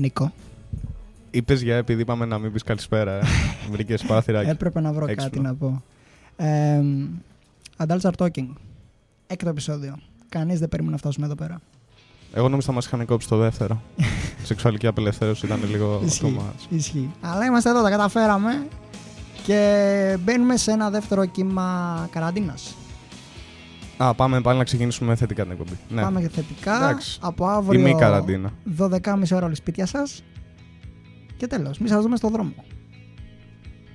Νίκο. Είπες για επειδή είπαμε να μην πεις καλησπέρα. Ε. Βρήκες πάθυράκι. Έπρεπε να βρω Έξυπνο. κάτι να πω. Ε, Adults are talking. Έκτο επεισόδιο. Κανείς δεν περίμενε να φτάσουμε εδώ πέρα. Εγώ νόμιζα θα μας είχαν κόψει το δεύτερο. Σεξουαλική απελευθέρωση ήταν λίγο too Ισχύει. much. Ισχύει. Αλλά είμαστε εδώ, τα καταφέραμε. Και μπαίνουμε σε ένα δεύτερο κύμα καραντίνας. Α, πάμε πάλι να ξεκινήσουμε θετικά την εκπομπή. Ναι. Πάμε θετικά. Εντάξει. Από Η αύριο. μη καραντίνα. 12.30 ώρα όλοι σπίτια σας. Και τέλος. Μη σας δούμε στο δρόμο.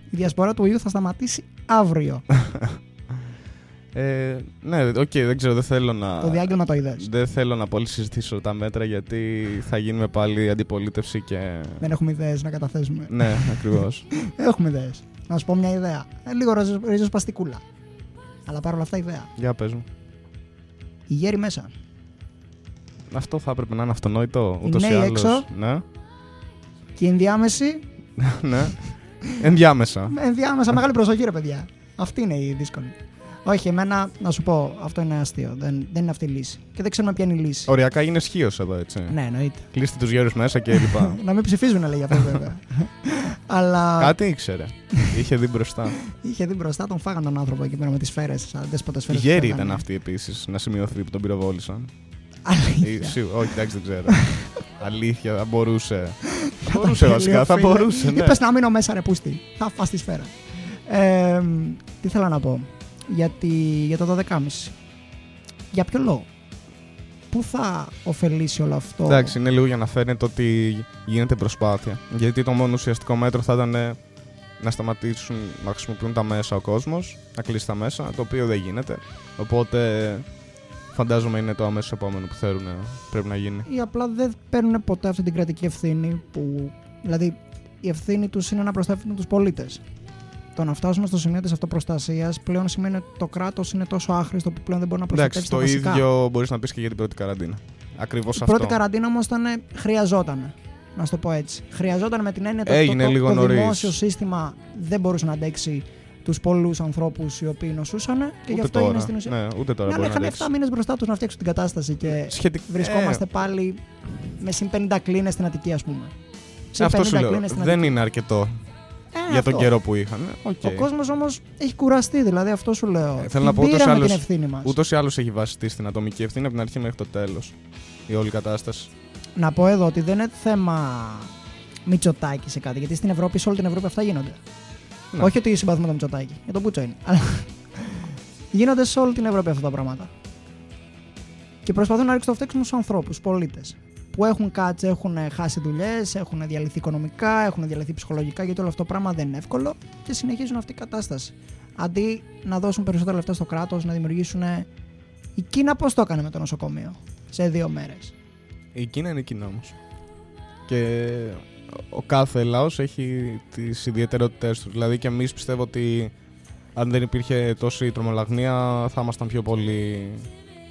Η διασπορά του ιού θα σταματήσει αύριο. Ε, ναι, οκ, δεν ξέρω, δεν θέλω να. το διάγγελμα το είδες. Δεν θέλω να πολύ συζητήσω τα μέτρα γιατί θα γίνουμε πάλι αντιπολίτευση και. Δεν έχουμε ιδέες να καταθέσουμε. ναι, ακριβώς. Έχουμε ιδέες. Να σου πω μια ιδέα. Ε, λίγο ριζο- ριζοσπαστικούλα. Αλλά παρόλα αυτά ιδέα. Για πες μου. Οι γέροι μέσα. Αυτό θα έπρεπε να είναι αυτονόητο Οι ούτως ή νέοι άλλως. έξω. Ναι, Και η ενδιάμεση ναι. Ενδιάμεσα. Ενδιάμεσα μεγάλη προσοχή, ρε παιδιά. Αυτή είναι η δύσκολη. Όχι, εμένα να σου πω, αυτό είναι αστείο. Δεν, δεν είναι αυτή η λύση. Και δεν ξέρουμε ποια είναι η λύση. Οριακά είναι ισχύω εδώ, έτσι. Ναι, εννοείται. Κλείστε τους γέρους μέσα και λοιπά. να μην ψηφίζουν, λέει αυτό βέβαια. Αλλά Κάτι ήξερε. Είχε δει μπροστά. είχε δει μπροστά, τον φάγαν τον άνθρωπο εκεί πέρα με τις σφαίρες. Σαν δέσποτε Οι σφαίρε. γέροι ήταν αυτοί επίσης, να σημειωθεί που τον πυροβόλησαν. Ή- Αλήθεια. σίγου- Όχι, εντάξει, δεν ξέρω. Αλήθεια, θα μπορούσε. Θα μπορούσε βασικά, θα Φίλε. μπορούσε. ναι. Είπες να μείνω μέσα, ρε πούστη. Θα φας τη σφαίρα. Ε, τι θέλω να πω. Γιατί, για το 12.30. Για ποιο λόγο; Πού θα ωφελήσει όλο αυτό; Εντάξει, είναι λίγο για να φαίνεται ότι γίνεται προσπάθεια. Γιατί το μόνο ουσιαστικό μέτρο θα ήταν ε, να σταματήσουν να χρησιμοποιούν τα μέσα ο κόσμος, να κλείσει τα μέσα, το οποίο δεν γίνεται. Οπότε φαντάζομαι είναι το αμέσως επόμενο που θέλουν να- πρέπει να γίνει. Ή απλά δεν παίρνουν ποτέ αυτή την κρατική ευθύνη που. Δηλαδή, η ευθύνη τους είναι να προστατεύουν τους πολίτες. Το να φτάσουμε στο σημείο της αυτοπροστασίας πλέον σημαίνει ότι το κράτος είναι τόσο άχρηστο που πλέον δεν μπορεί να προστατεύσει Εντάξει, τα το βασικά. ίδιο μπορείς να πεις και για την πρώτη καραντίνα. Ακριβώς Η αυτό. πρώτη καραντίνα όμως ήταν χρειαζόταν. Να σου το πω έτσι. Χρειαζόταν με την έννοια ότι Έγινε το, το, λίγο το νωρίς. δημόσιο σύστημα δεν μπορούσε να αντέξει τους πολλούς ανθρώπους οι οποίοι νοσούσαν και γι' Ούτε αυτό τώρα. είναι στην ουσία. Ναι, ούτε τώρα Ναι, αλλά μπορεί να είχαν αντέξει. 7 μήνες μπροστά τους να φτιάξουν την κατάσταση και Σχετικά. βρισκόμαστε πάλι με συν 50 κλίνες στην Αττική, ας πούμε. Συν αυτό σου λέω. κλίνες στην Δεν Αττική. είναι αρκετό Ε, για τον αυτό. καιρό που είχαν. Οκ. Ο κόσμος όμως έχει κουραστεί, δηλαδή αυτό σου λέω. Ε, θέλω να Την πω ούτως ή πήραμε άλλως- την ευθύνη μας. Ούτως ή άλλως έχει βασιστεί στην ατομική ευθύνη από την αρχή μέχρι το τέλος. Η όλη κατάσταση. Να πω εδώ ότι δεν είναι θέμα Μητσοτάκης σε κάτι, γιατί στην Ευρώπη, σε όλη την Ευρώπη αυτά γίνονται. Ναι. Όχι ότι συμπαθούμε το Μητσοτάκη, για τον Μπούτσο είναι. Αλλά γίνονται σε όλη την Ευρώπη αυτά τα πράγματα. Και προσπαθούν να ρίξουν το φταίξιμο στους ανθρώπους, στου πολίτες. Που έχουν κάτσει, έχουν χάσει δουλειές, έχουν διαλυθεί οικονομικά, έχουν διαλυθεί ψυχολογικά, γιατί όλο αυτό το πράγμα δεν είναι εύκολο και συνεχίζουν αυτή η κατάσταση. Αντί να δώσουν περισσότερα λεφτά στο κράτος, να δημιουργήσουν. Η Κίνα πώς το έκανε με το νοσοκομείο σε δύο μέρες; Η Κίνα είναι η Κίνα όμως. Και ο κάθε λαός έχει τις ιδιαιτερότητές του. Δηλαδή και εμείς πιστεύω ότι αν δεν υπήρχε τόση τρομολαγνία θα ήμασταν πιο πολύ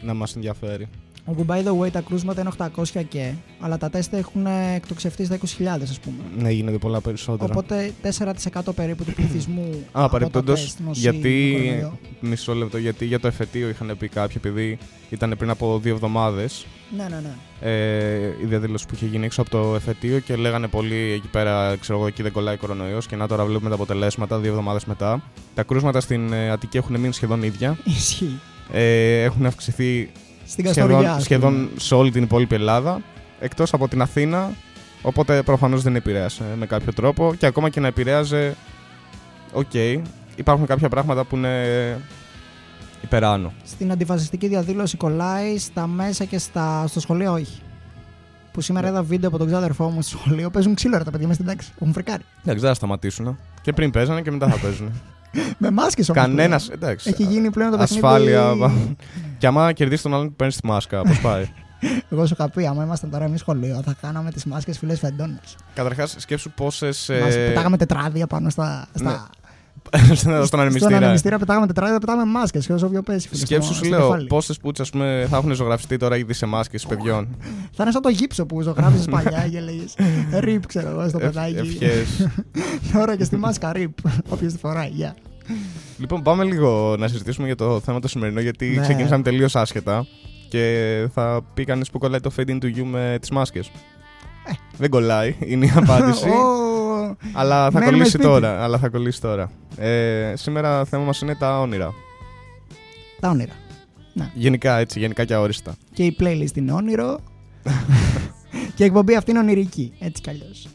να μας ενδιαφέρει. Όπου by the way τα κρούσματα είναι 800 και, αλλά τα τεστ έχουν εκτοξευτείς στα 20.000 ας πούμε. Ναι, γίνεται πολλά περισσότερα. Οπότε 4% περίπου του πληθυσμού. Α, από τα παρεπτόντω, τεστ νοσεί γιατί. το κορονοϊό. Μισό λεπτό, γιατί για το εφετείο είχαν πει κάποιοι, επειδή ήταν πριν από δύο εβδομάδες Ναι, ναι, ναι. ε, η διαδήλωση που είχε γίνει έξω από το εφετείο και λέγανε πολύ εκεί πέρα, ξέρω εγώ, εκεί δεν κολλάει κορονοϊός. Και να τώρα βλέπουμε τα αποτελέσματα δύο εβδομάδες μετά. Τα κρούσματα στην ε, Αττική έχουν μείνει σχεδόν ίδια. Ισχύει. Ε, έχουν αυξηθεί Στην Καστοριά. σχεδόν, ας σχεδόν πούμε. σε όλη την υπόλοιπη Ελλάδα. Εκτός από την Αθήνα. Οπότε προφανώς δεν επηρέασε με κάποιο τρόπο. Και ακόμα και να επηρέαζε. Οκ. υπάρχουν κάποια πράγματα που είναι υπεράνω. Στην αντιφασιστική διαδήλωση κολλάει, στα μέσα και στα... στο σχολείο όχι. Που σήμερα Ναι. είδα βίντεο από τον ξάδερφό μου στο σχολείο. Παίζουν ξύλο ρε τα παιδιά μέσα στην τάξη. Έχουν φρικάρει. Εντάξει, δεν θα σταματήσουν. Και πριν παίζανε και μετά θα παίζουν. Με μάσκες όμως. Κανένας. πλέον. Εντάξει. Έχει γίνει πλέον το παιχνίδι. Ασφάλεια. και άμα κερδίσει τον άλλον, παίρνεις τη μάσκα. Πώς πάει. Εγώ σου είχα πει, άμα ήμασταν τώρα εμείς σχολείο, θα κάναμε τις μάσκες φιλέ φεντόνε. Καταρχάς, σκέψου ε, πόσε. Μας πετάγαμε τετράδια πάνω στα. στα... στον Στον ανεμιστήρα. ανεμιστήρα πετάγαμε τετράδια, πετάγαμε μάσκες και όσο πιο πέσει. φίλε, Σκέψου, στο- σου στο λέω, κεφάλι. πόσες πούτσες ας πούμε, θα έχουν ζωγραφιστεί τώρα ήδη σε μάσκες παιδιών; Θα είναι σαν το γύψο που ζωγράφιζε παλιά και λέγε Ριπ, ξέρω εγώ, στο παιδάκι. Ευχές. Τώρα και στη μάσκα ριπ. Όποιος τη φοράει, γεια. λοιπόν, πάμε λίγο να συζητήσουμε για το θέμα το σημερινό, γιατί Ναι. ξεκίνησαμε τελείως άσχετα. Και θα πει κανείς που κολλάει το fade into you με τις μάσκες. Δεν κολλάει, είναι η απάντηση. Ε. Ω, αλλά θα Μένουμε κολλήσει σπίτι. τώρα. Αλλά θα κολλήσει τώρα. Ε, σήμερα θέμα μας είναι τα όνειρα. Τα όνειρα. Γενικά έτσι, γενικά και αόριστα. Και η playlist είναι όνειρο. και η εκπομπή αυτή είναι ονειρική. Έτσι κι αλλιώς.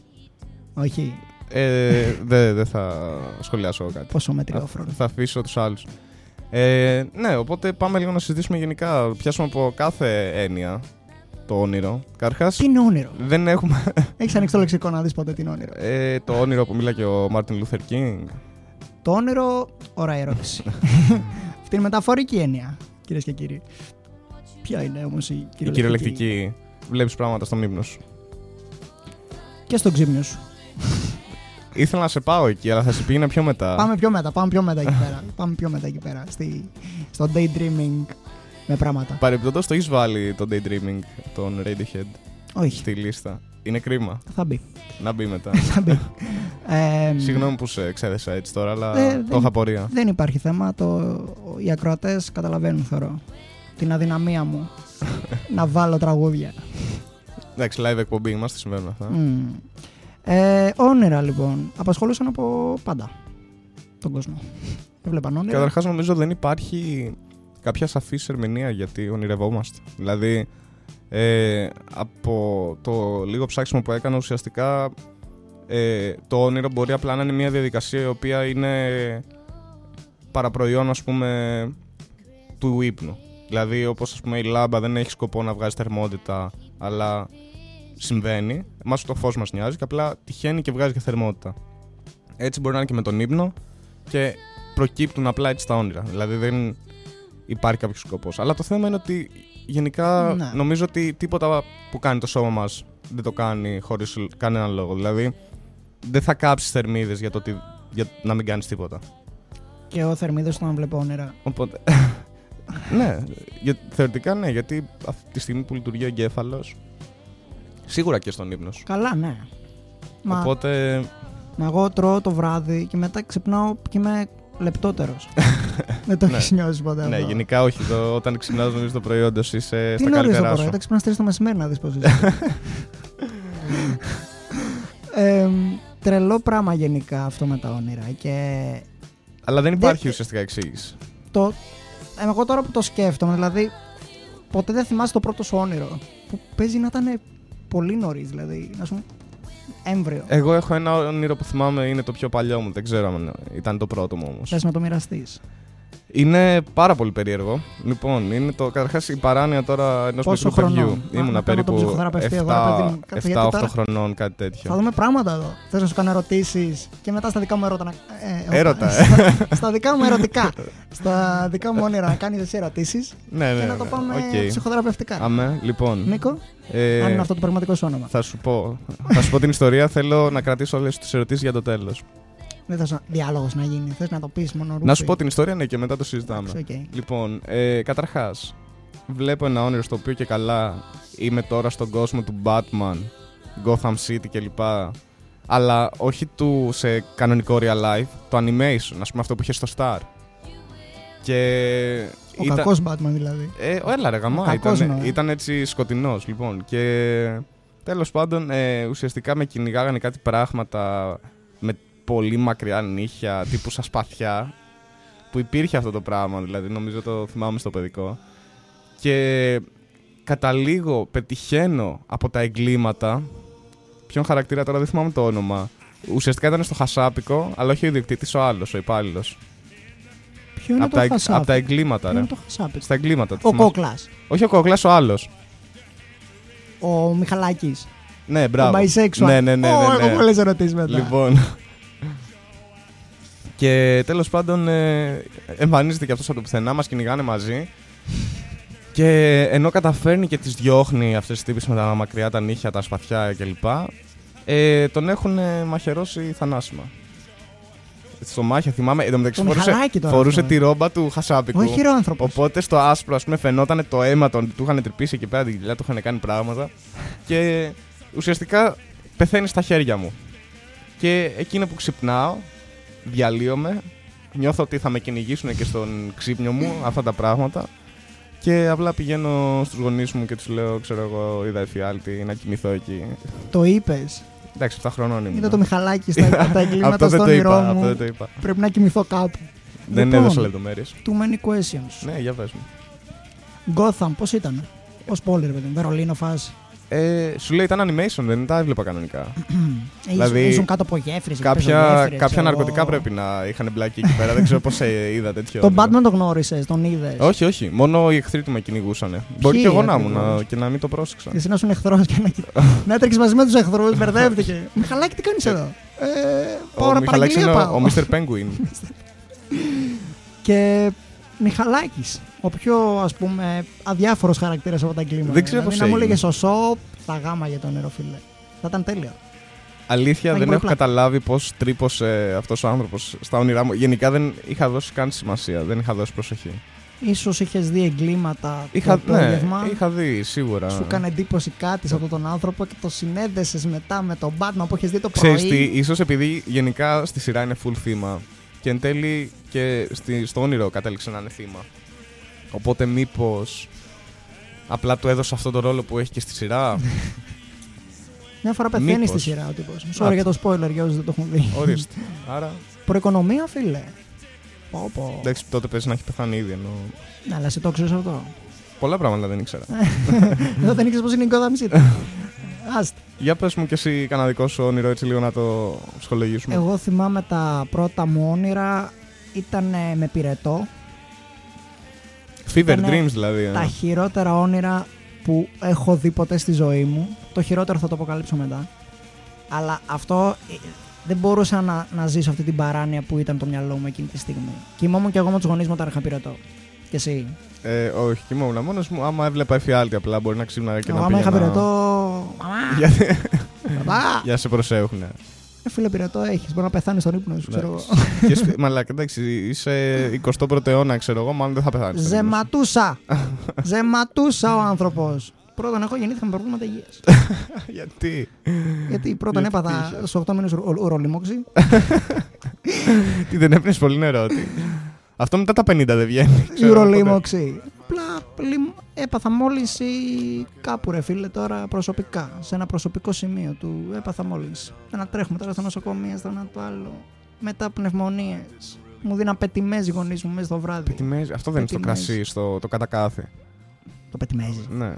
Όχι, Ε, Δεν δεν θα σχολιάσω κάτι. πόσο Θα, μετριόφρονο. θα αφήσω τους άλλους. Ε, ναι, οπότε πάμε λίγο να συζητήσουμε γενικά. Πιάσουμε από κάθε έννοια το όνειρο. Καταρχάς, Τι είναι όνειρο; δεν έχουμε Έχεις ανοίξει το λεξικό να δεις ποτέ τι είναι όνειρο. ε, το όνειρο που μίλα και ο Μάρτιν Λούθερ Κίνγκ. Το όνειρο, ωραία ερώτηση. Αυτή είναι μεταφορική έννοια, κυρίες και κύριοι. Ποια είναι όμως η Η κυριολεκτική; κυριολεκτική. Βλέπεις πράγματα στον ύπνο σου. Και στον ξύπνιο σου. Ήθελα να σε πάω εκεί, αλλά θα σε πήγαινα πιο μετά. Πάμε πιο μετά, πάμε πιο μετά εκεί πέρα. πάμε πιο μετά εκεί πέρα. Στη, στο daydreaming με πράγματα. Παρεμπιπτόντως το έχεις βάλει το daydreaming, τον Radiohead, Όχι. στη λίστα. Είναι κρίμα. Θα μπει. Να μπει μετά. Θα μπει. Ε, Συγγνώμη που σε ξέδεσα έτσι τώρα, αλλά Ε, το δεν- είχα πορεία. Δεν υπάρχει θέμα. Το, οι ακροατές καταλαβαίνουν, θεωρώ. Την αδυναμία μου να βάλω τραγούδια. Εντάξει, live εκπομπή είμαστε, συμβαίνουν αυτά. Μμ. Ε, όνειρα λοιπόν. Απασχολούσαν από πάντα τον κόσμο. Έβλεπαν όνειρα. Καταρχάς, νομίζω δεν υπάρχει κάποια σαφής ερμηνεία γιατί ονειρευόμαστε. Δηλαδή, ε, από το λίγο ψάξιμο που έκανα, ουσιαστικά ε, το όνειρο μπορεί απλά να είναι μια διαδικασία η οποία είναι παραπροϊόν, ας πούμε, του ύπνου. Δηλαδή, όπως ας πούμε η λάμπα δεν έχει σκοπό να βγάζει θερμότητα, αλλά συμβαίνει. Εμάς το φως μας νοιάζει και απλά τυχαίνει και βγάζει και θερμότητα. Έτσι μπορεί να είναι και με τον ύπνο και προκύπτουν απλά έτσι τα όνειρα. Δηλαδή δεν υπάρχει κάποιος σκοπός. Αλλά το θέμα είναι ότι γενικά Ναι. νομίζω ότι τίποτα που κάνει το σώμα μας δεν το κάνει χωρίς κανέναν λόγο. Δηλαδή δεν θα κάψεις θερμίδες για το ότι για να μην κάνεις τίποτα. Και ο Θερμίδος όταν βλέπω όνειρα. Οπότε. ναι, για, θεωρητικά ναι, γιατί αυτή τη στιγμή που λειτουργεί ο εγκέφαλος. Σίγουρα και στον ύπνο σου. Καλά, ναι. Μα, Οπότε. μα εγώ τρώω το βράδυ και μετά ξυπνάω και είμαι λεπτότερος. Δεν το Ναι. έχεις νιώσει ποτέ. Ναι, αυτό. γενικά όχι. Το, όταν ξυπνάς νομίζω το προϊόν είσαι Τι στα νωρίς το καλύτερά πρωί, σου. όταν ξυπνάς 3 το μεσημέρι να δεις πώς είσαι. Ε, τρελό πράγμα γενικά αυτό με τα όνειρα και Αλλά δεν υπάρχει Δεν- ουσιαστικά εξήγηση. το, ε, εγώ τώρα που το σκέφτομαι, δηλαδή ποτέ δεν θυμάσαι το πρώτο σου όνειρο που παίζει να ήταν πολύ νωρίς, δηλαδή να σου έμβριο. Εγώ έχω ένα όνειρο που θυμάμαι, είναι το πιο παλιό μου. Δεν ξέρω αν ήταν το πρώτο μου όμως. Θες να το μοιραστείς. Είναι πάρα πολύ περίεργο. Λοιπόν, είναι το καταρχάς η παράνοια τώρα ενός Πόσο μικρού παιδιού. χρονών; Να- Ήμουνα να κάνω τον περίπου ψυχοθεραπευτή εγώ, ρε παιδί μου. Κάτσε, γιατί 7-8 τώρα- χρονών, κάτι Θα τέτοιο. δούμε πράγματα εδώ. Θες να σου κάνω ερωτήσεις και μετά στα δικά μου ερώτα να. Ε, Έρωτα, ε. Στα, στα δικά μου ερωτικά. στα δικά μου όνειρα να κάνεις εσύ ερωτήσεις Ναι, ναι. και να το ναι, πάμε οκ. ψυχοθεραπευτικά. Αμέ, λοιπόν. Νίκο, ε, αν είναι αυτό το πραγματικό σου όνομα. θα σου πω. θα σου πω την ιστορία. Θέλω να κρατήσω όλες τις ερωτήσεις για το τέλος. Δεν θες διάλογος να γίνει. Θες να το πεις μόνο Να σου πω την ιστορία, ναι, και μετά το συζητάμε. Εντάξει, οκ. Λοιπόν, ε, καταρχάς, βλέπω ένα όνειρο στο οποίο και καλά είμαι τώρα στον κόσμο του Batman, Gotham City κλπ. Αλλά όχι του σε κανονικό real life, το animation, ας πούμε αυτό που είχε στο Star. Και. Ο κακός Batman δηλαδή. Ε, ο, έλα ρε γαμά, Ο κακός ήταν, εννοώ. ήταν έτσι σκοτεινός λοιπόν και τέλος πάντων ε, ουσιαστικά με κυνηγάγανε κάτι πράγματα με πολύ μακριά νύχια τύπου σαν σπαθιά που υπήρχε αυτό το πράγμα δηλαδή νομίζω το θυμάμαι στο παιδικό και καταλήγω, πετυχαίνω από τα εγκλήματα ποιον χαρακτήρα τώρα δεν θυμάμαι το όνομα ουσιαστικά ήταν στο χασάπικο αλλά όχι ο ιδιοκτήτης ο άλλος, ο υπάλληλος Ποιο είναι από το τα, εγ- χασάπι. απ' τα εγκλήματα Ποιο ρε είναι το χασάπι. στα εγκλήματα το Ο θυμάσαι. Κόκλας. όχι ο Κόκλας, ο άλλος Ο Μιχαλάκης. Ναι, Ο μπράβο. bisexual. Ναι, ναι, ναι. Ω, ναι, ναι. Έχω πολλέ ερωτήσεις μετά. Λοιπόν. Και τέλος πάντων ε, εμφανίζεται και αυτός από το πουθενά, μας κυνηγάνε μαζί. Και ενώ καταφέρνει και τις διώχνει αυτές τις τύπες με τα μακριά, τα νύχια, τα σπαθιά κλπ. Ε, τον έχουν ε, μαχαιρώσει θανάσιμα. Στο μάχια θυμάμαι, εν τω μεταξύ Το φορούσε, Μιχαλάκη τώρα φορούσε αυτό. τη ρόμπα του Χασάπικου. Όχι χειρόανθρωπο. Οπότε στο άσπρο, ας πούμε, φαινόταν το αίμα, τον, του είχαν τρυπήσει εκεί πέρα την κοιλιά, του είχαν κάνει πράγματα. Και ουσιαστικά πεθαίνει στα χέρια μου. Και εκείνο που ξυπνάω, διαλύομαι, νιώθω ότι θα με κυνηγήσουν και στον ξύπνιο μου αυτά τα πράγματα. Και απλά πηγαίνω στους γονείς μου και τους λέω, ξέρω εγώ, είδα εφιάλτη να κοιμηθώ εκεί. Το είπες. Εντάξει, 7 χρονών ήμουν. Είδα το Μιχαλάκη στα τα Αυτό εγκλήματα δεν στο το όνειρό είπα. Αυτό μου. δεν το είπα. Πρέπει να κοιμηθώ κάπου. Δεν Λοιπόν. έδωσα λεπτομέρειες. Too many questions. Ναι, για πες μου. Gotham, πώς ήταν; Ω πόλη, ρε παιδί μου; Βερολίνο φάση. Ε, σου λέει ήταν animation, δεν τα έβλεπα κανονικά. Δηλαδή... Δηλαδή, Ήσουν κάτω από γέφυρες. κάποια κάποια ναρκωτικά πρέπει να είχαν μπλάκι εκεί πέρα. δεν ξέρω πώς είδα τέτοιο. Τον όνειρο. Batman τον γνώρισες, τον είδες; Όχι, όχι. Μόνο οι εχθροί του με κυνηγούσαν. Μπορεί και εγώ να ήμουν ακριβώς; α, και να μην το πρόσεξα. Και εσύ να ήσουν εχθρός και να, κοι- να έτρεξες μαζί με τους εχθρούς, μπερδεύτηκε. Μιχαλάκη, τι κάνεις εδώ; Ε, πάω Ο να Μιχαλάκης παραγγελία είναι ο- πάω. ο Mr. Penguin. Και Μιχαλάκης, ο πιο ας πούμε αδιάφορος χαρακτήρας από τα εγκλήματα. Δεν ξέρω δηλαδή, πώς να μου έγινε. έλεγε σωσό, θα γάμα για τον νερό, φίλε. Θα ήταν τέλειο. Αλήθεια, Θα δεν γίνει έχω πολύ πλάκα. καταλάβει πώς τρύπωσε αυτός ο άνθρωπος στα όνειρά μου. Γενικά δεν είχα δώσει καν σημασία. Δεν είχα δώσει προσοχή. Ίσως είχες δει εγκλήματα Είχα, το ναι, απόγευμα. είχα δει σίγουρα. Σου έκανε εντύπωση κάτι σε αυτόν τον άνθρωπο και το συνέδεσες μετά με τον Batman που έχεις δει το πρωί. Ξέρεις τι, ίσως επειδή γενικά στη σειρά είναι full θύμα και εν τέλει και στη, στο όνειρο κατέληξε να είναι θύμα. Οπότε μήπως απλά του έδωσε αυτό το ρόλο που έχει και στη σειρά; Μια φορά πεθαίνει Μήπως. στη σειρά ο τύπος. Α. Sorry για το spoiler για όσους δεν το έχουν δει. Ορίστε. Άρα, Προοικονομία, φίλε. Πω, πω. εντάξει, τότε παίζει να έχει πεθάνει ήδη. Ενώ... Ναι, αλλά εσύ το ξέρεις αυτό. Πολλά πράγματα δεν ήξερα. Εδώ δεν ήξερες πώς είναι η οικοδόμησή του. Άστα. Για πες μου κι εσύ κανένα δικό σου όνειρο έτσι λίγο να το σχολογήσουμε. Εγώ θυμάμαι τα πρώτα μου όνειρα ήταν ε, με πυρετό. Fever ήτανε Dreams δηλαδή. ε. Τα χειρότερα όνειρα που έχω δει ποτέ στη ζωή μου. Το χειρότερο θα το αποκαλύψω μετά. Αλλά αυτό ε, δεν μπορούσα να, να ζήσω αυτή την παράνοια που ήταν το μυαλό μου εκείνη τη στιγμή. Κοιμόμουν και εγώ με τους γονείς μου όταν είχα πυρετό. Και εσύ; Ε, όχι, κοιμόμουν μόνος μου. Άμα έβλεπα εφιάλτη απλά μπορεί να ξύπναγα και Εγώ να άμα είχα πήγαινα- πυρετό. Μαμά! Γιατί Παπά! για να σε προσέχουνε. Ε, φίλε, πυρετό έχεις. Μπορεί να πεθάνεις στον ύπνο σου, ξέρω εγώ. και σπι... Μαλάκα, εντάξει, είσαι 21ο αιώνα, ξέρω εγώ, μάλλον δεν θα πεθάνεις. Ζεματούσα! Ζεματούσα ο άνθρωπος. Πρώτον, εγώ γεννήθηκα με προβλήματα υγείας. Γιατί; Γιατί πρώτον Γιατί έπαθα τύχε. στου 8 μήνες ουρολίμωξη. Τι δεν έπαιρνε πολύ νερό. Τι; Αυτό μετά τα 50 δεν βγαίνει. Η ξέρω, οπότε. ουρολίμωξη. Απλά λιμ- έπαθα μόλυνση κάπου ρε φίλε τώρα προσωπικά. Σε ένα προσωπικό σημείο του έπαθα μόλυνση. Ένα τρέχουμε τώρα στο νοσοκομείο, στο ένα το άλλο. Μετά πνευμονίες. Μου δίναν πετιμέζι γονείς μου μέσα στο βράδυ. Πετιμέζι. Αυτό δεν είναι στο Πετιμέζι. κρασί, στο το κατακάθι. Το πετιμέζι. Ναι.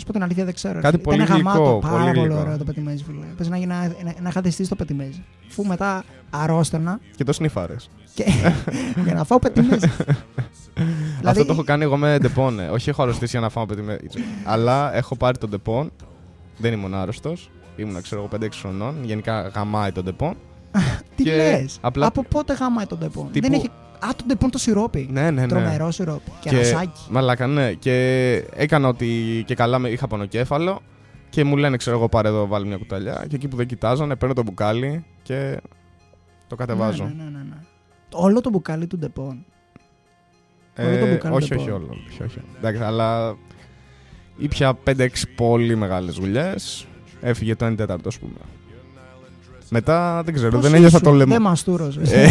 Θα σου πω την αλήθεια, δεν ξέρω. Κάτι ρε. πολύ Ήταν γαμάτο, γλυκό, Πάρα πολύ πολύ, γλυκό. ωραίο το πετιμέζι, φίλε. Πες να, γίνει- να, να, να είχατε στήσει το πετιμέζι. Φου μετά αρρώστενα Και το σνίφαρε. και για να φάω πετιμέζι. Δηλαδή, Αυτό το έχω κάνει εγώ με Depon. ε. Όχι, έχω αρρωστήσει για να φάω πετιμέζι. Αλλά έχω πάρει το Depon. Δεν ήμουν άρρωστος. Ήμουν, ξέρω εγώ, 5-6 χρονών. Γενικά γαμάει το Depon. Τι και λες, απλά- Από πότε γαμάει το Depon. Τύπου- Δεν έχει... Α, το Depon το σιρόπι. Ναι, ναι, ναι. Τρομερό σιρόπι. Και, Και, κερασάκι. μαλάκα, ναι. Και έκανα ότι και καλά με- είχα πονοκέφαλο και μου λένε, ξέρω εγώ, πάρε εδώ, βάλει μια κουταλιά. Και εκεί που δεν κοιτάζανε, παίρνω το μπουκάλι και το κατεβάζω. Ναι, ναι, ναι, ναι, ναι. Όλο το μπουκάλι του Depon. Ε, Όλο το μπουκάλι όχι, το όχι, πω. όλο. Όχι, όχι. Εντάξει, αλλά ήπια 5-6 πολύ μεγάλες γουλιές. Έφυγε το 1 τέταρτο, ας πούμε. Μετά δεν ξέρω, Πώς δεν ένιωθα ήσουν, το λαιμό. Δεν μαστούρωσε. Ε,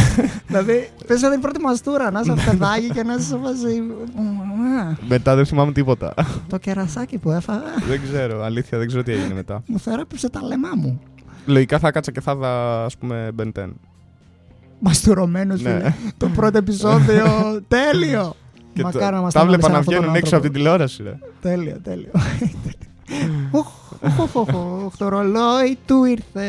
δηλαδή, πες να την πρώτη μαστούρα, να είσαι παιδάκι και να είσαι σε φάση. «Μμμ, μετά δεν θυμάμαι τίποτα. Το κερασάκι που έφαγα δεν ξέρω, αλήθεια, δεν ξέρω τι έγινε μετά. μου θεράπευσε τα λεμά μου. Λογικά θα κάτσα και θα δα, ας πούμε, Ben 10. Μαστουρωμένος, Ναι. φίλε. Το πρώτο επεισόδιο. τέλειο. Και Μακάρι να τα, είμαστε τα όλοι βλέπα σαν να αυτόν τον βγαίνουν έξω από άνθρωπο. την τηλεόραση, ρε. Τέλειο, τέλειο. Οχ, οχ, οχ, οχ, οχ, Το ρολόι του ήρθε.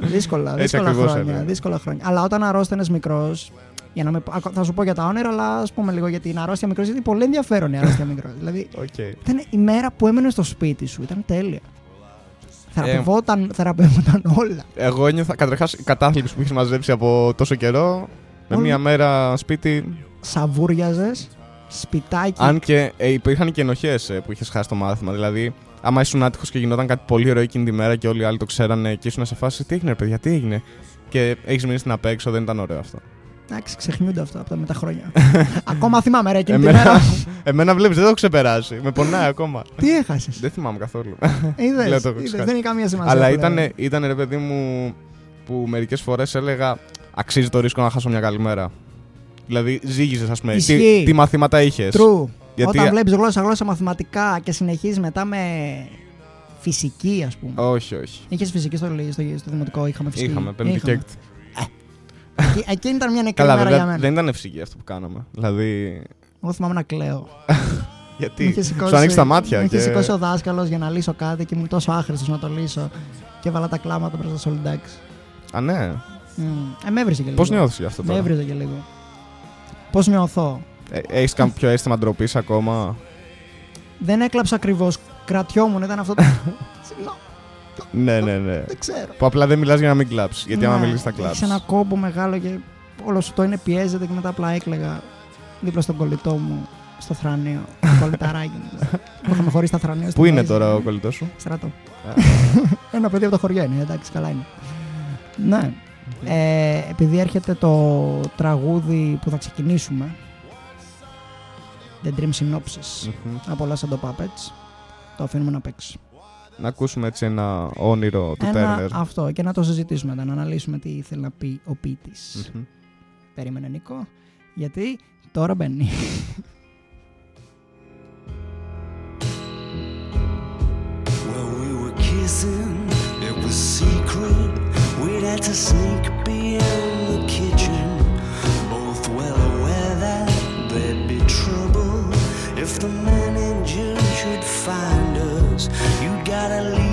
Δύσκολα, Έτσι δύσκολα ακριβώς χρόνια. έλεγα. Δύσκολα χρόνια. Αλλά όταν αρρώστενε μικρός. Για να με, ακο- θα σου πω για τα όνειρα, αλλά ας πούμε λίγο για την αρρώστια μικρός. Γιατί πολύ ενδιαφέρον η αρρώστια μικρός. δηλαδή, Οκ. ήταν η μέρα που έμενε στο σπίτι σου. Ήταν τέλεια. Ε, Θεραπευόταν, θεραπευόταν όλα. Εγώ ένιωθα καταρχάς η κατάθλιψη που έχει μαζέψει από τόσο καιρό. Με Όλο- μία μέρα σπίτι. Σαβούριαζες, σπιτάκι. Αν και ε, υπήρχαν και ενοχές που είχες χάσει το μάθημα. Δηλαδή, άμα ήσουν άτυχος και γινόταν κάτι πολύ ωραίο εκείνη τη μέρα και όλοι οι άλλοι το ξέρανε και ήσουν σε φάση. Τι έγινε, ρε παιδιά, τι έγινε. Και έχεις μείνει στην απ' έξω, δεν ήταν ωραίο αυτό. Εντάξει, ξεχνιούνται αυτά από τα με τα χρόνια. Ακόμα θυμάμαι, ρε, εκείνη τη Εμένα, μέρα. εμένα βλέπεις, δεν το έχω ξεπεράσει. Με πονάει ακόμα. Τι έχασες; δεν θυμάμαι καθόλου. Είδες, Λέω το έχω είδες, ξεχάσει. δεν έχει καμία σημασία. Αλλά πλέον. ήταν, ήταν ρε παιδί μου που μερικές φορές έλεγα αξίζει το ρίσκο να χάσω μια καλή μέρα. Δηλαδή ζήγησε, ας πούμε. Τι, Ισχύει. τι μαθήματα είχες; True. Γιατί- Όταν βλέπεις γλώσσα, γλώσσα, μαθηματικά και συνεχίζεις μετά με φυσική, ας πούμε. Όχι, όχι. Είχες φυσική στο, στο, στο δημοτικό, είχαμε φυσική. Είχαμε, πέμπτη και έκτη. Εκεί- Εκείνη ήταν μια νεκρή Καλά, μέρα βέβαια για μένα. δεν ήταν φυσική αυτό που κάναμε. Δηλαδή. Εγώ θυμάμαι να κλαίω. Γιατί; Με είχε σηκώσει- Σου ανοίξει τα μάτια. Με είχε και... σηκώσει ο δάσκαλος για να λύσω κάτι και ήμουν τόσο άχρηστος να το λύσω. Και έβαλα τα κλάματα μπροστά στο Σολιντάξ. Α, ναι. Ε, με έβριζε και λίγο. Πώ νιώθεις γι' αυτό Με τώρα; έβριζε και λίγο. Πώς νιώθω; Ε, Έχεις κάποιο αίσθημα ντροπής ακόμα; Δεν έκλαψα ακριβώς. Κρατιόμουν, ήταν αυτό το. Συγγνώμη, ναι, ναι, ναι. δεν ξέρω. Που απλά δεν μιλάς για να μην κλάψεις. Γιατί άμα Ναι, μιλήσεις θα έχεις κλάψεις. ένα κόμπο μεγάλο και όλο σου το είναι πιέζεται και μετά απλά έκλαιγα δίπλα στον κολλητό μου στο θρανείο. Το κολληταράκι μου. Που είχαμε χωρίσει τα θρανείο. στην Πού είναι Μέση. τώρα ο κολλητός σου; Στρατό. Ένα παιδί από το χωριό είναι, εντάξει, καλά είναι. Ναι. Ε, επειδή έρχεται το τραγούδι που θα ξεκινήσουμε, The Dream Synopsis. Μμμ. Από Last το Puppets. Το αφήνουμε να παίξει. Να ακούσουμε έτσι ένα όνειρο του Ένα, Turner. αυτό και να το συζητήσουμε μετά, να αναλύσουμε τι ήθελε να πει ο ποιητής. Μμμ. Περίμενε Νίκο, γιατί τώρα μπαίνει. Well, we were kissing, it was secret. We'd had to sneak beyond the kitchen. Both well aware that there'd be trouble if the manager should find us. You got a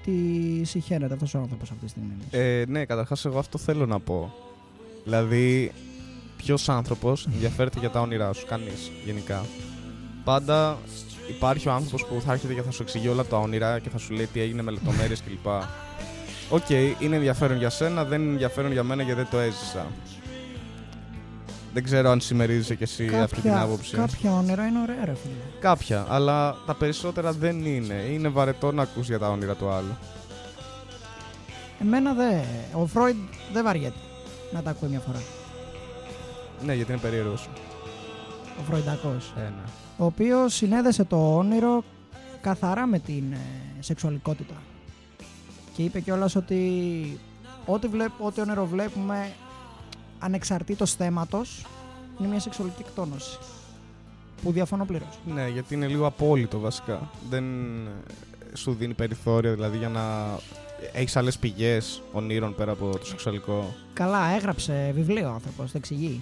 ό,τι συχαίνεται αυτός ο άνθρωπος αυτή τη στιγμή. Ε, ναι, καταρχάς, εγώ αυτό θέλω να πω. Δηλαδή, ποιος άνθρωπος ενδιαφέρεται για τα όνειρά σου, κανείς γενικά. Πάντα υπάρχει ο άνθρωπος που θα έρχεται και θα σου εξηγεί όλα τα όνειρα και θα σου λέει τι έγινε με λεπτομέρειες κλπ. Οκ, είναι ενδιαφέρον για σένα, δεν είναι ενδιαφέρον για μένα γιατί δεν το έζησα. Δεν ξέρω αν συμμερίζεσαι κι εσύ αυτή την άποψη. κάποια όνειρα είναι ωραία, ρε φίλε. Κάποια, αλλά τα περισσότερα δεν είναι. Είναι βαρετό να ακούς για τα όνειρα του άλλου. Εμένα δε. Ο Φρόιντ δεν βαριέται να τα ακούει μια φορά. Ναι, γιατί είναι περίεργος. Ο Φρόιντακός. Ε, ναι. Ο οποίος συνέδεσε το όνειρο καθαρά με την ε, σεξουαλικότητα. Και είπε κιόλας ότι ό,τι, βλέπ, ό,τι όνειρο βλέπουμε ανεξαρτήτως θέματος είναι μια σεξουαλική εκτόνωση. Που διαφωνώ πλήρως. Ναι, γιατί είναι λίγο απόλυτο βασικά. Δεν ε, σου δίνει περιθώριο δηλαδή για να έχεις άλλες πηγές ονείρων πέρα από το σεξουαλικό. Καλά, έγραψε βιβλίο ο άνθρωπος, το εξηγεί.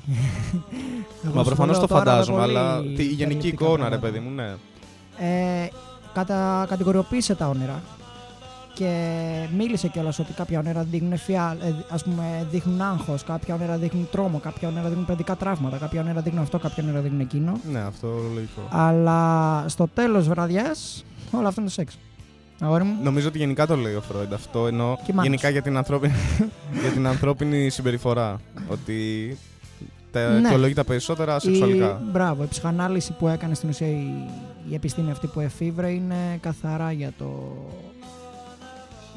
Εγώ Μα σου προφανώς λέω το τώρα με φαντάζομαι, πολύ αλλά τη- η γενική περιληπτικά εικόνα, ρε πράγματα. παιδί μου, ναι. Ε, κατα, κατηγοριοποίησε τα όνειρα και μίλησε κιόλας ότι κάποια όνειρα δείχνουν φιά, ε, ας πούμε, δείχνουν άγχος, κάποια όνειρα δείχνουν τρόμο, κάποια όνειρα δείχνουν παιδικά τραύματα, κάποια όνειρα δείχνουν αυτό, κάποια όνειρα δείχνουν εκείνο. Ναι, αυτό λογικό. Αλλά στο τέλος βραδιάς όλο αυτό είναι σεξ. Αγόρι μου. Νομίζω ότι γενικά το λέει ο Φρόιντ αυτό, ενώ Και μάνος. γενικά για την, ανθρώπινη, για την ανθρώπινη συμπεριφορά. Ότι τα Ναι. αιτιολογεί τα περισσότερα σεξουαλικά. Η, μπράβο, η ψυχανάλυση που έκανε στην ουσία η, η επιστήμη αυτή που εφήβρε είναι καθαρά για το,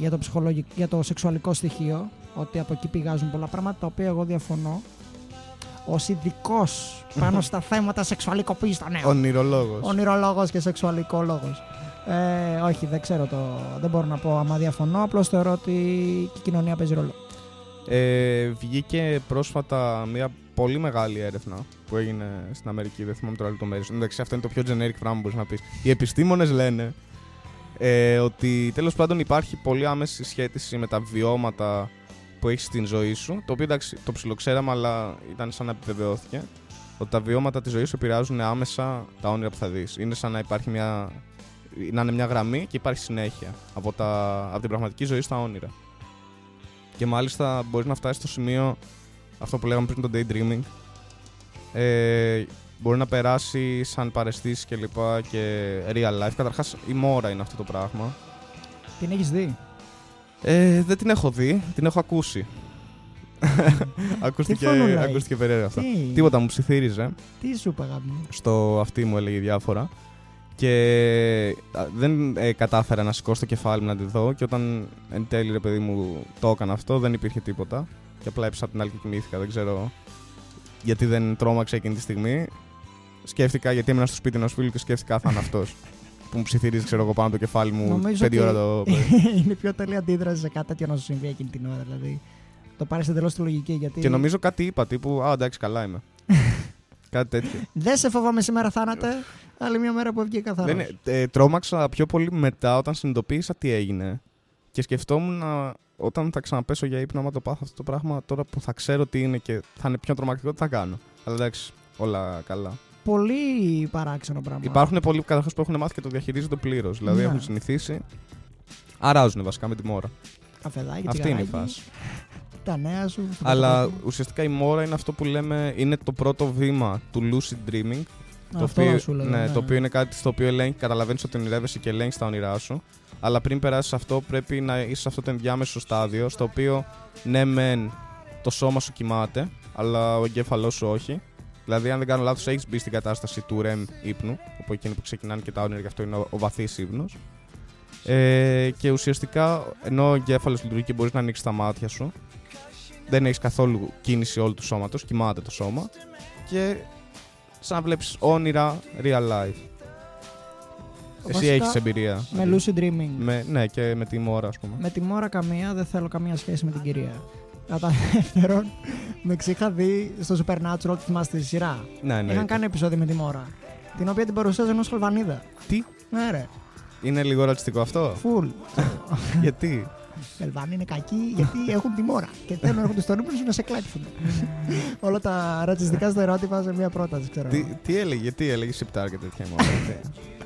για το, ψυχολογικ- για το σεξουαλικό στοιχείο. Ότι από εκεί πηγάζουν πολλά πράγματα τα οποία εγώ διαφωνώ. ως ειδικός πάνω στα θέματα σεξουαλικοποίηση των νέων. Ονειρολόγος. Ονειρολόγος και σεξουαλικόλογο. Ε, όχι, δεν ξέρω το. Δεν μπορώ να πω άμα διαφωνώ. Απλώς θεωρώ ότι και η κοινωνία παίζει ρόλο. Ε, βγήκε πρόσφατα μια πολύ μεγάλη έρευνα που έγινε στην Αμερική. Δεν θυμάμαι τώρα λεπτομέρειες. Εντάξει, αυτό είναι το πιο generic πράγμα που μπορείς να πεις. Οι επιστήμονες λένε ε, ότι τέλος πάντων υπάρχει πολύ άμεση σχέση με τα βιώματα που έχεις στην ζωή σου. Το οποίο εντάξει, το ψιλοξέραμε, αλλά ήταν σαν να επιβεβαιώθηκε. Ότι τα βιώματα της ζωής σου επηρεάζουν άμεσα τα όνειρα που θα δεις. Είναι σαν να υπάρχει μια. να είναι μια γραμμή και υπάρχει συνέχεια από, τα, από την πραγματική ζωή στα όνειρα. Και μάλιστα μπορείς να φτάσεις στο σημείο αυτό που λέγαμε πριν το daydreaming. Ε, μπορεί να περάσει σαν παρεστήσεις και λοιπά και real life. Καταρχάς, η μόρα είναι αυτό το πράγμα. Την έχεις δει; Ε, δεν την έχω δει, την έχω ακούσει. ακούστηκε, Τι φωνούλα ακούστηκε περίεργα αυτό. Τι, Τίποτα μου ψιθύριζε. τι σου είπα, αγάπη μου; Στο αυτή μου έλεγε διάφορα. Και α, δεν ε, κατάφερα να σηκώσω το κεφάλι μου να τη δω. Και όταν εν τέλει, ρε παιδί μου, το έκανα αυτό, δεν υπήρχε τίποτα. Και απλά έπεσα από την άλλη και κοιμήθηκα. Δεν ξέρω γιατί δεν τρόμαξα εκείνη τη στιγμή. Σκέφτηκα γιατί έμεινα στο σπίτι ενός φίλου και σκέφτηκα θα είναι αυτός. που μου ψιθυρίζει, ξέρω εγώ, πάνω το κεφάλι μου Νομίζω πέντε ότι ώρα το πρωί. είναι πιο τέλεια αντίδραση σε κάτι τέτοιο να σου συμβεί εκείνη την ώρα. Δηλαδή το πάρεις εντελώς στη λογική. Γιατί Και νομίζω κάτι είπα τύπου Α, εντάξει, καλά είμαι. κάτι τέτοιο. δεν σε φοβάμαι σήμερα, θάνατε. Άλλη μια μέρα που βγήκα καθαρό. Δεν είναι- ε, τρόμαξα πιο πολύ μετά όταν συνειδητοποίησα τι έγινε. Και σκεφτόμουν να, όταν θα ξαναπέσω για ύπνο, άμα το πάθω αυτό το πράγμα, τώρα που θα ξέρω τι είναι και θα είναι πιο τρομακτικό, τι θα κάνω. Αλλά εντάξει, όλα καλά. Πολύ παράξενο πράγμα. Υπάρχουν πολλοί καταρχάς που έχουν μάθει και το διαχειρίζονται πλήρως. Δηλαδή Ναι. έχουν συνηθίσει. Αράζουν βασικά με τη μόρα. Καφεδάκι, Αυτή είναι η τσιγαράκι, φάση. Τα νέα σου. αυτό Αλλά το- ουσιαστικά η μόρα είναι αυτό που λέμε είναι το πρώτο βήμα του lucid dreaming. Το Αυτό οποίο, σου λέω. ναι, το οποίο είναι κάτι στο οποίο ελέγχει, καταλαβαίνεις ότι ονειρεύεσαι και ελέγχεις τα όνειρά σου. Αλλά πριν περάσεις αυτό, πρέπει να είσαι σε αυτό το ενδιάμεσο στάδιο, στο οποίο ναι, μεν το σώμα σου κοιμάται, αλλά ο εγκέφαλός σου όχι. Δηλαδή, αν δεν κάνω λάθος, έχεις μπει στην κατάσταση του REM ύπνου, όπου εκείνη που ξεκινάνε και τα όνειρα, γι' αυτό είναι ο, ο βαθύς ύπνος. Ε, και ουσιαστικά, ενώ ο εγκέφαλος λειτουργεί και μπορείς να ανοίξεις τα μάτια σου, δεν έχεις καθόλου κίνηση όλου του σώματος, κοιμάται το σώμα. Και σαν να βλέπεις όνειρα real life. Εσύ Βασικά, έχει εμπειρία. Με lucid dreaming. Με- ναι, και με τη μόρα, ας πούμε. Με τη μόρα καμία, δεν θέλω καμία σχέση με την κυρία. Κατά δεύτερον, με ξείχα δει στο Supernatural, τη θυμάστε τη σειρά. Ναι, ναι. Είχαν κάνει επεισόδιο με τη μόρα. Την οποία την παρουσίαζε ενό Αλβανίδα. Τι; Ναι, ρε. Είναι λίγο ρατσιστικό αυτό; Φουλ. Γιατί; Οι Αλβανοί είναι κακοί γιατί έχουν τη μόρα. Και θέλουν να έρχονται στον ύπνο σου να σε κλέψουν. Όλα τα ρατσιστικά στερεότυπα σε μία πρόταση, ξέρω. τι, τι έλεγε, τι έλεγε σιπτάρ και τέτοια μόρα.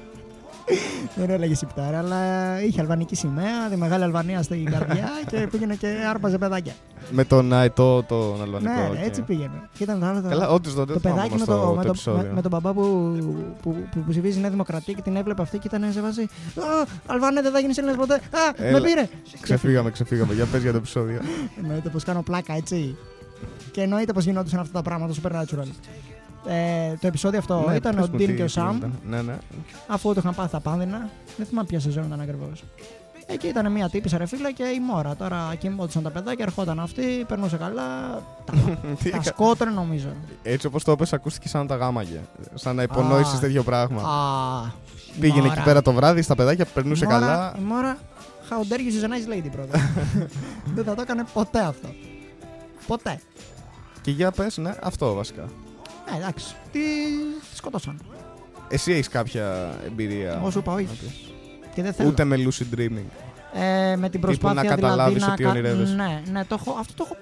τι. Δεν έλεγε Σιπτάρα, αλλά είχε αλβανική σημαία, τη μεγάλη Αλβανία στην καρδιά και πήγαινε και άρπαζε παιδάκια. με τον αετό, τον αλβανικό. ναι, οκ. έτσι πήγαινε. Και ήταν το άλλο. το- Καλά, όντως τότε το δεν θυμάμαι παιδάκι με, όμως το, το, με, το το, επεισόδιο. με, με τον μπαμπά που, που, που, που ψηφίζει η Νέα Δημοκρατία και την έβλεπε αυτή και ήταν σε βάση. Α, Αλβανέ, δεν θα γίνεις Έλληνας ποτέ. Α, με Έλα. πήρε. Ξεφύγαμε, ξεφύγαμε. Για πες για το επεισόδιο. Εννοείται πως κάνω πλάκα, έτσι. Και εννοείται πως γινόντουσαν αυτά τα πράγματα στο Supernatural. Ε, το επεισόδιο αυτό Ναι, ήταν πες ο μου Ντίν τι- και ο τι Σαμ, γινόταν. Ναι, ναι. αφού το είχαν πάθει τα πάνδυνα. Δεν θυμάμαι ποια σεζόν ήταν ακριβώς. Εκεί ήταν μια τύπησα ρε φίλα και η μόρα. Τώρα κοιμόντουσαν τα παιδάκια, ερχόταν αυτή, περνούσε καλά. Τα, Τι τα έκα- σκότωνε νομίζω. Έτσι όπως το είπες ακούστηκε σαν να τα γάμαγε. Σαν να υπονόησες Α. τέτοιο πράγμα. Α, η Πήγαινε μόρα. εκεί πέρα το βράδυ στα παιδάκια, περνούσε Η μόρα- καλά. Η μόρα, how dare you, she's a nice lady, brother. Δεν θα το έκανε ποτέ αυτό. Ποτέ. Και για πες, ναι, αυτό βασικά. Ε, εντάξει, τι τη σκοτώσαν. Εσύ έχεις κάποια εμπειρία. Εγώ σου είπα όχι. να πεις; Και δεν θέλω. Ούτε με lucid dreaming. Ε, με την προσπάθεια να καταλάβεις δηλαδή, ότι να, ονειρεύεσαι. Ναι, ναι, το έχω, αυτό το έχω.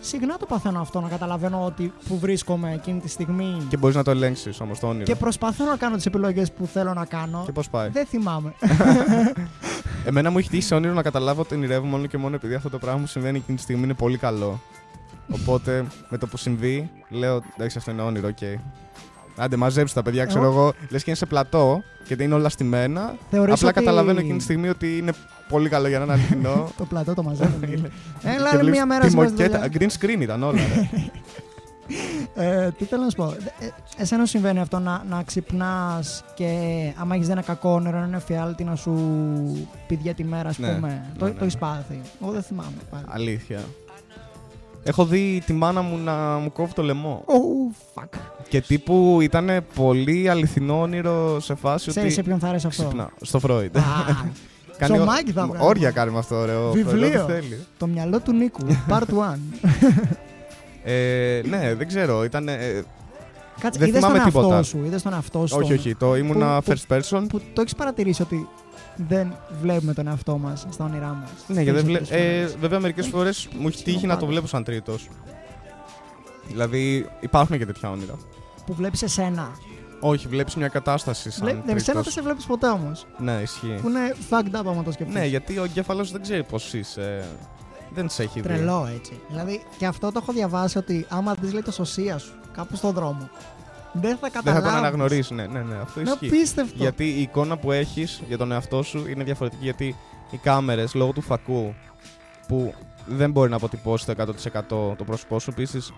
Συχνά το παθαίνω αυτό, να καταλαβαίνω ότι που βρίσκομαι εκείνη τη στιγμή. Και μπορείς να το ελέγξεις όμως το όνειρο. Και προσπαθώ να κάνω τις επιλογές που θέλω να κάνω. Και πώς πάει; Δεν θυμάμαι. Εμένα μου έχει τύχει σε όνειρο να καταλάβω ότι ονειρεύω μόνο και μόνο επειδή αυτό το πράγμα μου συμβαίνει εκείνη τη στιγμή είναι πολύ καλό. Οπότε με το που συμβεί, λέω εντάξει, αυτό είναι όνειρο, οκ. Άντε, μαζέψτε τα παιδιά, ξέρω Εγώ- εγώ. Λες και είναι σε πλατό και δεν είναι όλα στημένα. Θεωρείς Απλά ότι καταλαβαίνω εκείνη τη στιγμή ότι είναι πολύ καλό για να είναι αληθινό. το πλατό το μαζεύουν. Έλα, Και άλλη βλέπεις μία μέρα τη σήμερα στη μοκέτα. δουλειά. Green screen ήταν όλα. ρε. Ε, τι θέλω να σου πω. Ε, εσένα σου συμβαίνει αυτό να, να ξυπνάς και άμα έχεις δει ένα κακό όνειρο, ένα εφιάλτη να σου πει για τη μέρα, ας Ναι, πούμε. ναι, το ναι. το έχεις πάθει. Εγώ δεν θυμάμαι. πάλι. Αλήθεια. Έχω δει τη μάνα μου να μου κόβει το λαιμό. Oh, fuck. Και τύπου ήταν πολύ αληθινό όνειρο σε φάση Ξέρεις σε ότι. ποιον θα άρεσε αυτό; Ξυπνά. Στο Φρόιντ. Α, Κάνει Ψωμάκι θα βγάλουμε. Όρια κάνει με αυτό, ωραίο. Βιβλίο. θέλει. Το μυαλό του Νίκου. Part 1. Ε, ναι, δεν ξέρω. Ήταν. ε, Κάτσε, Δεν είδες τον θυμάμαι εαυτό τίποτα. σου. Είδες τον εαυτό σου. όχι, όχι. Το ήμουνα που- first person. Που το έχεις παρατηρήσει ότι δεν βλέπουμε τον εαυτό μας στα όνειρά μας. Ναι, γιατί δεν βλέ... ε, βέβαια μερικές φορές μου έχει τύχει να το Σκηνοπάδες. βλέπω σαν τρίτος. Δηλαδή υπάρχουν και τέτοια όνειρα. Που βλέπεις εσένα. Όχι, βλέπεις μια κατάσταση σαν. Βλέ... Ναι, εσένα τρίτος. δεν σε βλέπεις ποτέ όμως. Ναι, ισχύει. Που είναι fucked up άμα το σκεφτείς. Ναι, γιατί ο εγκέφαλος δεν ξέρει πώς είσαι. Δεν σε έχει δει. Τρελό έτσι. Δηλαδή και αυτό το έχω διαβάσει ότι άμα δεις λέει το σωσία σου κάπου στον δρόμο. Δεν θα Δεν θα καταλάβεις. τον αναγνωρίσεις. Ναι, ναι, ναι, αυτό Είναι ισχύει. απίστευτο. Γιατί η εικόνα που έχεις για τον εαυτό σου είναι διαφορετική. Γιατί οι κάμερες λόγω του φακού που δεν μπορεί να αποτυπώσει το 100% το πρόσωπό σου, επίσης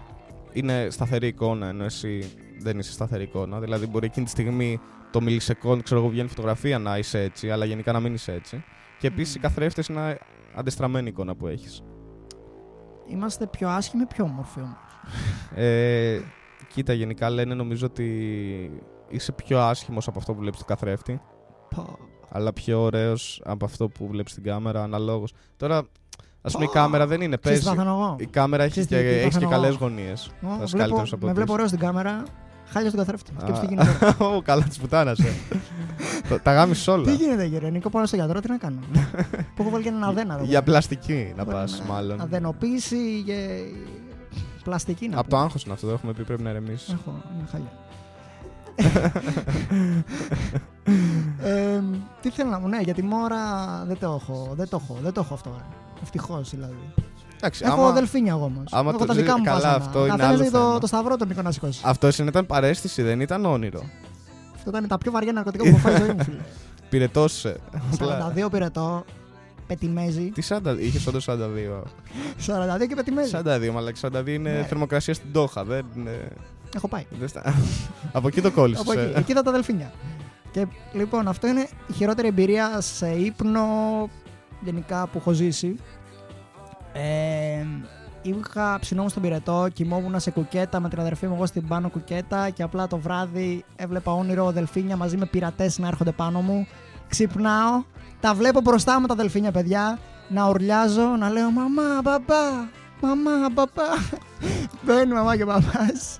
είναι σταθερή εικόνα ενώ εσύ δεν είσαι σταθερή εικόνα. Δηλαδή, μπορεί εκείνη τη στιγμή το μιλισεκόν, ξέρω εγώ, βγαίνει φωτογραφία να είσαι έτσι, αλλά γενικά να μην είσαι έτσι. Και επίσης οι Μμμ. καθρέφτες είναι αντεστραμμένη εικόνα που έχεις. Είμαστε πιο άσχημοι, πιο όμορφοι όμως. Ε, κοίτα, γενικά λένε νομίζω ότι είσαι πιο άσχημος από αυτό που βλέπεις στο καθρέφτη, αλλά πιο ωραίος από αυτό που βλέπεις στην κάμερα, αναλόγως. Τώρα, ας πούμε, η Πω. κάμερα δεν είναι, Ξέρεις τι παίζει. παθαίνω εγώ; Η κάμερα έχει Ξέρεις και, τι- τι έχει και παθαίνω καλές εγώ; γωνίες. Εγώ Θα βλέπω, καλύτερος από με βλέπω τις. ωραίος στην κάμερα, χάλια στον καθρέφτη. Α. Σκέψτε τι γίνεται; Ω, καλά της πουτάνας, ε. Τα- Τα γάμισες όλα. τι γίνεται, κύριε Νίκο, πάω στο γιατρό, τι να κάνω; που έχω βάλει και έναν αδένα εδώ. Για πλαστική να Έχω πας, ένα μάλλον. Αδενοποίηση και πλαστική να Από το πούμε. άγχος είναι αυτό, το έχουμε πει, πρέπει να ηρεμήσεις. Έχω, είναι χάλια. ε, τι θέλω να μου, ναι, για τη μόρα δεν το έχω, δεν το έχω, δεν το έχω αυτό. Ευτυχώς δηλαδή. Εντάξει, Έχω άμα- δελφίνια εγώ όμως. άμα έχω το τα ζει- δικά μου καλά, βάσανα. αυτό είναι Καθένας άλλο έχει το, θέμα. το σταυρό τον Νίκο να σηκώσει. Αυτός ήταν παρέστηση, δεν ήταν όνειρο. Αυτό ήταν τα πιο βαριά ναρκωτικά που έχω φάει στη ζωή μου, φίλε. Πυρετός, ε. Απλά. 42 πυρετό, πετιμέζι. Τι 40, είχες όντως 42. 42 και πετιμέζι. 42, αλλά 42 είναι Ναι. θερμοκρασία στην Τόχα. Δεν, είναι- Έχω πάει. δεν στα- Από εκεί το κόλλησες. Από εκεί, εκεί ήταν τα δελφίνια. Και λοιπόν, αυτό είναι η χειρότερη εμπειρία σε ύπνο γενικά που έχω ζήσει. Ε, είχα ψινόμουν στον πυρετό, κοιμόμουν σε κουκέτα με την αδερφή μου εγώ στην πάνω κουκέτα και απλά το βράδυ έβλεπα όνειρο δελφίνια μαζί με πειρατές να έρχονται πάνω μου. Ξυπνάω, τα βλέπω μπροστά μου τα δελφίνια παιδιά, να ουρλιάζω, να λέω μαμά, μπαμπά, μαμά, μπαμπά. Μπαίνει μαμά και παπάς.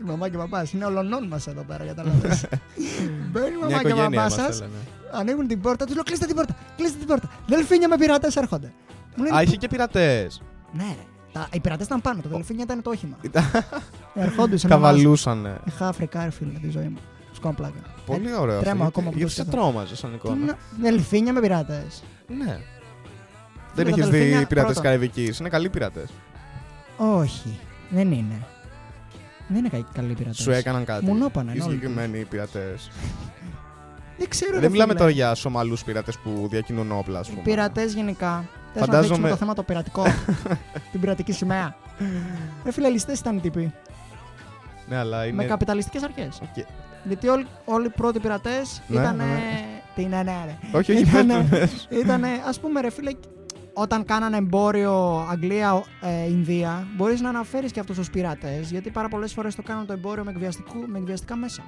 Η μαμά και παπάς είναι ολονών μας εδώ πέρα, κατάλαβες. Μπαίνει η Μια μαμά και οικογένεια παπάς είμαστε, σας, λένε. ανοίγουν την πόρτα, τους λέω κλείστε την πόρτα, κλείστε την πόρτα. Δελφίνια με πειρατές έρχονται. Μου λένε, Α, είχε και πειρατές. ναι, ρε. Τα, οι πειρατές ήταν πάνω, το δελφίνια ήταν το όχημα. Ερχόντουσαν. Τα να μας- βαλούσανε. Είχα φρικάρει φίλε τη ζωή μου. Σκόν πλάκα. Πολύ ωραίο. αυτό. τρέμω Γιατί- ακόμα που Γιατί το σε σκέφτομαι. τρόμαζε σαν Τι εικόνα; είναι, Δελφίνια με πειρατές. Ναι. Δεν τα έχει δει δελφίνια, πειρατές πρώτον. Καραϊβικής. Είναι καλοί πειρατές. Όχι, δεν είναι. Δεν είναι κα- καλοί πειρατές. Σου έκαναν κάτι. Μου νόπανε, Οι ναι, όλοι. συγκεκριμένοι πειρατές. Δεν ξέρω. ρε Δεν μιλάμε φίλε. τώρα για Σομαλούς πειρατές που διακινούν όπλα, ας πούμε. Πειρατές γενικά. Θέλω να Φαντάζομαι- δείξουμε το θέμα το πειρατικό. την πειρατική σημαία. Ρε φίλε, ληστές ήταν οι τύποι. Ναι, αλλά Με είναι. καπιταλιστικές αρχές. Οκ. Γιατί όλοι, όλοι οι πρώτοι πειρατές Ναι, ήταν. ναι, ναι. Τι ναι, ναι, ρε. Όχι, όχι, Ήτανε- πες το, πες. Ήταν, ας πούμε, ρε φίλε, όταν κάνανε εμπόριο Αγγλία-Ινδία, μπορείς να αναφέρεις και αυτούς τους πειρατές, γιατί πάρα πολλές φορές το κάνουν το εμπόριο με, εκβιαστικού- με εκβιαστικά μέσα.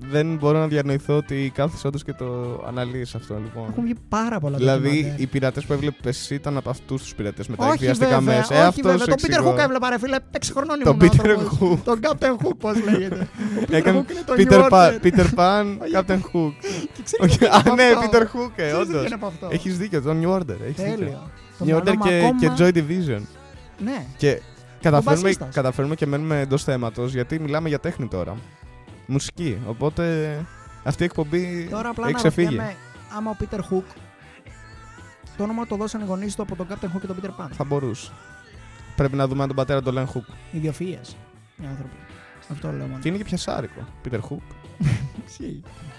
Δεν μπορώ να διανοηθώ ότι κάθεσαι όντως και το αναλύεις αυτό λοιπόν. Έχουν βγει πάρα πολλά Δηλαδή, ντοκιμαντέρ. οι πειρατές που έβλεπες εσύ ήταν από αυτούς τους πειρατές με τα όχι εκβιαστικά βέβαια, μέσα. όχι ε, αυτός βέβαια. σου Τον Peter εξηγώ. Hook έβλεπα, ρε φίλε, 6 χρονών Τον ήμουν Peter άνθρωπος. Hook. Τον Captain Hook, πώς λέγεται. Ο Peter Έκανε Hook είναι το Peter, New Pa- Order. Peter Pan, Όχι. Captain Hook. Και ξέρεις Όχι, τι είναι Α, από ναι, αυτό. Peter Hook, ε, Ξέρεις τι όντως. είναι από αυτό. Έχεις δίκιο, το New Order. Έχεις δίκιο. Τέλειο. Το New μυαλό Order μου και, ακόμα- και Joy Division. Ναι. Και καταφέρνουμε, μπασίστας. καταφέρνουμε και μένουμε εντός θέματος γιατί μιλάμε για τέχνη τώρα. Μουσική. Οπότε αυτή η εκπομπή Τώρα απλά έχει να ξεφύγει. ρωτιέμαι άμα ο Peter Hook το όνομα το δώσαν οι γονείς του από τον Captain Hook και τον Peter Pan. Θα μπορούσε. Πρέπει να δούμε αν τον πατέρα τον λένε Hook. Ιδιοφυΐες οι άνθρωποι. Αυτό λέω μόνο. Και είναι και πιασάρικο. Peter Hook.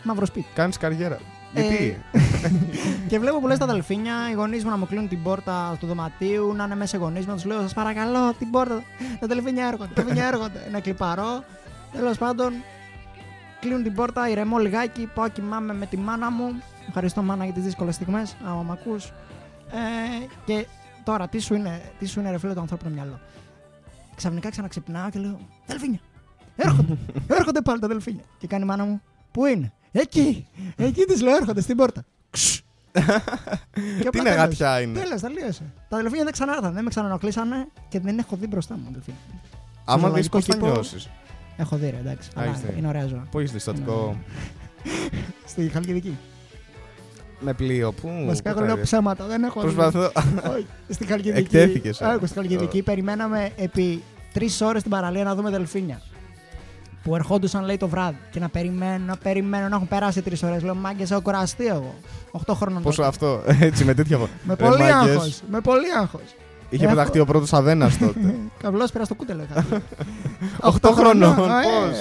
Μαύρος σπίτι. Κάνεις καριέρα. Ε, Γιατί; και βλέπω που λες τα αδελφίνια, οι γονείς μου να μου κλείνουν την πόρτα του δωματίου, να είναι μέσα οι γονείς μου, να τους λέω: Σας παρακαλώ, την πόρτα. Τα αδελφίνια έρχονται, τα αδελφίνια έρχονται. να κλιπαρώ. Τέλος πάντων, κλείνουν την πόρτα, ηρεμώ λιγάκι, πάω κοιμάμαι με τη μάνα μου. Ευχαριστώ μάνα για τις δύσκολες στιγμές, άμα μ' ακούς. Ε, και τώρα τι σου είναι, τι σου είναι ρε φίλε το ανθρώπινο μυαλό; Ξαφνικά ξαναξυπνάω και λέω Δελφίνια. Έρχονται. έρχονται πάλι τα δελφίνια. Και κάνει η μάνα μου, Πού είναι; Εκεί. Εκεί της λέω έρχονται στην πόρτα. Ξ. Και Τι απλά είναι τέλος. γατιά είναι; Τέλος, τελείωσε. Τα δελφίνια δεν ξανάρθαν, δεν με ξανανοκλήσανε και δεν έχω δει μπροστά μου δελφίνια. Άμα δεις ζωολογικό πώς θα τύπο. νιώσεις. Έχω δει, ρε, εντάξει. Αλλά έχεις δει. είναι ωραία ζώα. Πού έχει δει στατικό. Στη Χαλκιδική. Με πλοίο. Πού. Βασικά, πού εγώ τα λέω είδες; ψέματα, δεν έχω δει. Προσπαθώ. Όχι, Στη Χαλκιδική. Εκτέθηκες, ε. Άκου, στη Χαλκιδική περιμέναμε επί τρεις ώρες στην παραλία να δούμε δελφίνια. Που ερχόντουσαν λέει το βράδυ και να περιμένω, να περιμένω να έχουν περάσει τρεις ώρες. Λέω μάγκες, έχω κουραστεί εγώ. 8 χρόνων. Πόσο τότε. αυτό. Έτσι με τέτοια φω- Με Ρε, πολύ μάγκες. άγχος. Με πολύ άγχος. Είχε Έχω- πεταχτεί ο πρώτος Αβένα τότε. Καβλός πέρα στο κούτελο. είχα. Οχτώ χρονών, Ε, πώς;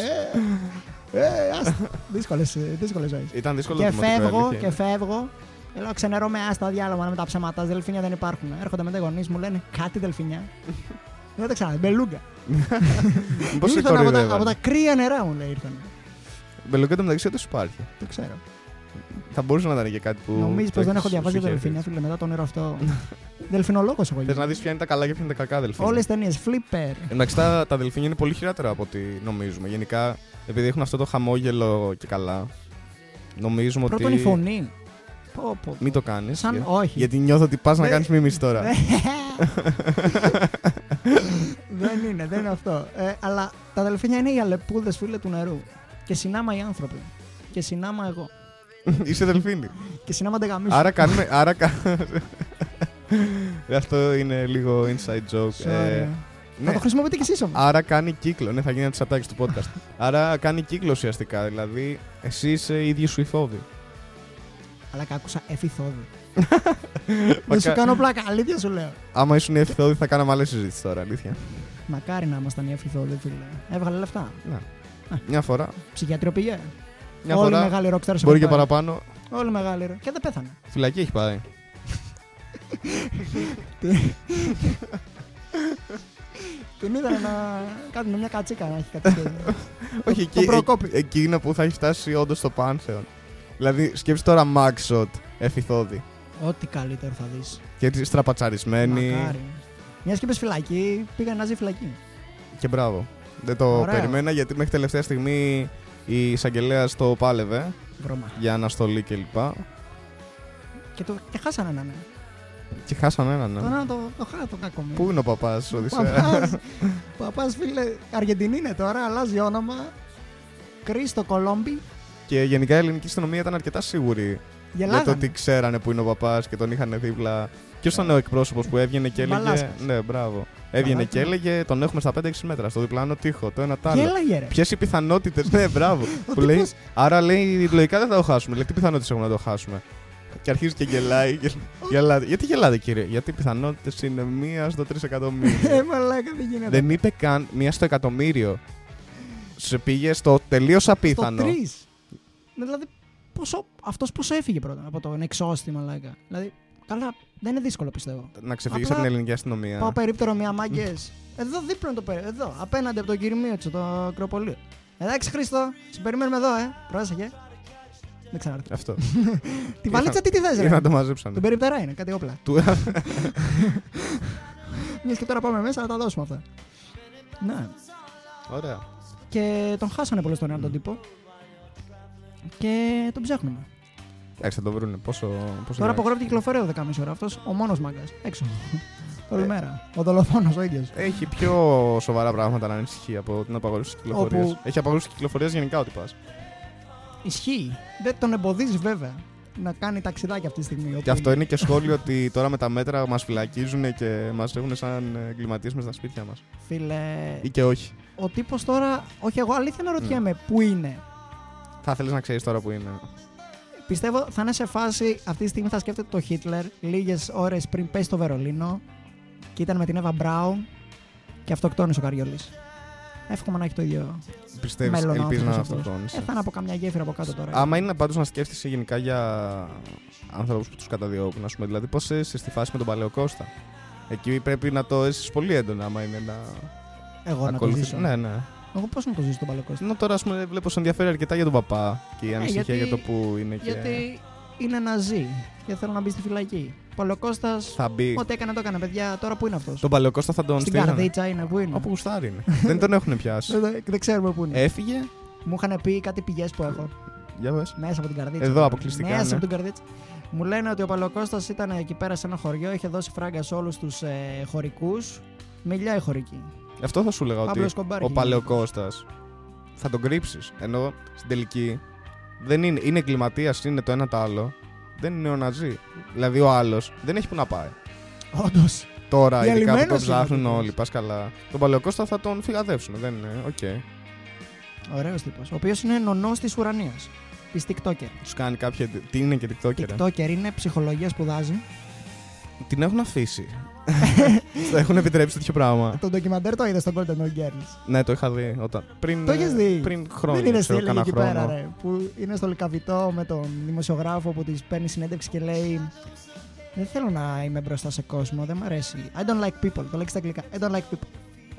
ε, ε, άστα. Δύσκολες, ε, δύσκολες ζωές. Ήταν δύσκολο Και το δημοτικό, φεύγω αλήθεια. και φεύγω. Και λέω ξενερώ με άστα διάλογα με τα ψέματα. Δελφίνια δεν υπάρχουν. Έρχονται μετά οι γονείς μου λένε κάτι δελφίνια. Δεν τα ξανά. Μπελούγκα. Πώς σε Ήρθαν από, τα, κοροϊδεύανε. από τα κρύα νερά μου λέει ήρθαν. Μπελουκέ το μεταξύ του υπάρχει. Το ξέρω. Θα μπορούσε να ήταν και κάτι που. Νομίζεις το πω δεν έχεις- έχω διαβάσει σου για είχε δελφίνια, έρθει. φίλε, μετά το όνειρο αυτό. Δελφινολόγος εγώ Θες να γίνω. δεις ποια είναι τα καλά και ποια είναι τα κακά δελφίνια. Όλες τις ταινίες. Flipper. Εντάξει, τα, τα δελφίνια είναι πολύ χειρότερα από ό,τι νομίζουμε. Γενικά, επειδή έχουν αυτό το χαμόγελο και καλά, νομίζουμε Πρώτον ότι. η φωνή. Πω, πω. Μην το κάνεις. Σαν όχι. Γιατί νιώθω ότι πας να Ναι. κάνεις μίμηση τώρα. δεν είναι, δεν είναι αυτό. Ε, αλλά τα δελφίνια είναι οι αλεπούδες φίλε του νερού. Και συνάμα οι άνθρωποι. Και συνάμα εγώ. Είσαι δελφίνι. Και συνάμα ντεγαμίσου. άρα κάνουμε. Άρα κα... Αυτό είναι λίγο inside joke. Ε, Θα ναι. το χρησιμοποιείτε κι εσείς όμως. Άρα κάνει κύκλο. Ναι, θα γίνει ένα τσατάκι του podcast. Άρα κάνει κύκλο ουσιαστικά. Δηλαδή, εσύ είσαι οι ίδιοι σου οι φόβοι. Αλλά και άκουσα εφηθόδη. Δεν σου Μακα- κάνω πλάκα, αλήθεια σου λέω. Άμα ήσουν οι ευθόδοι, θα κάναμε άλλη συζήτηση τώρα, αλήθεια. Μακάρι να ήμασταν οι εφηθόδη, φίλε. Έβγαλε λεφτά. Ναι. Μια φορά. Ψυχιατρίο πήγε. Μια Όλοι οι φορά. μεγάλοι rockstars έχουν Μπορεί και πάει. παραπάνω. Όλοι μεγάλοι. ρε. Και δεν πέθανε. Φυλακή έχει πάει. Την είδανε να κάνει μια κατσίκα να έχει κάτι. Όχι, το εκεί, προκόπη. ε, εκείνο που θα έχει φτάσει όντως στο Πάνθεον. Δηλαδή, σκέψεις τώρα Maxshot, εφηθόδη. Ό,τι καλύτερο θα δεις. Και έτσι στραπατσαρισμένη. Μακάρι. Μια και είπες φυλακή, πήγα να ζει φυλακή. Και μπράβο. Δεν το Ωραίο. περιμένα γιατί μέχρι τελευταία στιγμή η εισαγγελέα το πάλευε Βρώμα. για αναστολή κλπ. Και, το, και χάσανε έναν. Ναι. Και χάσαν έναν. ναι. Τώρα το, το χάσα το κακό μου. Πού είναι ο παπάς, Οδυσσέα. Παπάς, παπάς φίλε, Αργεντινή είναι τώρα, αλλάζει όνομα. Κρίστο Κολόμπι. και γενικά η ελληνική αστυνομία ήταν αρκετά σίγουρη για το Γελάγανε. ότι ξέρανε που είναι ο παπάς και τον είχαν δίπλα. Ποιος ήταν ο εκπρόσωπος που έβγαινε και έλεγε. Μπαλάσκας. Ναι, μπράβο. Έβγαινε Μπαλάσκας. και έλεγε τον έχουμε στα 5-6 μέτρα, στο διπλάνο τοίχο, το ένα το άλλο. Γέλαγε ρε. Ποιες οι πιθανότητες, ναι, μπράβο. Ο που λέει, τύπος- άρα λέει, λογικά δεν θα το χάσουμε. Λέει, τι πιθανότητες έχουμε να το χάσουμε. Και αρχίζει και γελάει. γελ- γελάτε. Γιατί γελάτε, κύριε, Γιατί οι πιθανότητες είναι μία στο 3 Ε, εκατομμύρια. μαλάκα δεν γίνεται. δεν είπε καν μία στο εκατομμύριο. Σε πήγε στο τελείως Στο απίθανο. τρεις. Ναι, Δηλαδή, πόσο, αυτός πόσο έφυγε πρώτα από το εξώστη μαλάκα; Δηλαδή, καλά, δεν είναι δύσκολο πιστεύω. Να ξεφύγεις Απλά από την ελληνική αστυνομία. Πάω περίπτερο μια μάγκες. Εδώ δίπλα είναι το περίπτερο. Εδώ, απέναντι από το Κυρμίωτσο, το Ακροπολείο. Εντάξει, Χρήστο, σε περιμένουμε εδώ, ε. Πρόσεχε. Δεν ξανάρθει. Αυτό. Τη βαλίτσα τι τη θες, Ή ρε. να το μαζέψανε. Τον περιπτερά είναι, κάτι όπλα. Του- Μιας και τώρα πάμε μέσα να τα δώσουμε αυτά. Ναι. Ωραία. Και τον χάσανε πολύ στον τον τύπο. Και τον ψάχνουμε. Εντάξει, θα το βρούνε. Πόσο. πόσο Τώρα είναι. απογορεύει κυκλοφορία 10.30 ώρα. Αυτός ο μόνος μάγκα. Έξω. Όλη μέρα. Ο δολοφόνος ο ίδιος. Έχει πιο σοβαρά πράγματα να ανησυχεί από την απαγόρευση της κυκλοφορίας. Όπου- Έχει απαγόρευση της κυκλοφορίας γενικά ό,τι πας. Ισχύει. Δεν τον εμποδίζεις βέβαια να κάνει ταξιδάκι αυτή τη στιγμή. όπου Και αυτό είναι και σχόλιο ότι τώρα με τα μέτρα μας φυλακίζουν και μας έχουν σαν εγκληματίες με στα σπίτια μας. Φίλε, Ή και όχι. ο τύπος τώρα. Όχι, εγώ αλήθεια να ρωτιέμαι πού είναι; Θα ήθελε να ξέρεις τώρα που είναι. Πιστεύω θα είναι σε φάση αυτή τη στιγμή θα σκέφτεται το Χίτλερ λίγες ώρες πριν πέσει στο Βερολίνο και ήταν με την Εύα Μπράουν και αυτοκτόνησε ο Καριόλης. Εύχομαι να έχει το ίδιο Πιστεύεις, μέλλον ο ελπίζει να άνθρωπος αυτός. αυτοκτόνησε. Ε, θα είναι από καμιά γέφυρα από κάτω τώρα. Άμα είναι πάντως να σκέφτεσαι γενικά για άνθρωπους που τους καταδιώκουν, ας πούμε. Δηλαδή, πώς είσαι στη φάση με τον Παλαιοκώστα. Εκεί πρέπει να το έζησες πολύ έντονα, άμα είναι να. Εγώ να το ακολουθεί- ζήσω. Ναι, ναι. Εγώ πώς να το ζήσω τον Παλαιοκώστα. Ενώ τώρα, ας πούμε, βλέπω σε ενδιαφέρει αρκετά για τον παπά και η ανησυχία γιατί- για το που είναι και. Γιατί είναι ναζί και θέλω να μπει στη φυλακή. Παλαιοκώστα. Θα μπει. Ό,τι έκανε το έκανε, παιδιά. Τώρα που είναι αυτός. Τον Παλαιοκώστα θα τον Στην στείλανε. καρδίτσα είναι, πού είναι. Όπου γουστάρει είναι. Δεν τον έχουν πιάσει. Δεν, δεν ξέρουμε πού είναι. Έφυγε. Μου είχαν πει κάτι πηγές που έχω. Για πες. Μέσα από την Καρδίτσα. Εδώ αποκλειστικά, Μέσα ναι. από την Καρδίτσα. Μου λένε ότι ο Παλαιοκώστας ήταν εκεί πέρα σε ένα χωριό, είχε δώσει φράγκα σε όλους τους ε, χωρικούς. Μιλιά η χωρική. Αυτό θα σου έλεγα ότι Πάμπλο Εσκομπάρ ο έχει Παλαιοκώστας θα τον κρύψεις. Ενώ στην τελική δεν είναι, είναι εγκληματίας, είναι το ένα το άλλο. Δεν είναι ο Ναζί. Δηλαδή ο άλλος δεν έχει που να πάει. Όντως. Τώρα, ειδικά που Διαλυμένος τον ψάχνουν είναι ο όλοι, τύπος. πας καλά. Τον Παλαιοκώστα θα τον φυγαδεύσουν. Δεν είναι. Οκ. Ωραίος τύπος. Ο οποίος είναι νονός της ουρανίας. Της TikToker. Τους κάνει κάποια. Τι είναι και TikToker. ε; TikToker είναι ψυχολογία, σπουδάζει. Την έχουν αφήσει. Στο έχουν επιτρέψει τέτοιο πράγμα. Το ντοκιμαντέρ το είδες στο Golden Girls; ναι, το είχα δει όταν. Πριν, Το έχεις ε, δει; Πριν χρόνια. Δεν είναι ξέρω, στήλη κάνα εκεί χρόνο. πέρα, ρε. Που είναι στο λικαβιτό με τον δημοσιογράφο που της παίρνει συνέντευξη και λέει. Δεν θέλω να είμαι μπροστά σε κόσμο, δεν μ' αρέσει. I don't like people. Το λέει στα αγγλικά. I don't like people.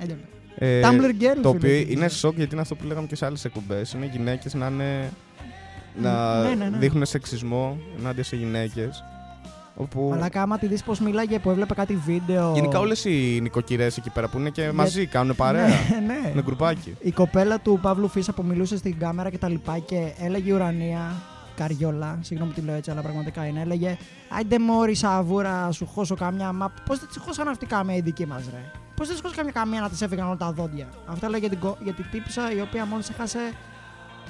I don't like. Ε, Tumblr girl. Το φίλε, οποίο εκεί. είναι σοκ γιατί είναι αυτό που λέγαμε και σε άλλες εκπομπές. Είναι γυναίκες να είναι. να Ναι, ναι, ναι. δείχνουν σεξισμό ενάντια σε γυναίκες. Όπου. Αλλά κάμα τη δεις πώς μίλαγε που έβλεπε κάτι βίντεο. Γενικά όλες οι νοικοκυρές εκεί πέρα που είναι και μαζί, κάνουν παρέα. Ναι, ναι. Είναι γκρουπάκι. Η κοπέλα του Παύλου Φίσα που μιλούσε στην κάμερα και τα λοιπά και έλεγε η ουρανία, Καριόλα, συγγνώμη που τη λέω έτσι, αλλά πραγματικά είναι. Έλεγε Άιντε μόρι σαβούρα, σου χώσω καμιά. Μα πώς δεν της χώσαν αυτή καμία η δική μας, ρε; Πώς δεν της χώσαν καμιά καμία να της έφυγαν όλα τα δόντια; Αυτό έλεγε για την, κο- για την τύπησα η οποία μόλις έχασε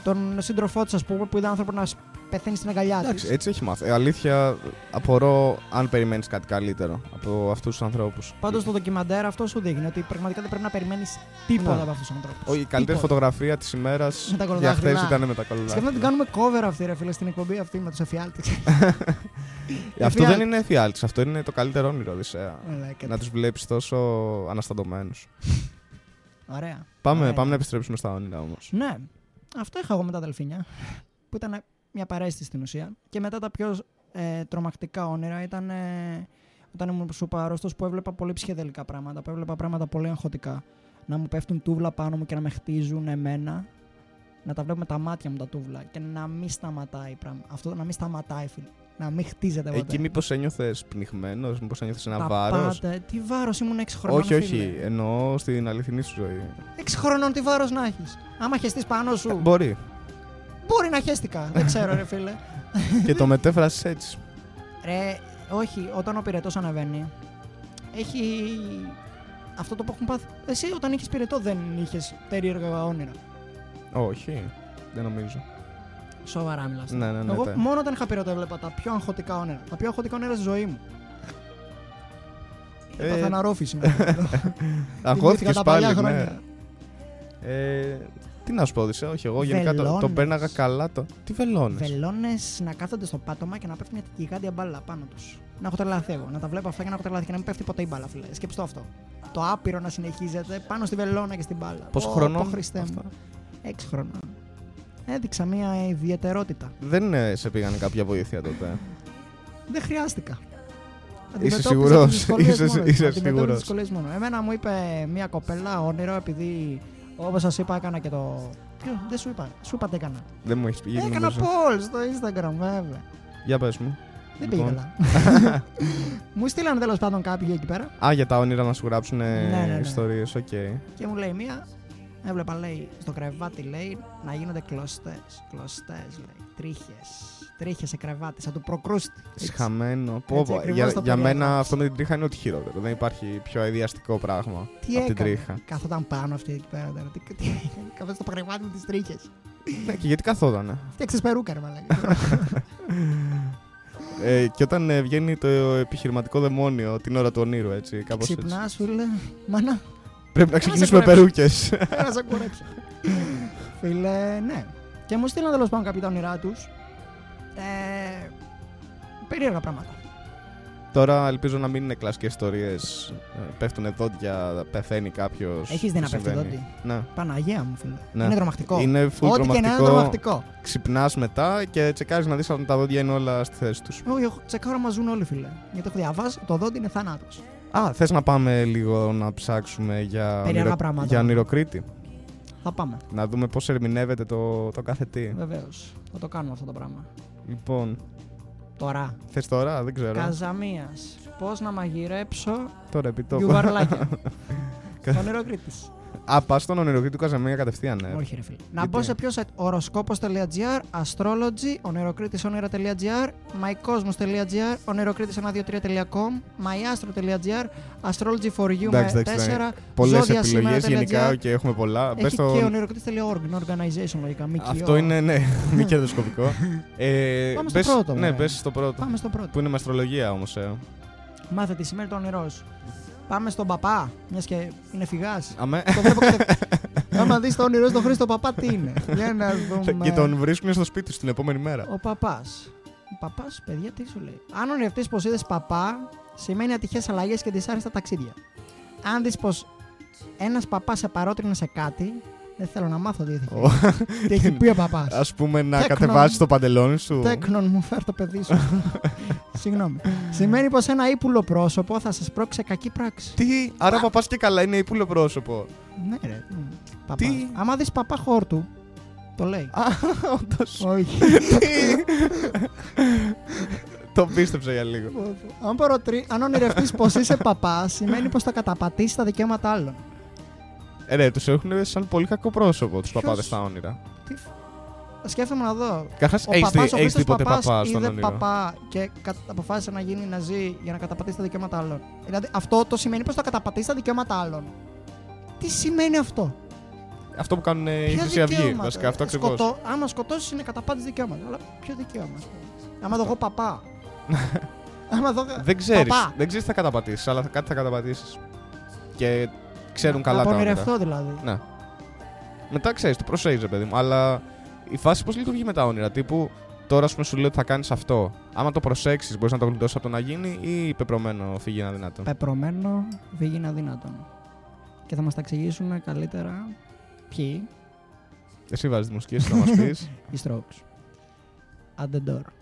τον σύντροφό της, ας πούμε, που είδε άνθρωπος να σ- πεθαίνεις στην αγκαλιά Εντάξει, της. έτσι έχει μάθει. Ε, αλήθεια, απορώ αν περιμένεις κάτι καλύτερο από αυτούς τους ανθρώπους. Πάντως το ντοκιμαντέρ αυτό σου δείχνει ότι πραγματικά δεν πρέπει να περιμένεις τίποτα Ναι. από αυτούς τους ανθρώπους. Η καλύτερη φωτογραφία της ημέρας Με τα για κολοδάχτυλα. χθες ήταν με τα Σκέφτομαι να κολλά. την κάνουμε cover αυτή, ρε φίλε, στην εκπομπή αυτή με τους εφιάλτες. Αυτό Εφιάλτη. δεν είναι εφιάλτη, αυτό είναι το καλύτερο όνειρο, Οδυσσέα. Μαλάκα. Να τους βλέπεις τόσο αναστατωμένους. Ωραία. Πάμε, Ωραία. πάμε να επιστρέψουμε στα όνειρα όμως. Ναι. Αυτό είχα εγώ με τα αδελφίνια. Που ήταν μια παρέστηση στην ουσία. Και μετά τα πιο ε, τρομακτικά όνειρα ήταν ε, όταν ήμουν σούπα άρρωστος που έβλεπα πολύ ψυχεδελικά πράγματα. Που έβλεπα πράγματα πολύ αγχωτικά. Να μου πέφτουν τούβλα πάνω μου και να με χτίζουν εμένα. Να τα βλέπω με τα μάτια μου τα τούβλα. Και να μην σταματάει πράγμα. Αυτό να μην σταματάει, φίλε. Να μην χτίζεται ποτέ. Εκεί μήπως ένιωθες πνιγμένος, μήπως ένιωθες ένα Τα βάρος; πάτε. Τι βάρος ήμουν 6 χρονών. Όχι, όχι. φίλε. Εννοώ στην αληθινή σου ζωή. 6 χρονών τι βάρος να έχεις. Άμα χεστείς πάνω σου. Ε, Μπορεί. Μπορεί να χέστηκα. Δεν ξέρω, ρε φίλε. και το μετέφρασες έτσι. Ρε, όχι, όταν ο πυρετός ανεβαίνει, έχει αυτό το που έχουν πάθει. Εσύ όταν είχες πυρετό δεν είχες περίεργα όνειρα. Όχι. Δεν νομίζω. Σοβαρά μιλάς. Ναι, ναι, ναι. Εγώ τε. μόνο όταν είχα πυρετό έβλεπα τα πιο αγχωτικά όνειρα. Τα πιο αγχωτικά όνειρα στη ζωή μου. Ε, Έπαθα αναρρόφηση. με αυτό. Θυμήθηκα Αγχώθηκε τα πάλι. παλιά Ναι. χρόνια. Ε, τι να σου πω, Οδυσσέα, όχι. Εγώ γενικά το, το Βελόνες. πέρναγα καλά. Το... Τι βελόνε. Βελόνε να κάθονται στο πάτωμα και να πέφτει μια γιγάντια μπάλα πάνω τους. Να έχω τρελαθεί εγώ. Να τα βλέπω αυτά και να έχω τρελαθεί και να μην πέφτει ποτέ η μπάλα, φίλε. Σκέψτε το αυτό. Το άπειρο να συνεχίζεται πάνω στη βελόνα και στην μπάλα. Πόσο Ω, χρονών. πω, Χριστέ μου. αυτά; Έξι χρονών. Έδειξα μια ιδιαιτερότητα. Δεν ε, σε πήγανε κάποια βοήθεια τότε; Δεν χρειάστηκα. Είσαι Αντιμετώπιζα σίγουρος; τις δυσκολίες Είσαι- μόνος μου. είσαι Αντιμετώπιζα σίγουρος; τις δυσκολίες μόνος. Εμένα μου είπε μια κοπέλα όνειρο επειδή όπως σας είπα έκανα και το... Ποιο, δεν σου είπα. Σου είπα τι έκανα. Δεν μου έχεις πει. έκανα νομίζω. poll στο Instagram βέβαια. Για πες μου. Δεν πήγε Λοιπόν. καλά. μου στείλαν τέλος πάντων κάποιοι εκεί πέρα Α, για τα όνειρα να σου γράψουν ναι, ναι. ιστορίες, οκ. και μου λέει μία. Έβλεπα λέει στο κρεβάτι λέει να γίνονται κλωστές. Κλωστές λέει. Τρίχες. Τρίχε σε κρεβάτι, σαν του προκρούστη. Έτσι. Σχαμένο. Πω, Έτσι πω. ακριβώς Για, το για περιέγραψε. μένα αυτό με την τρίχα είναι ό,τι χειρότερο. Δεν υπάρχει πιο αειδιαστικό πράγμα Τι από την έκανε. τρίχα. Κάθονταν πάνω αυτή εκεί πέρα. τώρα. Τι, τι, κάθεται στο κρεβάτι με τι τρίχε. ναι, και γιατί καθότανε; Φτιάξες περούκα, ρε μαλάκα. ε, και όταν ε, βγαίνει το επιχειρηματικό δαιμόνιο την ώρα του ονείρου, έτσι. Κάπως έτσι. Ξυπνάς, φίλε. Μάνα, Πρέπει να σε ξεκινήσουμε κουρέψω. περούκες. να σε κουρέψω. φίλε, ναι. Και μου στείλαν τέλος πάντων κάποιοι τα όνειρά τους. Ε, περίεργα πράγματα. Τώρα ελπίζω να μην είναι κλασικές ιστορίες. Πέφτουν δόντια, πεθαίνει κάποιος. Έχεις δει να πέφτει δόντι; Ναι. Παναγία μου, φίλε. Ναι. Είναι τρομακτικό. Είναι full Ό,τι και να είναι τρομακτικό. τρομακτικό. Ξυπνάς μετά και τσεκάρεις να δεις αν τα δόντια είναι όλα στη θέση τους. Όχι, εγώ τσεκάρω να ζουν όλοι, φίλε. Γιατί έχω διαβάσει, το δόντι είναι θάνατος. Α, θες να πάμε λίγο να ψάξουμε για, Περίεργα πράγματα. για ονειροκρίτη; Θα πάμε. Να δούμε πώς ερμηνεύεται το, το κάθε τι. Βεβαίως. Θα το κάνουμε αυτό το πράγμα. Λοιπόν, Τώρα. Θες τώρα, δεν ξέρω. Καζαμίας. Πώς να μαγειρέψω Τώρα επί τόπου. γιουβαρλάκια. Όνειρο Κρήτης. Α, πας στον ονειροκριτή του Καζαμία κατευθείαν, ναι. Όχι, ρε φίλε. Να Γιατί; μπω σε ποιος site. Οροσκόπο.gr, astrology, ονειροκρίτης-όνειρα.gr, mycosmos.gr, ονειροκρίτης123.com, myastro.gr, astrology for you Εντάξει, με εντάξει, 4, Πολλές ζώδια επιλογές σήμερα.gr. γενικά και έχουμε πολλά. Έχει Μπες στο- και ονειροκρίτης.org, είναι organization λογικά. ΜΚΟ. Αυτό είναι, ναι, μη κερδοσκοπικό. ε, Πάμε στο μπες- πρώτο, Ναι, βέβαια. πες στο πρώτο. Πάμε στο πρώτο. Που είναι με αστρολογία όμως. Ε. Μάθε τη σημαίνει το όνειρό σου. Πάμε στον παπά, μιας και είναι φυγάς. Αμέ. το βλέπω κατευθείαν. Άμα δεις το όνειρό στον Χρήστο παπά, τι είναι. Για να δούμε. και τον βρίσκουν στο σπίτι του την επόμενη μέρα. Ο παπάς. Ο παπάς, παιδιά, τι σου λέει. Αν ονειρευτείς πως είδες παπά, σημαίνει ατυχές αλλαγές και δυσάρεστα ταξίδια. Αν δεις πως ένας παπάς σε παρότρινε σε κάτι, δεν θέλω να μάθω τι, έχει- Ω, τι έχει πει ο παπάς. Α πούμε να Τέκνον. κατεβάσει το παντελόνι σου. Τέκνον μου, φέρ το παιδί σου. Συγγνώμη. Σημαίνει πως ένα ύπουλο πρόσωπο θα σας πρόξει σε κακή πράξη. Τι, άρα παπάς και καλά είναι ύπουλο πρόσωπο. Ναι, ρε. μ, παπάς. Τι; Άμα δεις παπά χόρτου, το λέει. Α, όντως. Όχι. Το πίστεψα για λίγο. αν, παροτρι... αν ονειρευτείς πως είσαι παπάς, σημαίνει πως θα καταπατήσεις τα δικαιώματα άλλων. Ε, ρε, τους έχουν σαν πολύ κακό πρόσωπο τους Ποιος; παπάδες στα όνειρα. Τι... φ- Σκέφτομαι να δω. Καταρχάς, Ο έχεις παπάς, ο δει Χρήστος τίποτε παπάς παπάς στον είδε όνειρο; παπά και κα- αποφάσισε να γίνει ναζί για να καταπατήσει τα δικαιώματα άλλων. Δηλαδή αυτό το σημαίνει πως θα καταπατήσει τα δικαιώματα άλλων. Τι σημαίνει αυτό; Αυτό που κάνουν οι Ποια Χρυσή Αυγή. δικαιώματα; Βασικά αυτό Ε, ακριβώς. σκοτώ- Άμα σκοτώσεις είναι καταπάτηση δικαιώματα. Αλλά ποιο δικαίωμα; ας πούμε. Άμα δω εγώ παπά. Άμα δω. Δεν ξέρεις. Παπά. Δεν ξέρεις τι θα καταπατήσεις, αλλά κάτι θα καταπατήσεις. Και ξέρουν καλά να τα το όνειρα. ονειρευτώ δηλαδή. Ναι. Μετά ξέρεις, το προσέχει, ρε παιδί μου. Αλλά η φάση πώς λειτουργεί με τα όνειρα. Τύπου τώρα, ας πούμε, σου λέει ότι θα κάνεις αυτό. Άμα το προσέξεις, μπορείς να το γλιτώσεις από το να γίνει ή πεπρωμένο φύγει ένα δυνατό; Πεπρωμένο φύγει αδύνατον. Και θα μας τα εξηγήσουν καλύτερα ποιοι Εσύ βάζεις τη μουσική, εσύ θα μας πεις. οι strokes. At the door.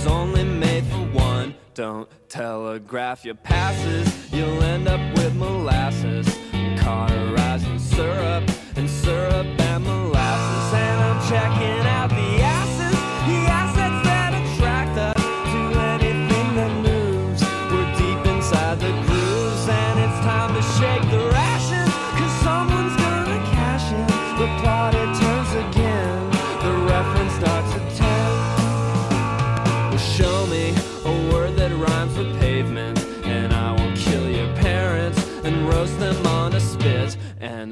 is only made for one. Don't telegraph your passes, you'll end up with molasses. Cauterizing syrup and syrup and molasses. And I'm checking out the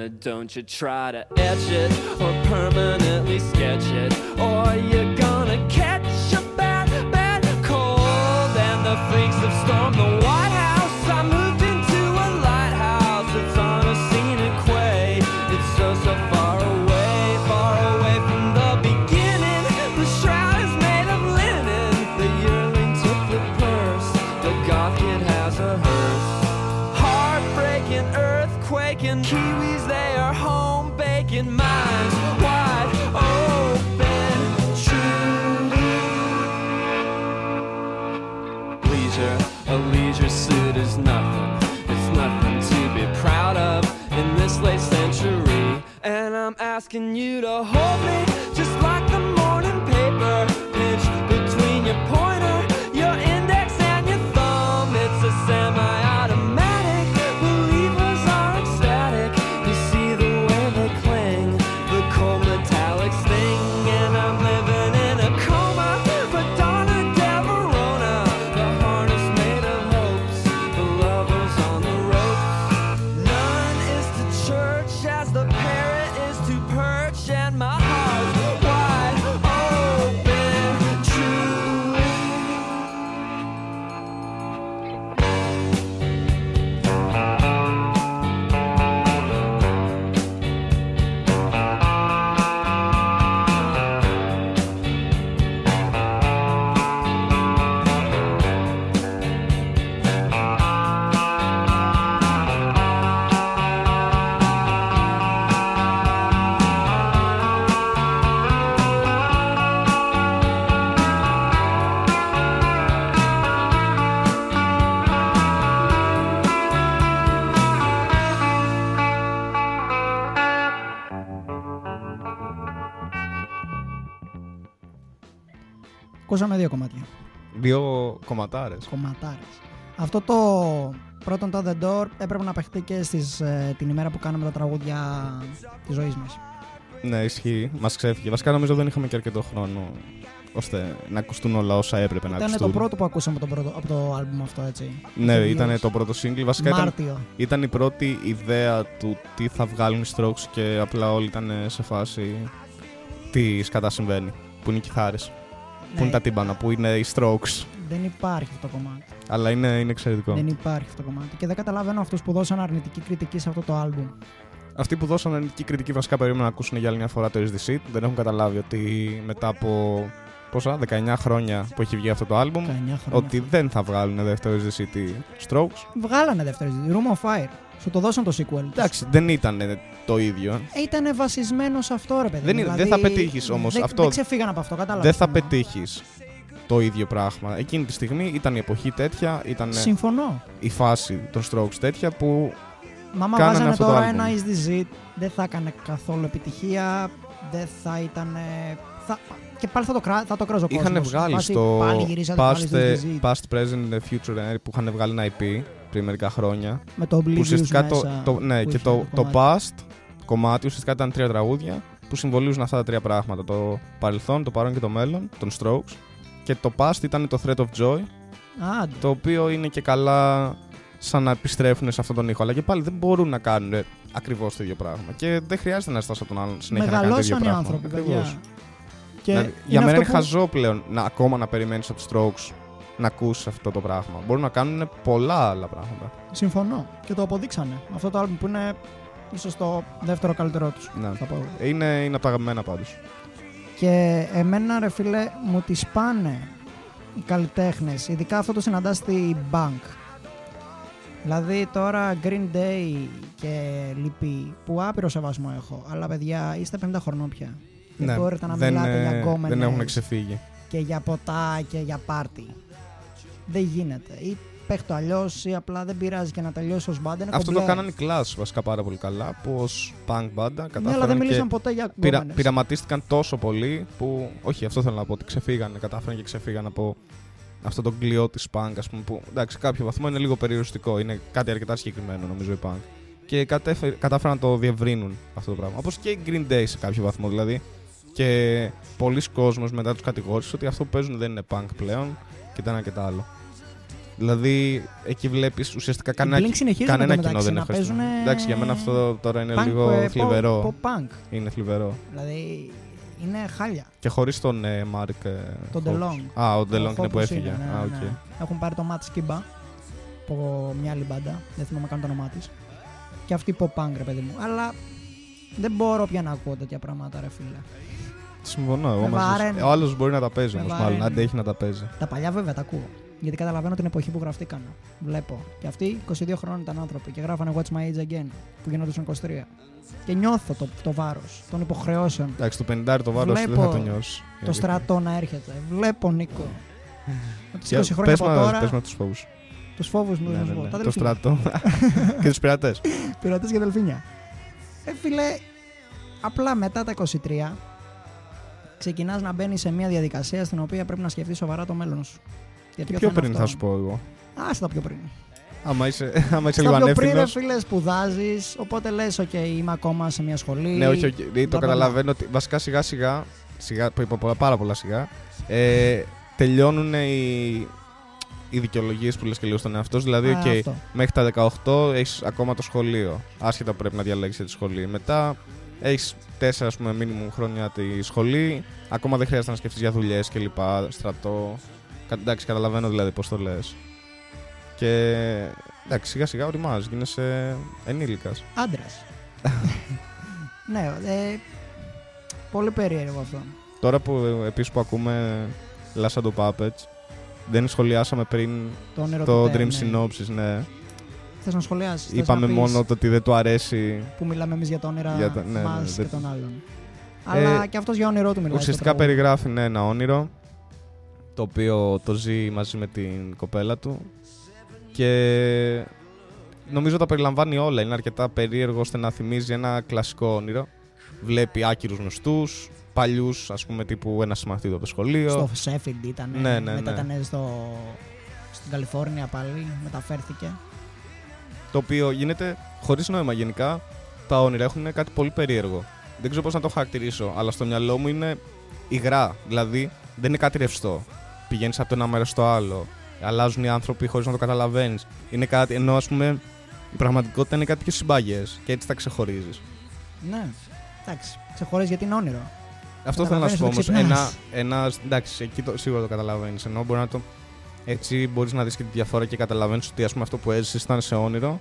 good. Don't you try to etch it or permanently sketch it, or you're gonna catch a bad, bad cold. And the freaks have stormed the White House. asking you to hold me. Ακούσαμε δύο κομμάτια. Δύο κομματάρες. Κομματάρες. Αυτό το πρώτον το The Door έπρεπε να παιχτεί και στις, ε, την ημέρα που κάναμε τα τραγούδια της ζωής μας. Ναι, ισχύει. Μας ξέφυγε. Βασικά νομίζω δεν είχαμε και αρκετό χρόνο ώστε να ακουστούν όλα όσα έπρεπε να Ήταν ακουστούν. το πρώτο που ακούσαμε από το, πρώτο, από το άλμπουμ αυτό, έτσι. Ναι, Είχε ήταν βγει το πρώτο single. Βασικά ήταν, Μάρτιο. ήταν η πρώτη ιδέα του τι θα βγάλουν οι Strokes και απλά όλοι ήταν σε φάση τι σκατά συμβαίνει. Που είναι οι κιθάρες, που Ναι, είναι τα τύμπανα, που είναι οι Strokes; Δεν υπάρχει αυτό το κομμάτι. Αλλά είναι, είναι εξαιρετικό. Δεν υπάρχει αυτό το κομμάτι. Και δεν καταλαβαίνω αυτούς που δώσαν αρνητική κριτική σε αυτό το άλμπουμ. Αυτοί που δώσαν αρνητική κριτική βασικά περίμεναν να ακούσουν για άλλη μια φορά το SDC. Δεν έχουν καταλάβει ότι μετά από πόσα, 19 χρόνια που έχει βγει αυτό το άλμπουμ, 19 χρόνια. ότι δεν θα βγάλουν δεύτερο SDC τη Strokes. Βγάλανε δεύτερη ζήτηση. Room of Fire. Σου το δώσαν το sequel. Εντάξει, δεν ήταν το ίδιο. Ήταν βασισμένο σε αυτό, ρε παιδί. Δεν μου. είναι- Δηλαδή, δεν θα πετύχεις όμως δεν- αυτό. Δεν ξεφύγαν από αυτό, κατάλαβα. δεν θα πετύχεις το ίδιο πράγμα. Εκείνη τη στιγμή ήταν η εποχή τέτοια, ήταν Συμφωνώ. η φάση των Strokes τέτοια που Μα άμα Κάνανε βάζανε αυτό το τώρα άλμπουμ. ένα Is This It, δεν θα έκανε καθόλου επιτυχία. Δεν θα ήταν. Θα... Και πάλι θα το, κρά... θα το κράζω κόσμος. είχαν βγάλει στο Πάλι γυρίσατε past, πάλι στο Is This It. past, present, future ε, που είχαν βγάλει ένα EP πριν μερικά χρόνια. Με το Που Oblivious ουσιαστικά το, μέσα, το, ναι, που και είχε το, το κομμάτι. past κομμάτι ουσιαστικά ήταν τρία τραγούδια που συμβολίζουν αυτά τα τρία πράγματα. Το παρελθόν, το παρόν και το μέλλον των Strokes. Και το past ήταν το Threat of Joy, Άντε. το οποίο είναι και καλά σαν να επιστρέφουν σε αυτόν τον ήχο. Αλλά και πάλι δεν μπορούν να κάνουν ακριβώς το ίδιο πράγμα. Και δεν χρειάζεται να στάσει από τον άλλον συνέχεια να κάνει το ίδιο Μεγαλώσαν οι πράγμα. άνθρωποι, Ακριβώς. παιδιά. Και Δηλαδή, για μένα αυτό είναι που- χαζό πλέον να, ακόμα να περιμένεις από τους Strokes να ακούσει αυτό το πράγμα. Μπορούν να κάνουν πολλά άλλα πράγματα. Συμφωνώ. Και το αποδείξανε. Αυτό το άλμπουμ που είναι ίσως το δεύτερο καλύτερό τους. Ναι. Θα πω. εγώ. Είναι, είναι από τα αγαπημένα πάντως. Και εμένα, ρε φίλε, μου τις πάνε οι καλλιτέχνες. Ειδικά αυτό το συναντάς στη Bank. Δηλαδή τώρα Green Day και Λυπή, που άπειρο σεβασμό έχω. Αλλά παιδιά, είστε 50 χρονών πια. Δεν μπορείτε να Ναι. δεν, μιλάτε ε, για γκόμενες δεν έχουν ξεφύγει. και για ποτά και για πάρτι. Δεν γίνεται. Ή παίχτω αλλιώς ή απλά δεν πειράζει και να τελειώσει ως μπάντα. είναι Αυτό το κομπλέ. κάνανε οι Clash βασικά πάρα πολύ καλά. Που ως punk banda Ναι, αλλά δεν κατάφεραν μιλήσαν και ποτέ για πειρα, γκόμενες. πειραματίστηκαν τόσο πολύ που. Όχι, αυτό θέλω να πω. Ότι ξεφύγανε. Κατάφεραν και ξεφύγαν από αυτό το κλειό της punk, ας πούμε. Που εντάξει, σε κάποιο βαθμό είναι λίγο περιοριστικό. Είναι κάτι αρκετά συγκεκριμένο νομίζω η punk. Και κατέφε- κατάφεραν να το διευρύνουν αυτό το πράγμα. Όπως και οι Green Day σε κάποιο βαθμό δηλαδή. Και πολλοί κόσμος μετά τους κατηγόρησε ότι αυτό που παίζουν δεν είναι punk πλέον και το ένα και το άλλο. Δηλαδή, εκεί βλέπεις ουσιαστικά κανένα, Blink συνεχίζουν κανένα εντωμεταξύ κοινό δεν να έχεις χωριστεί. παίζουνε Εντάξει, για μένα αυτό τώρα είναι punk, λίγο ε, θλιβερό. pop- pop-punk. Είναι θλιβερό. Δηλαδή είναι χάλια. Και χωρίς τον ε, Μάρκ. ε, Τον Hoppus. DeLong. Α, ο Ο DeLong είναι που Hoppus έφυγε. είναι, ναι, Α, οκ. ναι. Έχουν πάρει το Matt Skiba από μια άλλη μπάντα. Δεν θυμάμαι καν το όνομά της. Και αυτή pop-punk, ρε παιδί μου. Αλλά δεν μπορώ πια να ακούω τέτοια πράγματα, ρε φίλε. Συμφωνώ. Εγώ Με μαζί σου. βαραίνει. Ο άλλος μπορεί να τα παίζει Με όμως, βαραίνει. μάλλον. Αντέχει να τα παίζει. Τα παλιά βέβαια τα ακούω. Γιατί καταλαβαίνω την εποχή που γραφτήκαν. Βλέπω. Και αυτοί 22 χρόνια ήταν άνθρωποι και γράφανε What's My Age Again που γίνονταν 23. Και νιώθω το, το βάρος των υποχρεώσεων. Εντάξει, το 50 το βάρος δεν Βλέπω θα το νιώσεις. Το στρατό να έρχεται. Βλέπω Νίκο. Από τις 20 Πες χρόνια από μας- τώρα, Πες με τους φόβους. τους φόβους μου δεν θα σου πω. Τα Το αδελφίνια. στρατό. και τους πειρατές. Πειρατές και δελφίνια. Ε, φίλε, απλά μετά τα 23 ξεκινάς να μπαίνεις σε μια διαδικασία στην οποία πρέπει να σκεφτείς σοβαρά το μέλλον σου. Γιατί Και πιο πριν θα σου πω εγώ. Άστα τα πιο πριν. Άμα είσαι, άμα είσαι Στα λίγο πιο πριν, ρε ανεύθυνο. φίλε, σπουδάζεις. Οπότε λες, OK, είμαι ακόμα σε μια σχολή. Ναι, όχι, όχι. Δηλαδή, Μπλα, το μπλα, καταλαβαίνω ότι βασικά σιγά σιγά, σιγά που είπα πολλά- πάρα πολλά σιγά, ε, τελειώνουν οι, οι δικαιολογίες που λες και λίγο στον εαυτό σου. Δηλαδή, Α, οκ, αυτό. μέχρι τα 18 έχεις ακόμα το σχολείο. Άσχετα που πρέπει να διαλέξεις τη σχολή. Μετά έχεις 4 ας πούμε, μήνυμου χρόνια τη σχολή. Ακόμα δεν χρειάζεται να σκεφτείς για δουλειές κλπ. Στρατό. Κα- Εντάξει, καταλαβαίνω δηλαδή πώς το λες. Και εντάξει, σιγά σιγά ωριμάζεις, γίνεσαι ενήλικας. Άντρας. ναι, ε, πολύ περίεργο αυτό. Τώρα που επίσης που ακούμε Last of Puppets, δεν σχολιάσαμε πριν Το όνειρο το του Dream Ted, ναι. Synopsis, ναι. Θες να σχολιάσεις, θες Είπαμε να πεις μόνο το ότι δεν του αρέσει. που μιλάμε εμείς για τα όνειρα Για τα- ναι, ναι, μας δεν- και των άλλων. Αλλά και αυτός για όνειρό του μιλάει. στο Ουσιαστικά τραγούδι. περιγράφει ναι, ένα όνειρο το οποίο το ζει μαζί με την κοπέλα του και νομίζω τα περιλαμβάνει όλα. Είναι αρκετά περίεργο ώστε να θυμίζει ένα κλασικό όνειρο. Βλέπει άκυρους γνωστούς, παλιούς, ας πούμε, τύπου ένα συμμαθητή από το σχολείο. Στο Sheffield ήταν. Ναι, ναι, μετά ναι. ήταν στο, στην Καλιφόρνια πάλι. Μεταφέρθηκε. Το οποίο γίνεται χωρίς νόημα γενικά. Τα όνειρα έχουν κάτι πολύ περίεργο. Δεν ξέρω πώς να το χαρακτηρίσω, αλλά στο μυαλό μου είναι υγρά. Δηλαδή δεν είναι κάτι ρευστό. Πηγαίνεις από το ένα μέρος στο άλλο. Αλλάζουν οι άνθρωποι χωρίς να το καταλαβαίνεις. Είναι κάτι, ενώ ας πούμε η πραγματικότητα είναι κάτι πιο συμπάγε και έτσι τα ξεχωρίζεις. Ναι. Εντάξει. Ξεχωρίζεις γιατί είναι όνειρο. Αυτό θέλω να σου πω όμως. Καταλαβαίνεις, το Ένα, ένα, εντάξει, εκεί το, σίγουρα το καταλαβαίνεις. Ενώ μπορεί να το. Έτσι μπορείς να δεις και τη διαφορά και καταλαβαίνεις ότι ας πούμε, αυτό που έζησες ήταν σε όνειρο.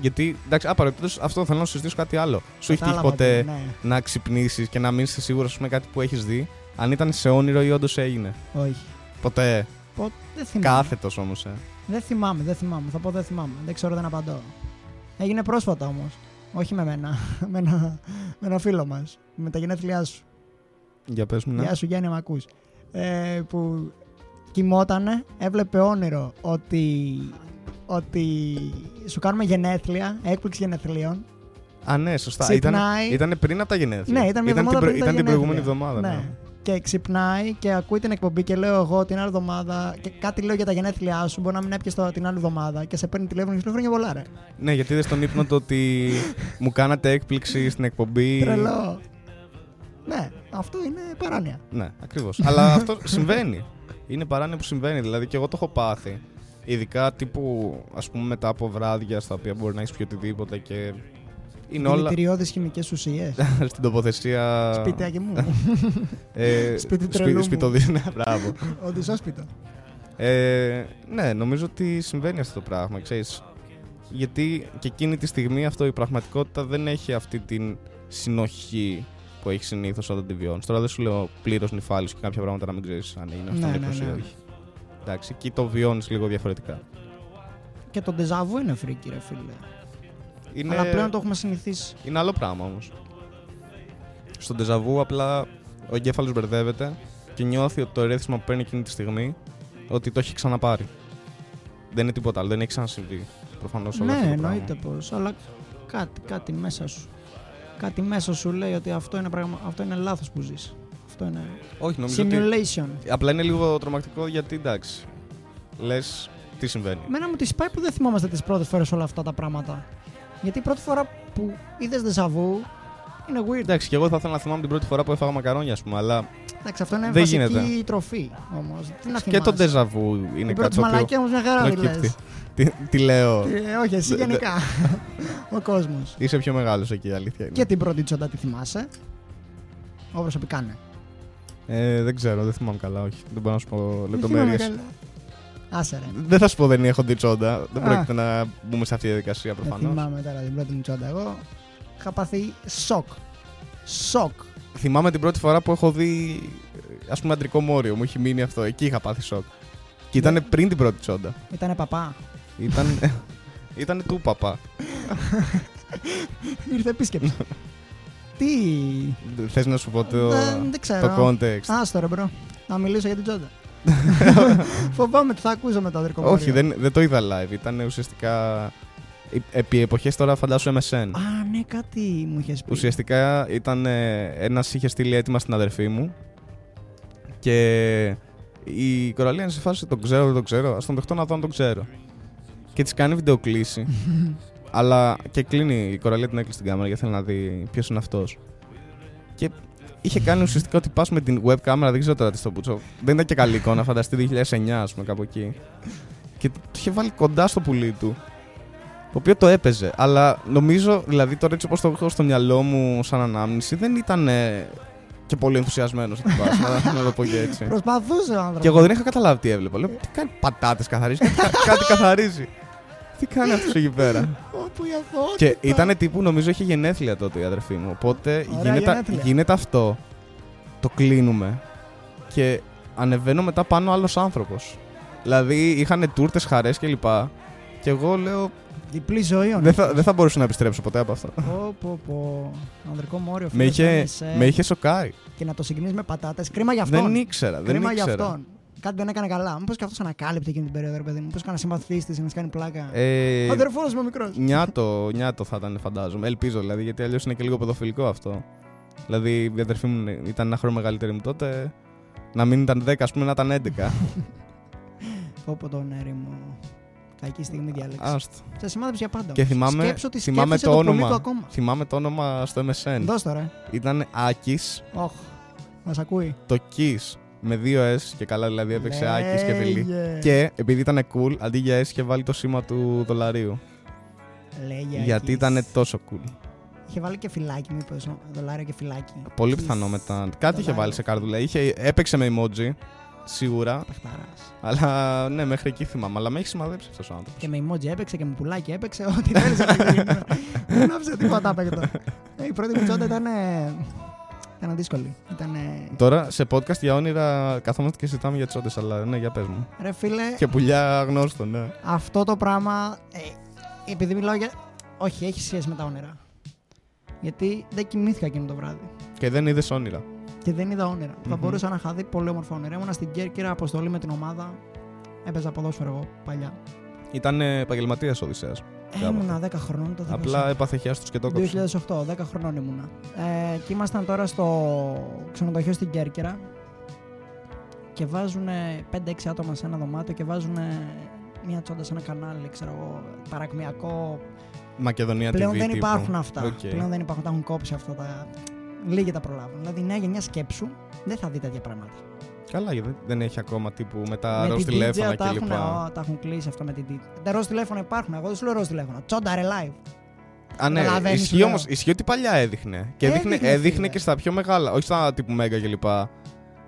Γιατί, εντάξει, απαραίτητος αυτό θέλω να σου συζητήσω κάτι άλλο. Σου έχει τύχει Κατάλαβα ποτέ ότι- ναι. να ξυπνήσεις και να μην είσαι σίγουρος με κάτι που έχεις δει, αν ήταν σε όνειρο ή όντως έγινε; Όχι. Ποτέ. Πο- Δεν θυμάμαι. Κάθετος όμως, ε. Δεν θυμάμαι, δεν θυμάμαι. Θα πω δεν θυμάμαι. Δεν ξέρω, δεν απαντώ. Έγινε πρόσφατα όμως. Όχι με μένα. με, ένα, με ένα φίλο μας. Με τα γενέθλιά σου. Για πες μου, ναι. Γεια σου Γιάννη, μ' ακούς. Ε, που κοιμότανε, έβλεπε όνειρο ότι, ότι σου κάνουμε γενέθλια, έκπληξη γενεθλίων. Α, ναι, σωστά. Ήταν, Ξυπνάει. ήταν πριν από τα γενέθλια. Ναι, ήταν μια την, εβδομάδα προ- πριν τα ήταν την προηγούμενη γενέθλια. εβδομάδα. Ναι. ναι. Και ξυπνάει και ακούει την εκπομπή και λέω εγώ την άλλη εβδομάδα και κάτι λέω για τα γενέθλιά σου. Μπορεί να μην έπιασε το- την άλλη εβδομάδα και σε παίρνει τηλέφωνο και σου λέει χρόνια πολλά, ρε. Ναι, γιατί είδες στον ύπνο το ότι μου κάνατε έκπληξη στην εκπομπή. Τρελό. Ναι, αυτό είναι παράνοια. Ναι, ακριβώς. Αλλά αυτό συμβαίνει. Είναι παράνοια που συμβαίνει. Δηλαδή και εγώ το έχω πάθει. Ειδικά τύπου ας πούμε μετά από βράδια στα οποία μπορεί να έχεις πει οτιδήποτε και. Είναι όλα Δηλητηριώδεις χημικές ουσίες. στην τοποθεσία. Σπιτάκι μου. Ε, Σπίτι σπι- τρελού μου. σπιτοδί- ναι, μπράβο. Οδυσσόσπιτο. Ε, ναι, νομίζω ότι συμβαίνει αυτό το πράγμα, ξέρεις. Γιατί και εκείνη τη στιγμή αυτό η πραγματικότητα δεν έχει αυτή την συνοχή που έχει συνήθως όταν τη βιώνεις. Τώρα δεν σου λέω πλήρως νυφάλιο και κάποια πράγματα να μην ξέρεις αν είναι αυτό Ναι, νύφος ναι, ή ναι. όχι. Εντάξει, εκεί το βιώνεις λίγο διαφορετικά. Και το ντεζαβού είναι φρίκι, ρε φίλε. Είναι, Αλλά πλέον το έχουμε συνηθίσει. είναι άλλο πράγμα όμως. Στον τεζαβού απλά ο εγκέφαλος μπερδεύεται και νιώθει ότι το ερέθισμα που παίρνει εκείνη τη στιγμή ότι το έχει ξαναπάρει. Δεν είναι τίποτα άλλο, δεν έχει ξανασυμβεί. Προφανώς όλο Ναι, αυτό το πράγμα. εννοείται πως. Αλλά κάτι, κάτι μέσα σου. Κάτι μέσα σου λέει ότι αυτό είναι, πραγμα... αυτό είναι λάθος που ζεις. Αυτό είναι Όχι, νομίζω ότι. simulation. Απλά είναι λίγο τρομακτικό γιατί εντάξει. Λες τι συμβαίνει. Μένα μου τη πάει που δεν θυμόμαστε τις πρώτες φορές όλα αυτά τα πράγματα. Γιατί η πρώτη φορά που είδες δεσαβού είναι weird. Εντάξει, και εγώ θα ήθελα να θυμάμαι την πρώτη φορά που έφαγα μακαρόνια, ας πούμε, αλλά Εντάξει, αυτό είναι Δεν βασική γίνεται. τροφή όμως. Τι να και θυμάσαι. το ντεζαβού είναι Η κάτι πρώτη το οποίο μαλακία όμως μια χαρά προκύπτει. λες. Τι, τι λέω. Ε, όχι, εσύ Δε- δε- γενικά. Ο κόσμος. Είσαι πιο μεγάλος εκεί, η αλήθεια είναι. Και την πρώτη τσόντα τη θυμάσαι; Εγώ προσωπικά ναι. Ε, δεν ξέρω, δεν θυμάμαι καλά, όχι. Δεν μπορώ να σου πω Δεν θυμάμαι λεπτομέρειες. Καλά. Άσε ρε. Δεν θα σου πω δεν έχω δει τσόντα. Δεν Α. πρόκειται να μπούμε σε αυτή τη διαδικασία Δεν προφανώς. θυμάμαι τώρα την πρώτη μου τσόντα. Εγώ είχα πάθει σοκ. Σοκ. Θυμάμαι την πρώτη φορά που έχω δει ας πούμε αντρικό μόριο. Μου έχει μείνει αυτό. Εκεί είχα πάθει σοκ. Και ήταν Ναι. πριν την πρώτη τσόντα. Ήτανε παπά. Ήταν. ήταν του παπά. Ήρθε επίσκεψη. Τι; Θες να σου πω το, Δεν, δεν ξέρω. το context. Άστο ρε bro. Να μιλήσω για την τσόντα. Φοβάμαι τι θα ακούσω με το αδερφικό Όχι, δεν, δεν το είδα live. Ήταν ουσιαστικά. ε- Επί εποχές τώρα φαντάσου MSN. Α, ναι, κάτι μου είχες πει. Ουσιαστικά ήταν ένας είχε στείλει αίτημα στην αδερφή μου και η Κοραλία είναι σε φάση τον ξέρω, δεν τον ξέρω. Α τον δεχτώ να δω αν τον ξέρω. Και της κάνει βιντεοκλήση. αλλά και κλείνει η Κοραλία την έκλεισε την κάμερα γιατί θέλει να δει ποιος είναι αυτός. Και είχε κάνει ουσιαστικά ότι πας με την web κάμερα, δεν ξέρω τώρα τι στο πούτσο. Δεν ήταν και καλή εικόνα, φανταστεί 2009, ας πούμε, κάπου εκεί. Και το είχε βάλει κοντά στο πουλί του. Το οποίο το έπαιζε. Αλλά νομίζω, δηλαδή τώρα έτσι όπως το έχω στο μυαλό μου σαν ανάμνηση, δεν ήταν ε, και πολύ ενθουσιασμένος να, να, να το πω και έτσι. Προσπαθούσε ο άνθρωπος. και εγώ δεν είχα καταλάβει τι έβλεπα. Λέω, τι κάνει πατάτες καθαρίζεις, κάτι, κάτι καθαρίζει. Τι κάνει αυτός εκεί πέρα; Όπου η αθωότητα. και ήταν τύπου, νομίζω, είχε γενέθλια τότε η αδερφή μου. Οπότε Ωραία γίνεται, γενέθλια. γίνεται αυτό. Το κλείνουμε. Και ανεβαίνω μετά πάνω άλλος άνθρωπος. Δηλαδή είχαν τούρτες, χαρές κλπ. Και εγώ λέω, Διπλή ζωή ο δεν θα, δεν θα μπορούσα να επιστρέψω ποτέ από αυτό. Πω, πω, πω. Ανδρικό μόριο. με, φίλος, είχε, έμεσε. με είχε σοκάρει. Και να το συγκρίνει με πατάτες. Κρίμα για αυτόν. Δεν ήξερα. Δεν Κρίμα για ήξερα. αυτόν. Κάτι δεν έκανε καλά. Μήπως και αυτός ανακάλυπτε εκείνη την περίοδο, ρε παιδί μου. Μήπως κανένα συμπαθή της να της κάνει πλάκα. Ε, Ο αδερφός μου μικρός. νιάτο, νιάτο θα ήταν, φαντάζομαι. Ελπίζω δηλαδή, γιατί αλλιώς είναι και λίγο παιδοφιλικό αυτό. Δηλαδή η αδερφή μου ήταν ένα χρόνο μεγαλύτερη μου τότε. Να μην ήταν 10, ας πούμε, να ήταν 11. Πω πω τον έρημο. Κακή στιγμή διάλεξη. Άστο. Σε σημάδεψε για πάντα. Και όμως. θυμάμαι, Σκέψου ότι θυμάμαι σκέφτεσαι το το, πολύ όνομα. του ακόμα. Θυμάμαι το όνομα στο MSN. Δώσ' το ρε. Ήταν Άκης, Όχ. Μας ακούει. το Kiss με δύο S και καλά δηλαδή έπαιξε Άκης και Βιλή. Λέγε. Και επειδή ήταν cool, αντί για S είχε βάλει το σήμα του δολαρίου. Λέγε γιατί Άκης. ήταν τόσο cool. Είχε βάλει και φυλάκι, μήπως. Δολάριο και φυλάκι. Πολύ Kiss. πιθανό μετά. Κάτι είχε Δολάριο. βάλει σε κάρδουλα. Είχε, έπαιξε με emoji, σίγουρα. Παχταράς. Αλλά ναι, μέχρι εκεί θυμάμαι. Αλλά με έχει σημαδέψει αυτός ο άνθρωπος. Και με emoji έπαιξε και με πουλάκι έπαιξε. Ό,τι θέλεις από την κοινωνία. Δεν άφησε τίποτα απέκτο. Ε, Η πρώτη μου τσόντα ήταν. Ε, Ήταν δύσκολη. Ήταν. Τώρα σε podcast για όνειρα καθόμαστε και συζητάμε για τσόντες, αλλά ναι, για πες μου. Ρε φίλε, Και πουλιά αγνώστο, ναι. αυτό το πράγμα. ε, επειδή μιλάω για. Όχι, έχει σχέση με τα όνειρα. Γιατί δεν κοιμήθηκα εκείνο το βράδυ. Και δεν είδες όνειρα. Και δεν είδα όνειρα. Θα Μμμ. μπορούσα να είχα δει πολύ όμορφα όνειρα. Ήμουνα στην Κέρκυρα, αποστολή με την ομάδα. Έπαιζα ποδόσφαιρο εγώ παλιά. Ήταν επαγγελματίας Οδυσσέας. Ε, ήμουνα 10 χρονών το Απλά έπαθε χιαστούς και το έκοψε. 2008, 10 χρονών ήμουνα. Ε, και ήμασταν τώρα στο ξενοδοχείο στην Κέρκυρα και βάζουν 5-6 άτομα σε ένα δωμάτιο και βάζουν μια τσόντα σε ένα κανάλι, ξέρω εγώ, παρακμιακό. Μακεδονία Πλέον TV. δεν τύπου. υπάρχουν αυτά. Οκ. Πλέον δεν υπάρχουν, τα έχουν κόψει αυτά τα. Λίγοι τα προλάβουν. Δηλαδή η νέα γενιά σκέψου δεν θα δει τέτοια πράγματα. Καλά, γιατί δεν έχει ακόμα τύπου με τα με ροζ την τηλέφωνα DJ τα έχουν, κλπ. ο, τα έχουν κλείσει αυτά με την DJ. Τα ροζ τηλέφωνα υπάρχουν. Εγώ δεν σου λέω ροζ τηλέφωνα. Τσόντα ρε live. Α, ναι, Καταλαβαίνεις, ισχύει λέω. όμως. Ισχύει ότι παλιά έδειχνε. Και έδειχνε, Έδειχνε, έδειχνε φίλε. και στα πιο μεγάλα. Όχι στα τύπου Μέγα κλπ.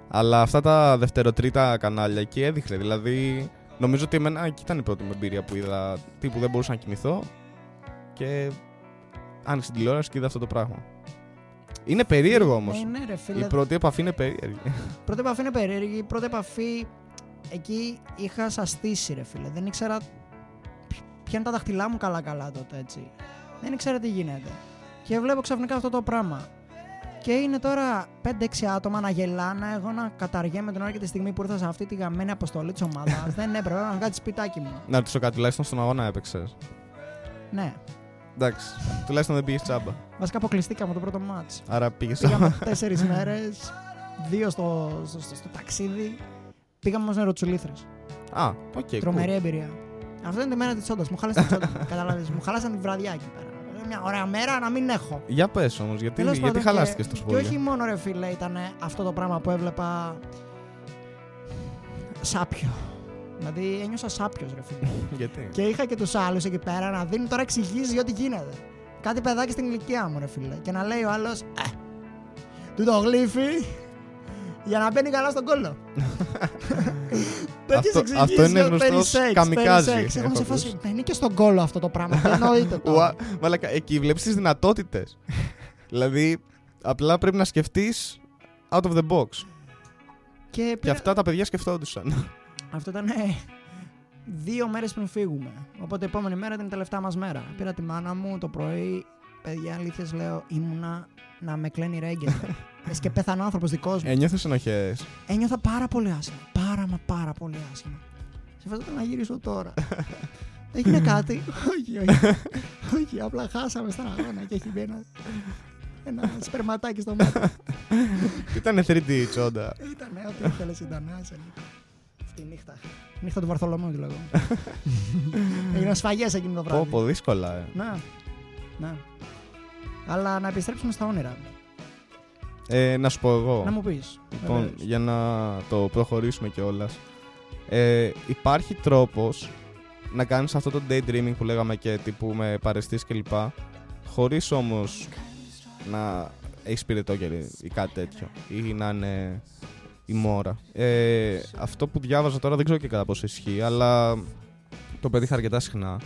Αλλά αυτά τα δευτεροτρίτα κανάλια εκεί έδειχνε. Δηλαδή, νομίζω ότι εμένα εκεί ήταν η πρώτη μου εμπειρία που είδα. Τύπου δεν μπορούσα να κοιμηθώ. Και άνοιξε την τηλεόραση και είδα αυτό το πράγμα. Είναι περίεργο όμως. Ε, ναι, ρε, φίλε. Η πρώτη επαφή είναι περίεργη. Πρώτη επαφή είναι περίεργη. Η πρώτη επαφή εκεί είχα σαστήσει, ρε φίλε. Δεν ήξερα ποι- ποια είναι τα δαχτυλά μου καλά-καλά τότε, έτσι. Δεν ήξερα τι γίνεται. Και βλέπω ξαφνικά αυτό το πράγμα. Και είναι τώρα 5-6 άτομα να γελάνε, εγώ να καταργέμαι την ώρα και τη στιγμή που ήρθα σε αυτή τη γαμμένη αποστολή της ομάδας. Δεν έπρεπε να κάτσει σπιτάκι μου. να ρωτήσω κάτι, τουλάχιστον στον αγώνα έπαιξες. Ναι. Εντάξει, τουλάχιστον δεν πήγες τσάμπα. Βασικά αποκλειστήκαμε το πρώτο ματς. Άρα πήγες Πήγαμε τέσσερις μέρες, δύο στο, στο, στο, στο ταξίδι. Πήγαμε νεροτσουλήθρες. Α, οκ. cool. Τρομερή εμπειρία. Αυτό είναι τη μέρα της τσόντα. Μου χάλασε την τσόντα. Κατάλαβε. Μου χάλασαν την βραδιά εκεί πέρα. Μια ωραία μέρα να μην έχω. Για πες όμως, γιατί, Τέλος γιατί πάντων, χαλάστηκες και- τόσο Και όχι πολύ. μόνο ρε φίλε, ήταν αυτό το πράγμα που έβλεπα. Σάπιο. Δηλαδή ένιωσα σάπιος ρε φίλε. Γιατί; και είχα και τους άλλους εκεί πέρα να δίνουν τώρα εξηγήσεις για ό,τι γίνεται. Κάτι παιδάκι στην ηλικία μου ρε φίλε. Και να λέει ο άλλος. Ε, του το γλύφει για να μπαίνει καλά στον κόλλο. Τέτοιες Αυτό- εξηγήσεις αυτό είναι για γνωστός περί σεξ, καμικάζι, περί σεξ. Εγώ είμαι σε έχω φάση, ακούσει. μπαίνει και στον κόλλο αυτό το πράγμα. Δεν εννοείται τώρα. Ουα, Μαλάκα, εκεί βλέπεις τις δυνατότητες. δηλαδή, απλά πρέπει να σκεφτείς out of the box. Και, Και πήρα- αυτά τα παιδιά σκεφτόντουσαν. Αυτό ήταν ε, δύο μέρες πριν φύγουμε. Οπότε η επόμενη μέρα ήταν η τελευταία μας μέρα. Πήρα τη μάνα μου το πρωί. Παιδιά, αλήθεια λέω, ήμουνα να με κλαίνει ρέγγε. Λες και πέθανε ο άνθρωπος δικός μου. Ένιωθε ενοχές. Ένιωθα πάρα πολύ άσχημα. Πάρα μα πάρα πολύ άσχημα. Σε φάση να γυρίσω τώρα. Έγινε κάτι. όχι, όχι. όχι, απλά χάσαμε στον αγώνα και έχει μπει ένα, ένα σπερματάκι στο μάτι. Ήταν 3D τσόντα. Ήταν ό,τι ήθελες, ήταν. άσε με. Αυτή η νύχτα. Νύχτα του Βαρθολομέου τη λέγω. Έγιναν σφαγές εκείνο το βράδυ. Πω, πω, δύσκολα. Ε. Ναι. ναι. Αλλά να επιστρέψουμε στα όνειρα. Ε, να σου πω εγώ. Να μου πεις. Λοιπόν, για να το προχωρήσουμε κιόλας. Ε, υπάρχει τρόπος να κάνεις αυτό το daydreaming που λέγαμε και τύπου με παρεστής κλπ. Χωρίς όμως να έχεις πυρετό και ή κάτι τέτοιο. Ή να είναι η μόρα. Ε, αυτό που διάβαζα τώρα δεν ξέρω και κατά πόσο ισχύει, αλλά το πετύχα αρκετά συχνά.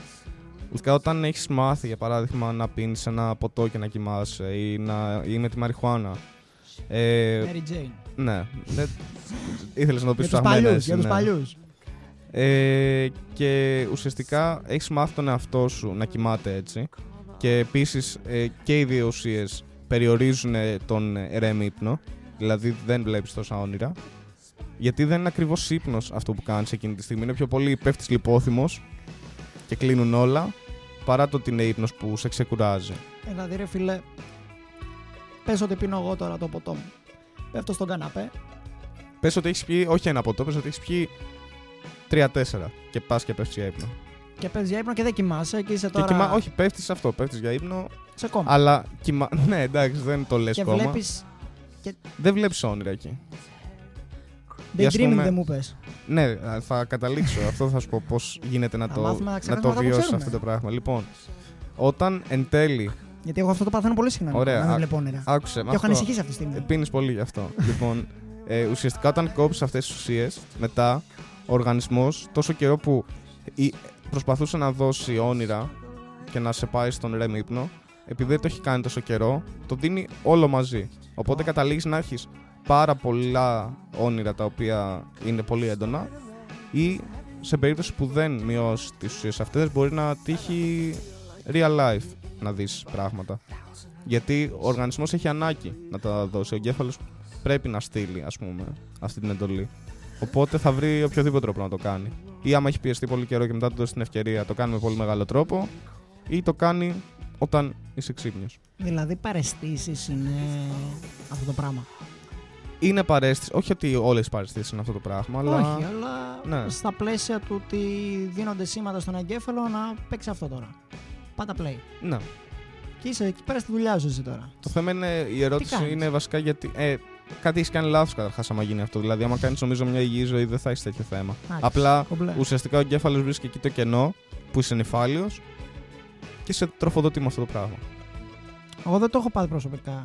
Ουσιαστικά όταν έχεις μάθει, για παράδειγμα, να πίνεις ένα ποτό και να κοιμάσαι ή, να, ή με τη μαριχουάνα. Ε, Mary Jane. ναι. Δεν... Ήθελες να το πεις Για τους ψαγμένα παλιούς. εσύ, Για τους ναι. παλιούς. Ε, και ουσιαστικά έχεις μάθει τον εαυτό σου να κοιμάται έτσι. Και επίσης ε, και οι δύο ουσίες περιορίζουν ε, τον REM ύπνο. Δηλαδή δεν βλέπεις τόσα όνειρα. Γιατί δεν είναι ακριβώς ύπνος αυτό που κάνεις εκείνη τη στιγμή. Είναι πιο πολύ πέφτεις λιπόθυμος και κλείνουν όλα παρά το ότι είναι ύπνος που σε ξεκουράζει. Ε, Δηλαδή, ρε φίλε, Πες ότι πίνω εγώ τώρα το ποτό μου. Πέφτω στον καναπέ. Πες ότι έχεις πιει, όχι ένα ποτό, πες ότι έχεις πιει 3-4 και πας και πέφτεις για ύπνο. Και πες για ύπνο και δεν κοιμάσαι και είσαι τώρα Και κοιμά, όχι, πέφτεις σε αυτό, πέφτεις για ύπνο, σε κόμμα. αλλά κοιμά. Ναι, εντάξει, δεν το λες και κόμμα. βλέπεις Δεν βλέπεις όνειρα εκεί. daydreaming ας πούμε- δεν μου πες. Ναι, α, θα καταλήξω. αυτό θα σου πω πώς γίνεται να Θα το, μάθουμε να να ξεχάσουμε το αυτά που βιώσει ξέρουμε. αυτό το πράγμα. Λοιπόν, όταν εν τέλει. Γιατί εγώ αυτό το παθαίνω πολύ συχνά. Ωραία, Να μην α- βλέπω όνειρα. Άκουσε. Και έχω ανησυχήσει αυτή τη στιγμή. Πίνεις πολύ γι' αυτό. λοιπόν, ε, ουσιαστικά όταν κόψεις αυτές τις ουσίες, μετά ο οργανισμός τόσο καιρό που ή- προσπαθούσε να δώσει όνειρα και να σε πάει στον REM ύπνο, επειδή δεν το έχει κάνει τόσο καιρό, το δίνει όλο μαζί. Οπότε καταλήγεις να έχεις πάρα πολλά όνειρα τα οποία είναι πολύ έντονα ή σε περίπτωση που δεν μειώσεις τις ουσίες αυτές μπορεί να τύχει real life να δεις πράγματα. Γιατί ο οργανισμός έχει ανάγκη να τα δώσει. Ο εγκέφαλος πρέπει να στείλει ας πούμε αυτή την εντολή. Οπότε θα βρει οποιοδήποτε τρόπο να το κάνει. Ή άμα έχει πιεστεί πολύ καιρό και μετά του δώσει την ευκαιρία, το κάνει με πολύ μεγάλο τρόπο. Ή το κάνει όταν είσαι ξύπνιος. Δηλαδή παρεστήσεις είναι αυτό το πράγμα. Είναι παρέστηση. Όχι ότι όλες οι παρεστήσεις είναι αυτό το πράγμα, αλλά. Όχι, αλλά Ναι. στα πλαίσια του ότι δίνονται σήματα στον εγκέφαλο να παίξει αυτό τώρα. Πάτα play. Ναι. Και είσαι εκεί πέρα στη δουλειά σου εσύ τώρα. Το θέμα είναι, η ερώτηση κάνεις; είναι βασικά γιατί. Ε, κάτι έχεις κάνει λάθος καταρχάς, άμα γίνει αυτό. Δηλαδή, άμα κάνεις νομίζω μια υγιή ζωή, δεν θα έχεις τέτοιο θέμα. Εντάξει, Απλά κομπλέ. ουσιαστικά ο εγκέφαλος βρίσκει εκεί το κενό που είσαι νυφάλιος και σε τροφοδοτεί με αυτό το πράγμα. Εγώ δεν το έχω πάρει προσωπικά.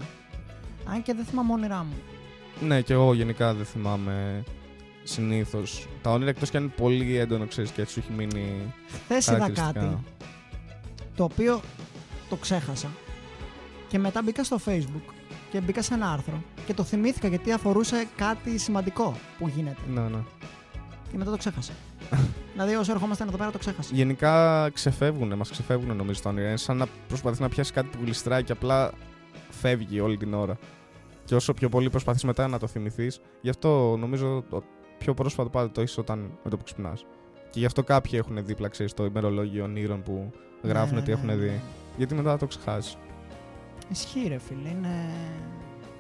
Αν και δεν θυμάμαι όνειρά μου. Ναι, και εγώ γενικά δεν θυμάμαι συνήθως. Τα όνειρα εκτός κι αν είναι πολύ έντονο, ξέρεις και έτσι σου έχει μείνει. Χθες είδα χαρακτηριστικά. κάτι το οποίο το ξέχασα. Και μετά μπήκα στο facebook και μπήκα σε ένα άρθρο και το θυμήθηκα γιατί αφορούσε κάτι σημαντικό που γίνεται. Ναι, ναι. Και μετά το ξέχασα. δηλαδή όσο ερχόμαστε εδώ πέρα το ξέχασα. Γενικά ξεφεύγουν, μας ξεφεύγουν νομίζω τα όνειρα. Είναι σαν να προσπαθείς να πιάσεις κάτι που γλιστράει και απλά φεύγει όλη την ώρα. Και όσο πιο πολύ προσπαθείς μετά να το θυμηθείς, γι' αυτό νομίζω το πιο πρόσφατο πάντα το έχεις όταν με το που ξυπνάς. Και γι' αυτό κάποιοι έχουν δίπλα, ξέρεις, το ημερολόγιο ονείρων που γράφουν Ναι, τι ναι, έχουν ναι. δει. Γιατί μετά θα το ξεχάσεις. Ισχύει ρε φίλε, είναι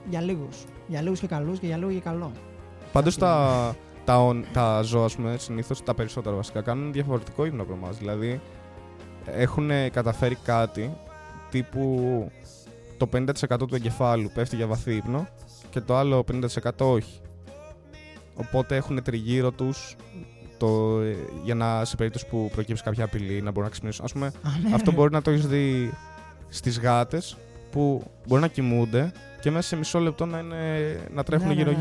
για λίγους. Για λίγους και καλούς και για λίγους και καλό. Πάντως Κάτι τα, τα, ον- τα ζώα, ας πούμε, συνήθως τα περισσότερα βασικά κάνουν διαφορετικό ύπνο από εμάς. Δηλαδή έχουν καταφέρει κάτι τύπου το 50% του εγκεφάλου πέφτει για βαθύ ύπνο και το άλλο 50% όχι. Οπότε έχουν τριγύρω τους το, ε, για να σε περίπτωση που προκύψει κάποια απειλή να μπορούν να ξυπνήσουν. Ας πούμε, Α, ναι, αυτό ρε. μπορεί να το έχεις δει στις γάτες που μπορεί να κοιμούνται και μέσα σε μισό λεπτό να, είναι, να τρέχουν Ναι, ναι, ναι.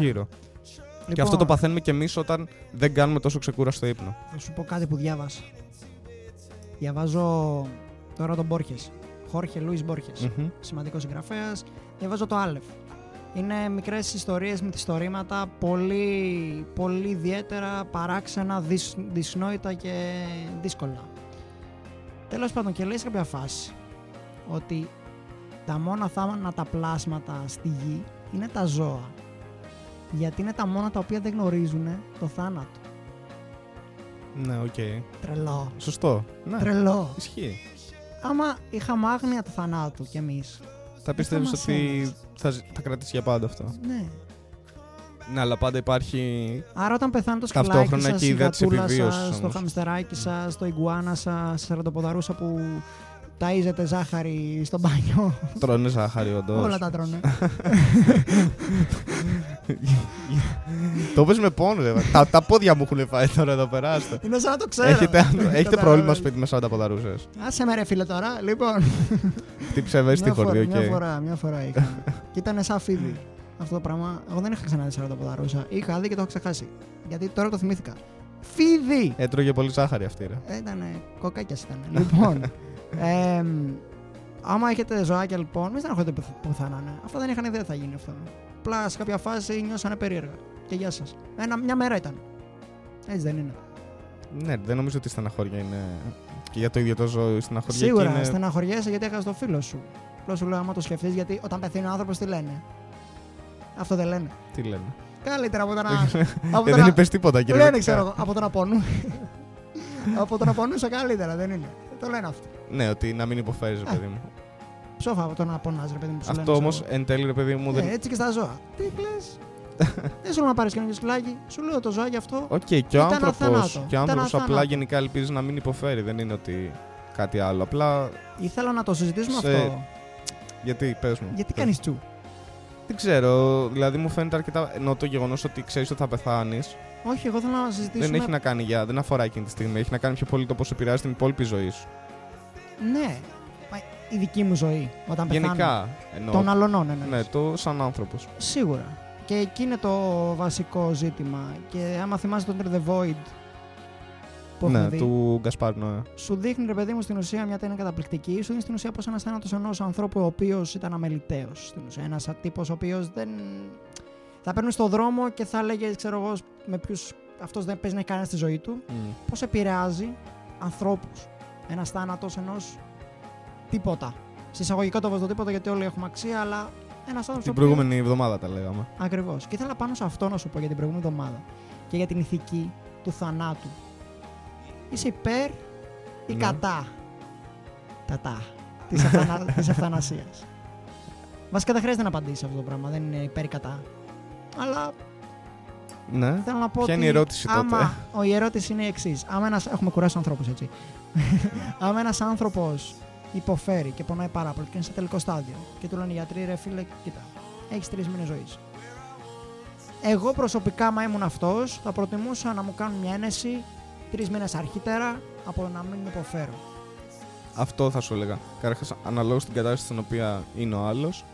Γύρω-γύρω. Λοιπόν, Και αυτό το παθαίνουμε κι εμείς όταν δεν κάνουμε τόσο ξεκούραστο ύπνο. Θα σου πω κάτι που διάβασα. Διαβάζω τώρα τον Μπόρχες. Χόρχε Λούι Μπόρχες. Μμμ. Σημαντικός συγγραφέας. Διαβάζω το Άλεφ. Είναι μικρές ιστορίες, μυθιστορήματα, πολύ, πολύ ιδιαίτερα, παράξενα, δυσ, δυσνόητα και δύσκολα. Τέλος πάντων, και λέει σε κάποια φάση ότι τα μόνα αθάνατα πλάσματα στη γη είναι τα ζώα. Γιατί είναι τα μόνα τα οποία δεν γνωρίζουν το θάνατο. Ναι, οκ. Τρελό. Σωστό. Ναι. Τρελό. Ισχύει. Άμα είχαμε άγνοια του θανάτου κι εμείς. Θα πιστεύεις μας ότι έμεινε. θα, ζ- θα κρατήσει για πάντα αυτό; Ναι. Ναι, αλλά πάντα υπάρχει. Άρα όταν πεθάνει το σκυλάκι Ταυτόχρονα σας, και η η ιδέα της γατούλα επιβίωσης σας, το όμως. χαμστεράκι σας, το ιγκουάνα σας, η σαραντοποδαρούσα που ταΐζεται ζάχαρη στο μπάνιο. Τρώνε ζάχαρη, όντως. Όλα τα τρώνε. το πες με πόνο, ρε. τα, τα πόδια μου έχουν φάει τώρα εδώ πέρα. άστα. Είναι σαν να το ξέρω. Έχετε, έχετε Καταλαβαίνεις. πρόβλημα σπίτι με 40 ποδαρούσες; Άσε με ρε φίλε τώρα. Λοιπόν, Τι ψευδέστη μια, φορά, χορδί, μια οκ. φορά, μια φορά είχα. και ήταν σαν φίδι. Αυτό το πράγμα. Εγώ δεν είχα ξαναδεί σαραντοποδαρούσα. Είχα δει και το έχω ξεχάσει. Γιατί τώρα το θυμήθηκα. Φίδι! Έτρωγε πολύ ζάχαρη αυτή, ρε. Ε, ήταν κοκάκιας ήταν. λοιπόν. Ε, άμα έχετε ζωάκια λοιπόν, μην στεναχωρείτε που, που θα είναι. Αυτά δεν είχαν ιδέα θα γίνει αυτό. Απλά σε κάποια φάση νιώσανε περίεργα. Και γεια σας. Ένα, μια μέρα ήταν. Έτσι δεν είναι. Ναι, δεν νομίζω ότι η στεναχώρια είναι. και για το ίδιο το ζώο η στεναχώρια Σίγουρα εκεί είναι. στεναχωριέσαι γιατί έχασες το φίλο σου. Απλά σου λέω άμα το σκεφτείς γιατί όταν πεθαίνει ο άνθρωπος τι λένε; Αυτό δεν λένε. Τι λένε; Καλύτερα από το να. από Ε, το δεν να- είπες τίποτα, κύριε. Λένε, Βεκά. ξέρω εγώ. Από το να πονούν. από το να πονούσε καλύτερα, δεν είναι. Το λένε αυτό. Ναι, ότι να μην υποφέρεις, παιδί μου. ψόφα από το να πονάς, ρε παιδί μου. που σου Αυτό λένε, όμως ξέρω εγώ. εν τέλει, ρε παιδί μου, Ε, δεν. έτσι και στα ζώα. Τι λες. δεν σου λέω να πάρεις καινούργιο σκυλάκι. Σου λέω το ζωάκι αυτό. Οκ, και ο Ήταν άνθρωπο αθάνατο. και ο Ήταν άνθρωπος απλά αθάνατο. γενικά ελπίζει να μην υποφέρει. Δεν είναι ότι κάτι άλλο. Απλά Ήθελα να το συζητήσουμε Σε- αυτό. γιατί, πες μου. Γιατί πες. κάνεις τσου; Δεν ξέρω. Δηλαδή μου φαίνεται αρκετά. Ενώ το γεγονός ότι ξέρεις ότι θα πεθάνει Όχι, εγώ θέλω να συζητήσουμε. δεν έχει να κάνει για. Δεν αφορά εκείνη τη στιγμή. Έχει να κάνει πιο πολύ το πώς επηρεάζει την υπόλοιπη ζωή σου. Ναι. Μα η δική μου ζωή. Όταν πεθάνω. Γενικά. Εννοώ. Των αλωνών εννοείς. Ναι, το σαν άνθρωπος. Σίγουρα. Και εκεί είναι το βασικό ζήτημα. Και άμα θυμάσαι τον The Void που έχουμε Ναι, δει, του Γκασπάρ Νοέ. σου δείχνει ρε παιδί μου στην ουσία μια ταινία καταπληκτική. Σου δείχνει στην ουσία πώ ένας θάνατος ενός ανθρώπου ο οποίος ήταν αμεληταίος. Στην ουσία, ένας τύπος ο οποίος δεν. Θα παίρνεις στον δρόμο και θα έλεγε, ξέρω εγώ, με ποιου αυτός δεν παίζει να έχει κανένα στη ζωή του. Πώς επηρεάζει ανθρώπους. Ένας θάνατος ενός τίποτα. Συσσαγωγικό το βάζω το τίποτα γιατί όλοι έχουμε αξία, αλλά ένας άνθρωπο. Την προηγούμενη εβδομάδα τα λέγαμε. Ακριβώς. Και ήθελα πάνω σε αυτό να σου πω για την προηγούμενη εβδομάδα και για την ηθική του θανάτου. Είσαι υπέρ ή Ναι. κατά; Τα τα της, αυθανα... της αυθανασίας. Βασικά δεν χρειάζεται να απαντήσεις αυτό το πράγμα, δεν είναι υπέρ ή κατά. Αλλά Ναι. θέλω να πω Ποια ότι είναι η ερώτηση τότε; άμα, ο, η ερώτηση είναι η εξής. Άμα ένας, έχουμε κουράσει ανθρώπους έτσι. άμα ένας άνθρωπος υποφέρει και πονάει πάρα πολύ και είναι σε τελικό στάδιο και του λένε οι γιατροί ρε φίλε, κοίτα, έχεις τρεις μήνες ζωής. Εγώ προσωπικά, άμα ήμουν αυτός, θα προτιμούσα να μου κάνουν μια ένεση τρεις μήνες αρχίτερα από να μην υποφέρω. Αυτό θα σου έλεγα. Καταρχάς, αναλόγως στην κατάσταση στην οποία είναι ο άλλος.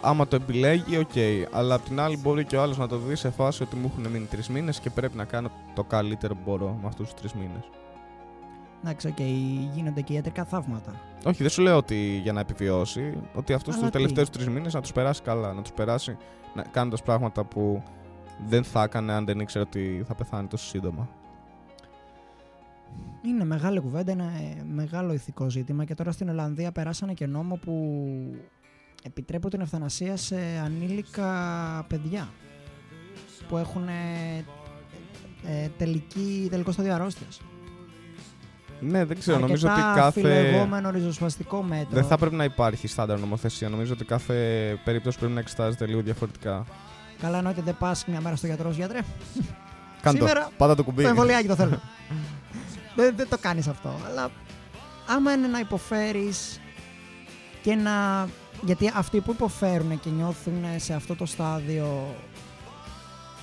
Άμα το επιλέγει, οκ. Αλλά απ' την άλλη, μπορεί και ο άλλος να το δει σε φάση ότι μου έχουν μείνει τρεις μήνες και πρέπει να κάνω το καλύτερο που μπορώ με αυτούς τους τρεις μήνες. Εντάξει, οκ, γίνονται και ιατρικά θαύματα. Όχι, δεν σου λέω ότι για να επιβιώσει, ότι αυτούς Αλλά τους τι; τελευταίους τρεις μήνες να τους περάσει καλά. Να τους περάσει κάνοντας πράγματα που δεν θα έκανε αν δεν ήξερε ότι θα πεθάνει τόσο σύντομα. Είναι μεγάλη κουβέντα, είναι ε, μεγάλο ηθικό ζήτημα και τώρα στην Ολλανδία περάσανε και νόμο που επιτρέπουν την ευθανασία σε ανήλικα παιδιά που έχουν ε, ε, τελική, τελικό στάδιο αρρώστιας. Ναι, δεν ξέρω. Νομίζω ότι Αρκετά κάθε. φιλεγόμενο ριζοσπαστικό μέτρο. Δεν θα πρέπει να υπάρχει στάνταρ νομοθεσία. Νομίζω ότι κάθε περίπτωση πρέπει να εξετάζεται λίγο διαφορετικά. Καλά εννοείται δεν πας μια μέρα στο γιατρός σου, γιατρέ. Κάντο. Σήμερα Πάτα το κουμπί. Το εμβολιάκι το θέλω. δεν, δεν το κάνεις αυτό. Αλλά άμα είναι να υποφέρεις και να... Γιατί αυτοί που υποφέρουν και νιώθουν σε αυτό το στάδιο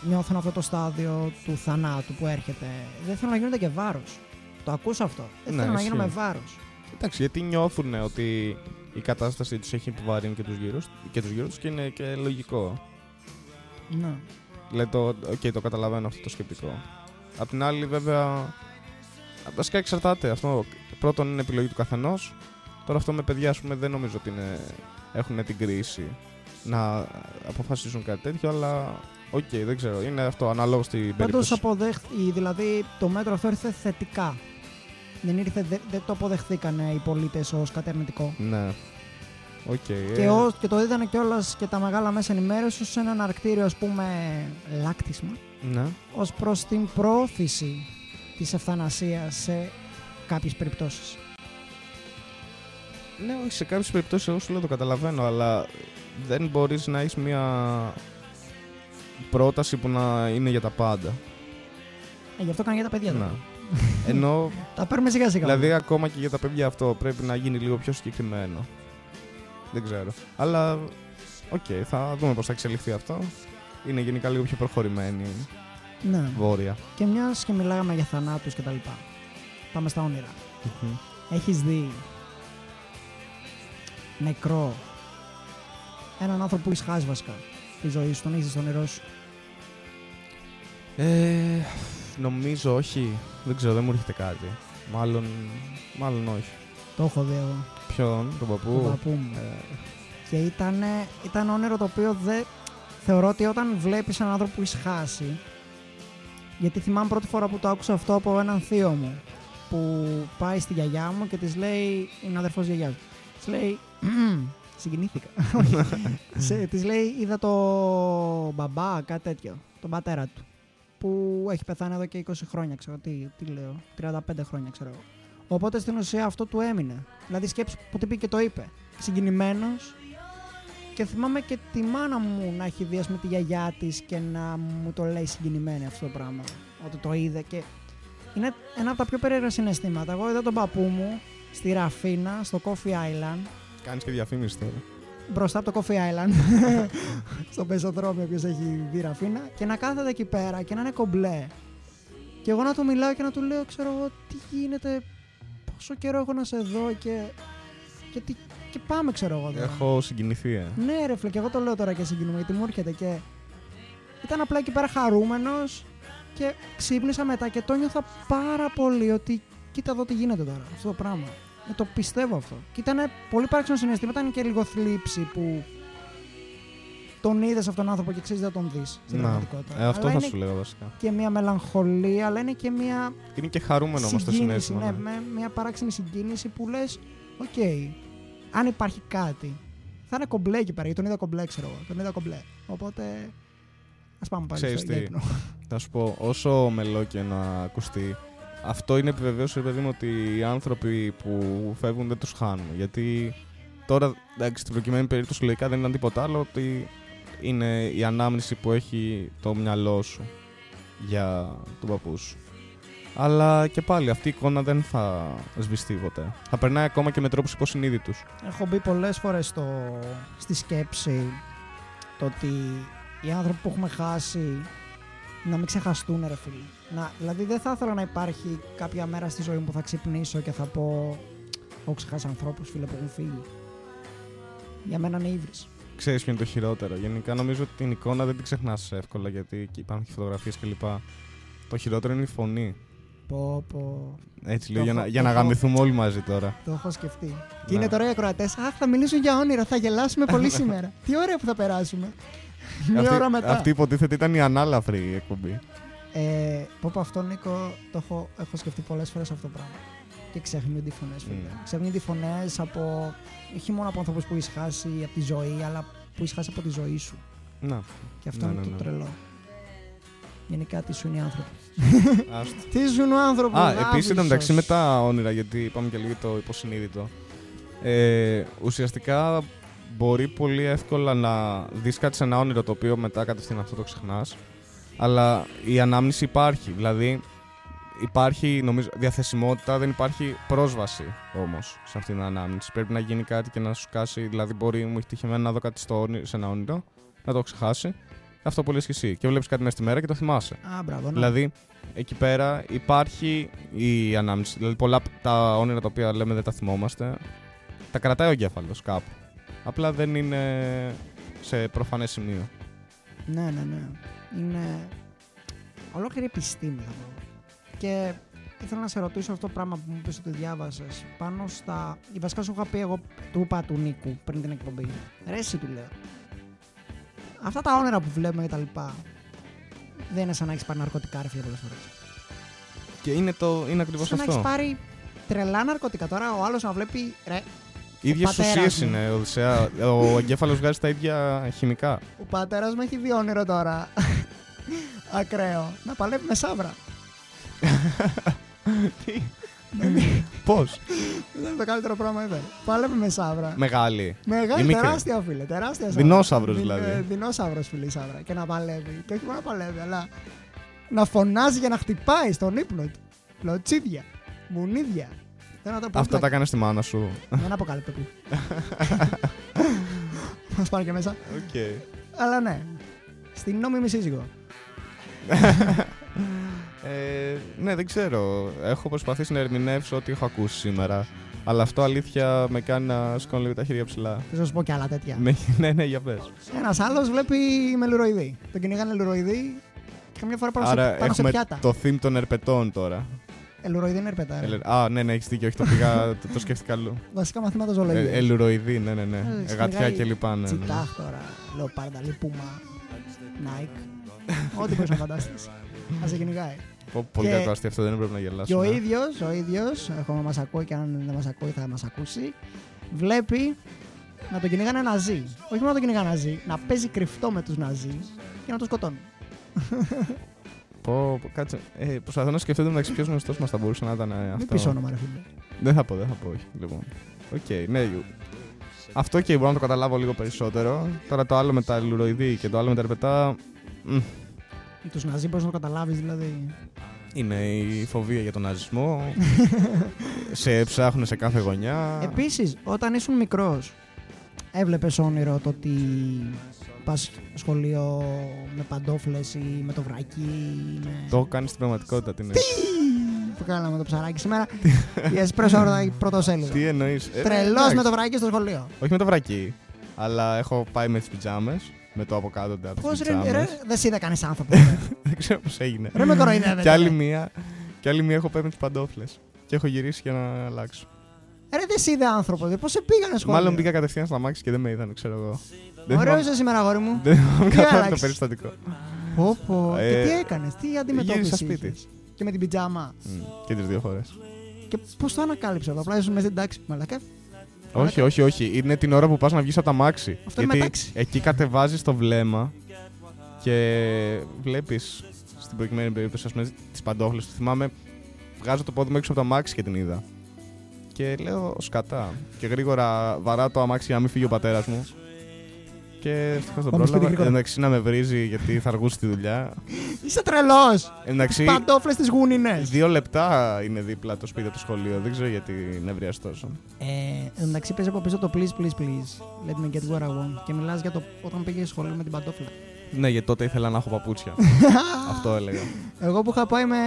νιώθουν αυτό το στάδιο του θανάτου που έρχεται. Δεν θέλουν να γίνονται και βάρος. Το ακούς αυτό; Δεν Ναι, θέλουν να ισχύει. γίνουμε βάρος. Εντάξει, γιατί νιώθουν ότι η κατάστασή τους έχει επιβαρύνει και τους γύρω, και τους γύρω τους και είναι και λογικό. Ναι. Δηλαδή, το, οκ, το καταλαβαίνω αυτό το σκεπτικό. Απ' την άλλη, βέβαια. Βασικά εξαρτάται. Αυτό πρώτον είναι επιλογή του καθενός. Τώρα αυτό με παιδιά, ας πούμε, δεν νομίζω ότι είναι, έχουν την κρίση να αποφασίσουν κάτι τέτοιο, αλλά οκ, δεν ξέρω. Είναι αυτό ανάλογο στην Πάντως περίπτωση. αποδέχ- δηλαδή το μέτρο αυτό ήρθε θετικά. Δεν, ήρθε, δεν, δεν το αποδεχθήκαν οι πολίτες ως κάτι αρνητικό. Ναι. Οκ. Και, ε, ως, και το είδανε κιόλας και τα μεγάλα μέσα ενημέρωσης ως ένα εναρκτήριο ας πούμε λάκτισμα Ναι. ως προς την προώθηση της ευθανασίας σε κάποιες περιπτώσεις. Ναι, όχι, σε κάποιες περιπτώσεις εγώ σου λέω το καταλαβαίνω, αλλά δεν μπορείς να έχεις μια πρόταση που να είναι για τα πάντα. Ε, γι' αυτό κάνει για τα παιδιά Ναι. τώρα. Ενώ, Τα παίρνουμε σιγά σιγά. δηλαδή, ακόμα και για τα παιδιά αυτό πρέπει να γίνει λίγο πιο συγκεκριμένο. Δεν ξέρω. Αλλά, οκ, θα δούμε πώς θα εξελιχθεί αυτό. Είναι γενικά λίγο πιο προχωρημένη η Ναι. βόρεια. Και μιας και μιλάγαμε για θανάτους και τα λοιπά. Πάμε στα όνειρα. Έχεις δει νεκρό έναν άνθρωπο που έχεις χάσει βασικά τη ζωή σου, τον έχεις δει στο όνειρό σου; Ε, νομίζω όχι. Δεν ξέρω, δεν μου έρχεται κάτι. Μάλλον, μάλλον όχι. Το έχω δει εγώ, Ποιον, τον τον παππού. παππού μου. Ε, Και ήταν, ήταν όνειρο το οποίο δεν... Θεωρώ ότι όταν βλέπεις έναν άνθρωπο που έχεις χάσει, γιατί θυμάμαι πρώτη φορά που το άκουσα αυτό από έναν θείο μου, που πάει στη γιαγιά μου και της λέει, είναι αδερφός γιαγιάς μου, της λέει, «Μμμ, συγκινήθηκα. Σε, της λέει, είδα το μπαμπά, κάτι τέτοιο, τον πατέρα του, που έχει πεθάνει εδώ και 20 χρόνια, ξέρω, τι, τι λέω, 35 χρόνια ξέρω εγώ. Οπότε στην ουσία αυτό του έμεινε. Δηλαδή σκέψου που τι πήγε και το είπε. Συγκινημένος. Και θυμάμαι και τη μάνα μου να έχει δει ας πούμε, τη γιαγιά της και να μου το λέει συγκινημένη αυτό το πράγμα. Ότι το είδε και. Είναι ένα από τα πιο περίεργα συναισθήματα. Εγώ είδα τον παππού μου στη Ραφίνα, στο Coffee Island, Κάνεις και διαφήμιση τώρα. Μπροστά από το Coffee Island, στο πεζοδρόμιο ποιος έχει δει Ραφίνα, και να κάθεται εκεί πέρα και να είναι κομπλέ. Και εγώ να του μιλάω και να του λέω, ξέρω εγώ, τι γίνεται, πόσο καιρό έχω να σε δω και, και, τι, και πάμε, ξέρω εγώ. τώρα. Έχω συγκινηθεί. Ε. Ναι, ρε φίλε, και εγώ το λέω τώρα και συγκινούμε γιατί μου έρχεται και. Ήταν απλά εκεί πέρα χαρούμενος και ξύπνησα μετά και το νιώθα πάρα πολύ ότι κοίτα εδώ τι γίνεται τώρα, αυτό το πράγμα. Ε, το πιστεύω αυτό. Και ήταν πολύ παράξενο συναίσθημα, ήταν και λίγο θλίψη που τον είδες αυτόν τον άνθρωπο και ξέρεις δεν τον δεις στην Να, πραγματικότητα. ε, αυτό Αλλά θα είναι σου λέγα βασικά. και μια μελαγχολία, αλλά είναι και μια Είναι και χαρούμενο όμως το συγκίνηση, συναίσθημα. ναι, ναι. με μια παράξενη συγκίνηση που λες, οκ, αν υπάρχει κάτι, θα είναι κομπλέ εκεί πέρα, γιατί τον είδα κομπλέ, ξέρω εγώ. Τον είδα κομπλέ. Οπότε, ας πάμε πάλι Ξέρεις στο τι, για ύπνο. Θα σου πω, όσο μελό και να ακουστεί, αυτό είναι επιβεβαίωση, ρε παιδί μου, ότι οι άνθρωποι που φεύγουν δεν τους χάνουν. Γιατί τώρα, εντάξει, στην προκειμένη περίπτωση λογικά δεν ήταν τίποτα άλλο, ότι είναι η ανάμνηση που έχει το μυαλό σου για τον παππού σου. Αλλά και πάλι αυτή η εικόνα δεν θα σβηστεί ποτέ. Θα περνάει ακόμα και με τρόπους υποσυνείδητους. Έχω μπει πολλές φορές στη σκέψη το ότι οι άνθρωποι που έχουμε χάσει να μην ξεχαστούν, ρε φίλε. Να, δηλαδή, δεν θα ήθελα να υπάρχει κάποια μέρα στη ζωή μου που θα ξυπνήσω και θα πω. Έχω ξεχάσει ανθρώπους, φίλε, που έχουν φύγει. Για μένα είναι ύβρις. Ξέρεις ποιο είναι το χειρότερο. Γενικά νομίζω ότι την εικόνα δεν την ξεχνάς εύκολα γιατί και υπάρχουν και φωτογραφίες κλπ. Το χειρότερο είναι η φωνή. Πω, πω. Έτσι Το λέω, για έχω- να, για το να έχω- γαμηθούμε όλοι μαζί τώρα. Το έχω σκεφτεί. Και Ναι. είναι τώρα οι ακροατές. Αχ, θα μιλήσουν για όνειρα, θα γελάσουμε πολύ σήμερα. Τι ωραία που θα περάσουμε. Μια αυτή, ώρα μετά. αυτή υποτίθεται ήταν η ανάλαφρη εκπομπή. Ε, πω πω αυτό, Νίκο, το έχω, έχω σκεφτεί πολλές φορές αυτό το πράγμα. Και ξεχνιούνται οι φωνές, φίλε. Mm. Ξεχνιούνται οι φωνές από. όχι μόνο από άνθρωπου που έχεις χάσει από τη ζωή, αλλά που έχεις χάσει από τη ζωή σου. Να, Και αυτό Ναι, είναι ναι, το ναι. τρελό. Γενικά, τι σου είναι οι άνθρωποι. άστο. Τι σου είναι ο άνθρωπος. Α, επίσης ήταν μεταξύ με τα όνειρα, γιατί είπαμε και λίγο το υποσυνείδητο. Ε, ουσιαστικά μπορεί πολύ εύκολα να δεις κάτι σε ένα όνειρο το οποίο μετά κατευθείαν αυτό το ξεχνάς αλλά η ανάμνηση υπάρχει δηλαδή υπάρχει νομίζω διαθεσιμότητα δεν υπάρχει πρόσβαση όμως σε αυτήν την ανάμνηση πρέπει να γίνει κάτι και να σου κάσει δηλαδή μπορεί μου έχει τύχει εμένα να δω κάτι στο όνειρο, σε ένα όνειρο να το έχω ξεχάσει αυτό πολύ και εσύ και βλέπεις κάτι μέσα στη μέρα και το θυμάσαι Α, μπράβο. ναι. Δηλαδή, εκεί πέρα υπάρχει η ανάμνηση. Δηλαδή, πολλά από τα όνειρα τα οποία λέμε δεν τα θυμόμαστε, τα κρατάει ο εγκέφαλος κάπου. Απλά δεν είναι σε προφανές σημείο. Ναι, ναι, ναι. Είναι ολόκληρη επιστήμη θα πω. Και ήθελα να σε ρωτήσω αυτό το πράγμα που μου πεις ότι διάβασες πάνω στα... Η βασικά σου είχα πει εγώ του είπα του Νίκου πριν την εκπομπή. Ρε εσύ του λέω. Αυτά τα όνειρα που βλέπουμε και τα λοιπά δεν είναι σαν να έχεις πάρει ναρκωτικά ρε φίλε πολλές φορές. Και είναι, το, είναι ακριβώς Σαν να αυτό. έχεις πάρει τρελά ναρκωτικά. Τώρα ο άλλος να βλέπει ρε, Οι ίδιες πατέρας ουσίες μου. είναι. Οδυσσέα. ο εγκέφαλος βγάζει τα ίδια χημικά. ο πατέρας μου έχει δει όνειρο τώρα. Ακραίο. Να παλεύει με σάβρα. Πώς; Δεν είναι το καλύτερο πράγμα ever. Πάλευε με σάβρα. Μεγάλη. Μεγάλη, Η μικρή. τεράστια φίλε. Τεράστια σάβρα. Δεινόσαυρος, Δι- δηλαδή. ε, δεινόσαυρος, φίλε η σάβρα. Και να παλεύει. Και όχι μόνο να παλεύει, αλλά να φωνάζει για να χτυπάει στον ύπνο του. Λοτσίδια. Μουνίδια. Θέλω να το πω. Αυτά τα έκανες στη μάνα σου. Δεν αποκαλύπτω πει. Μας πάνε και μέσα. Οκ. Αλλά ναι. Στην νόμιμη σύζυγο. Ε, ναι, δεν ξέρω. Έχω προσπαθήσει να ερμηνεύσω ό,τι έχω ακούσει σήμερα. Αλλά αυτό αλήθεια με κάνει να σηκώνω λίγο τα χέρια ψηλά. Θέλω να σου πω και άλλα τέτοια; ναι, ναι, ναι, για πες. Ένας άλλος βλέπει με λουροειδή. Τον κυνηγάνε λουροειδή και καμιά φορά πάνω, Άρα σε, πάνω σε έχουμε πιάτα. το theme των ερπετών τώρα. Ελουροειδή είναι ερπετά. ρε. Ελε- Α, ναι, ναι, έχεις δίκιο, όχι το πήγα, το, το σκέφτηκα αλλού. Βασικά μαθήματα Ε, ζωολογία. Ελουροειδή, ναι, ναι, ναι. Ε, Γατιά σκυνηγάει και λοιπά, ναι. ναι. Τσιτάχ τώρα, λεοπάρδα, λιπούμα, Nike. Ό,τι μπορείς να φανταστείς. Α σε κυνηγάει. Πω, Πολύ Και- κακό αστείο αυτό, δεν πρέπει να Και ο γελάσουμε. ίδιος, ο ίδιος, έχω να μας ακούει και αν δεν μας ακούει θα μας ακούσει, βλέπει να τον κυνηγάνε ναζί. Όχι μόνο να τον κυνηγάνε ναζί, να παίζει κρυφτό με τους ναζί και να τον σκοτώνει. Πω, πω, κάτσε. Ε, προσπαθώ να σκεφτώ το μεταξύ ποιος γνωστός μας θα μπορούσε να ήταν ε, Μην αυτό. πεις όνομα, ρε φίλε. Δεν θα πω, δεν θα πω, όχι. Λοιπόν. Οκ, ναι. Αυτό και μπορώ να το καταλάβω λίγο περισσότερο. Τώρα το άλλο με τα λουροειδή και το άλλο με τα ερπετά. μ, Τους Ναζί μπορείς να το καταλάβεις, δηλαδή. Είναι η φοβία για τον ναζισμό. σε ψάχνουν σε κάθε γωνιά. Επίσης, όταν ήσουν μικρός, έβλεπες όνειρο το ότι πας σχολείο με παντόφλες ή με το βράκι. ή Με... Το κάνει στην πραγματικότητα την που κάναμε το ψαράκι σήμερα. Η εσπρέσο ώρα πρώτο σέλιδο. Τι εννοείς; Τρελός με το βράκι στο σχολείο. Όχι με το βρακί. Αλλά έχω πάει με τις πιτζάμες. Με το από κάτω από Πώ τις ρε, ρε, πιτζάμες. δεν σε είδα κανείς άνθρωπο. ρε. Δεν ξέρω πώς έγινε. Ρε με κοροϊδεύετε. και, άλλη μία, και άλλη μία έχω πάει με τις παντόφλες. Και έχω γυρίσει για να αλλάξω. Ρε δεν σε είδε άνθρωπος. Πώς σε πήγανε σχολείο; Μάλλον μπήκα κατευθείαν στα μάξι και δεν με είδαν, ξέρω εγώ. Δεν Ωραίο θυμάμαι- είσαι σήμερα, αγόρι μου. Δεν θυμάμαι Τι καθόλου το άλλαξες; περιστατικό. Πω, πω. Ε, Και τι έκανες, τι αντιμετώπιση. γύρισα σπίτι. είχες; Και με την πιτζάμα; Μμ, Και τις δύο φορές. Και πώς το ανακάλυψες αυτό; Απλά ήσουν μέσα στην τάξη. Μαλακά. Όχι, όχι, όχι. Είναι την ώρα που πας να βγεις από τα μάξι. Αυτό είναι Γιατί μετάξι. εκεί κατεβάζεις το βλέμμα και βλέπεις στην προκειμένη περίπτωση, ας πούμε, τις παντόφλες του. Θυμάμαι, βγάζω το πόδι μου έξω από τα μάξι και την είδα. Και λέω σκατά. Και γρήγορα βαρά το αμάξι για να μην φύγει ο πατέρας μου. Και ευτυχώς τον Πάμε σπίτι πρόλαβα. γρήγορα. Εντάξει να με βρίζει γιατί θα αργούσε τη δουλειά. Είσαι τρελός. Εντάξει, Παντόφλες τις γούνινες. δύο λεπτά είναι δίπλα το σπίτι από το σχολείο. Δεν ξέρω γιατί νευριάζει τόσο. Ε, εν τω μεταξύ παίζει από πίσω το please, please, please. Let me get what I want. Και μιλάς για το όταν πήγες σχολείο με την παντόφλα. Ναι, γιατί τότε ήθελα να έχω παπούτσια. Αυτό έλεγα. Εγώ που είχα πάει με...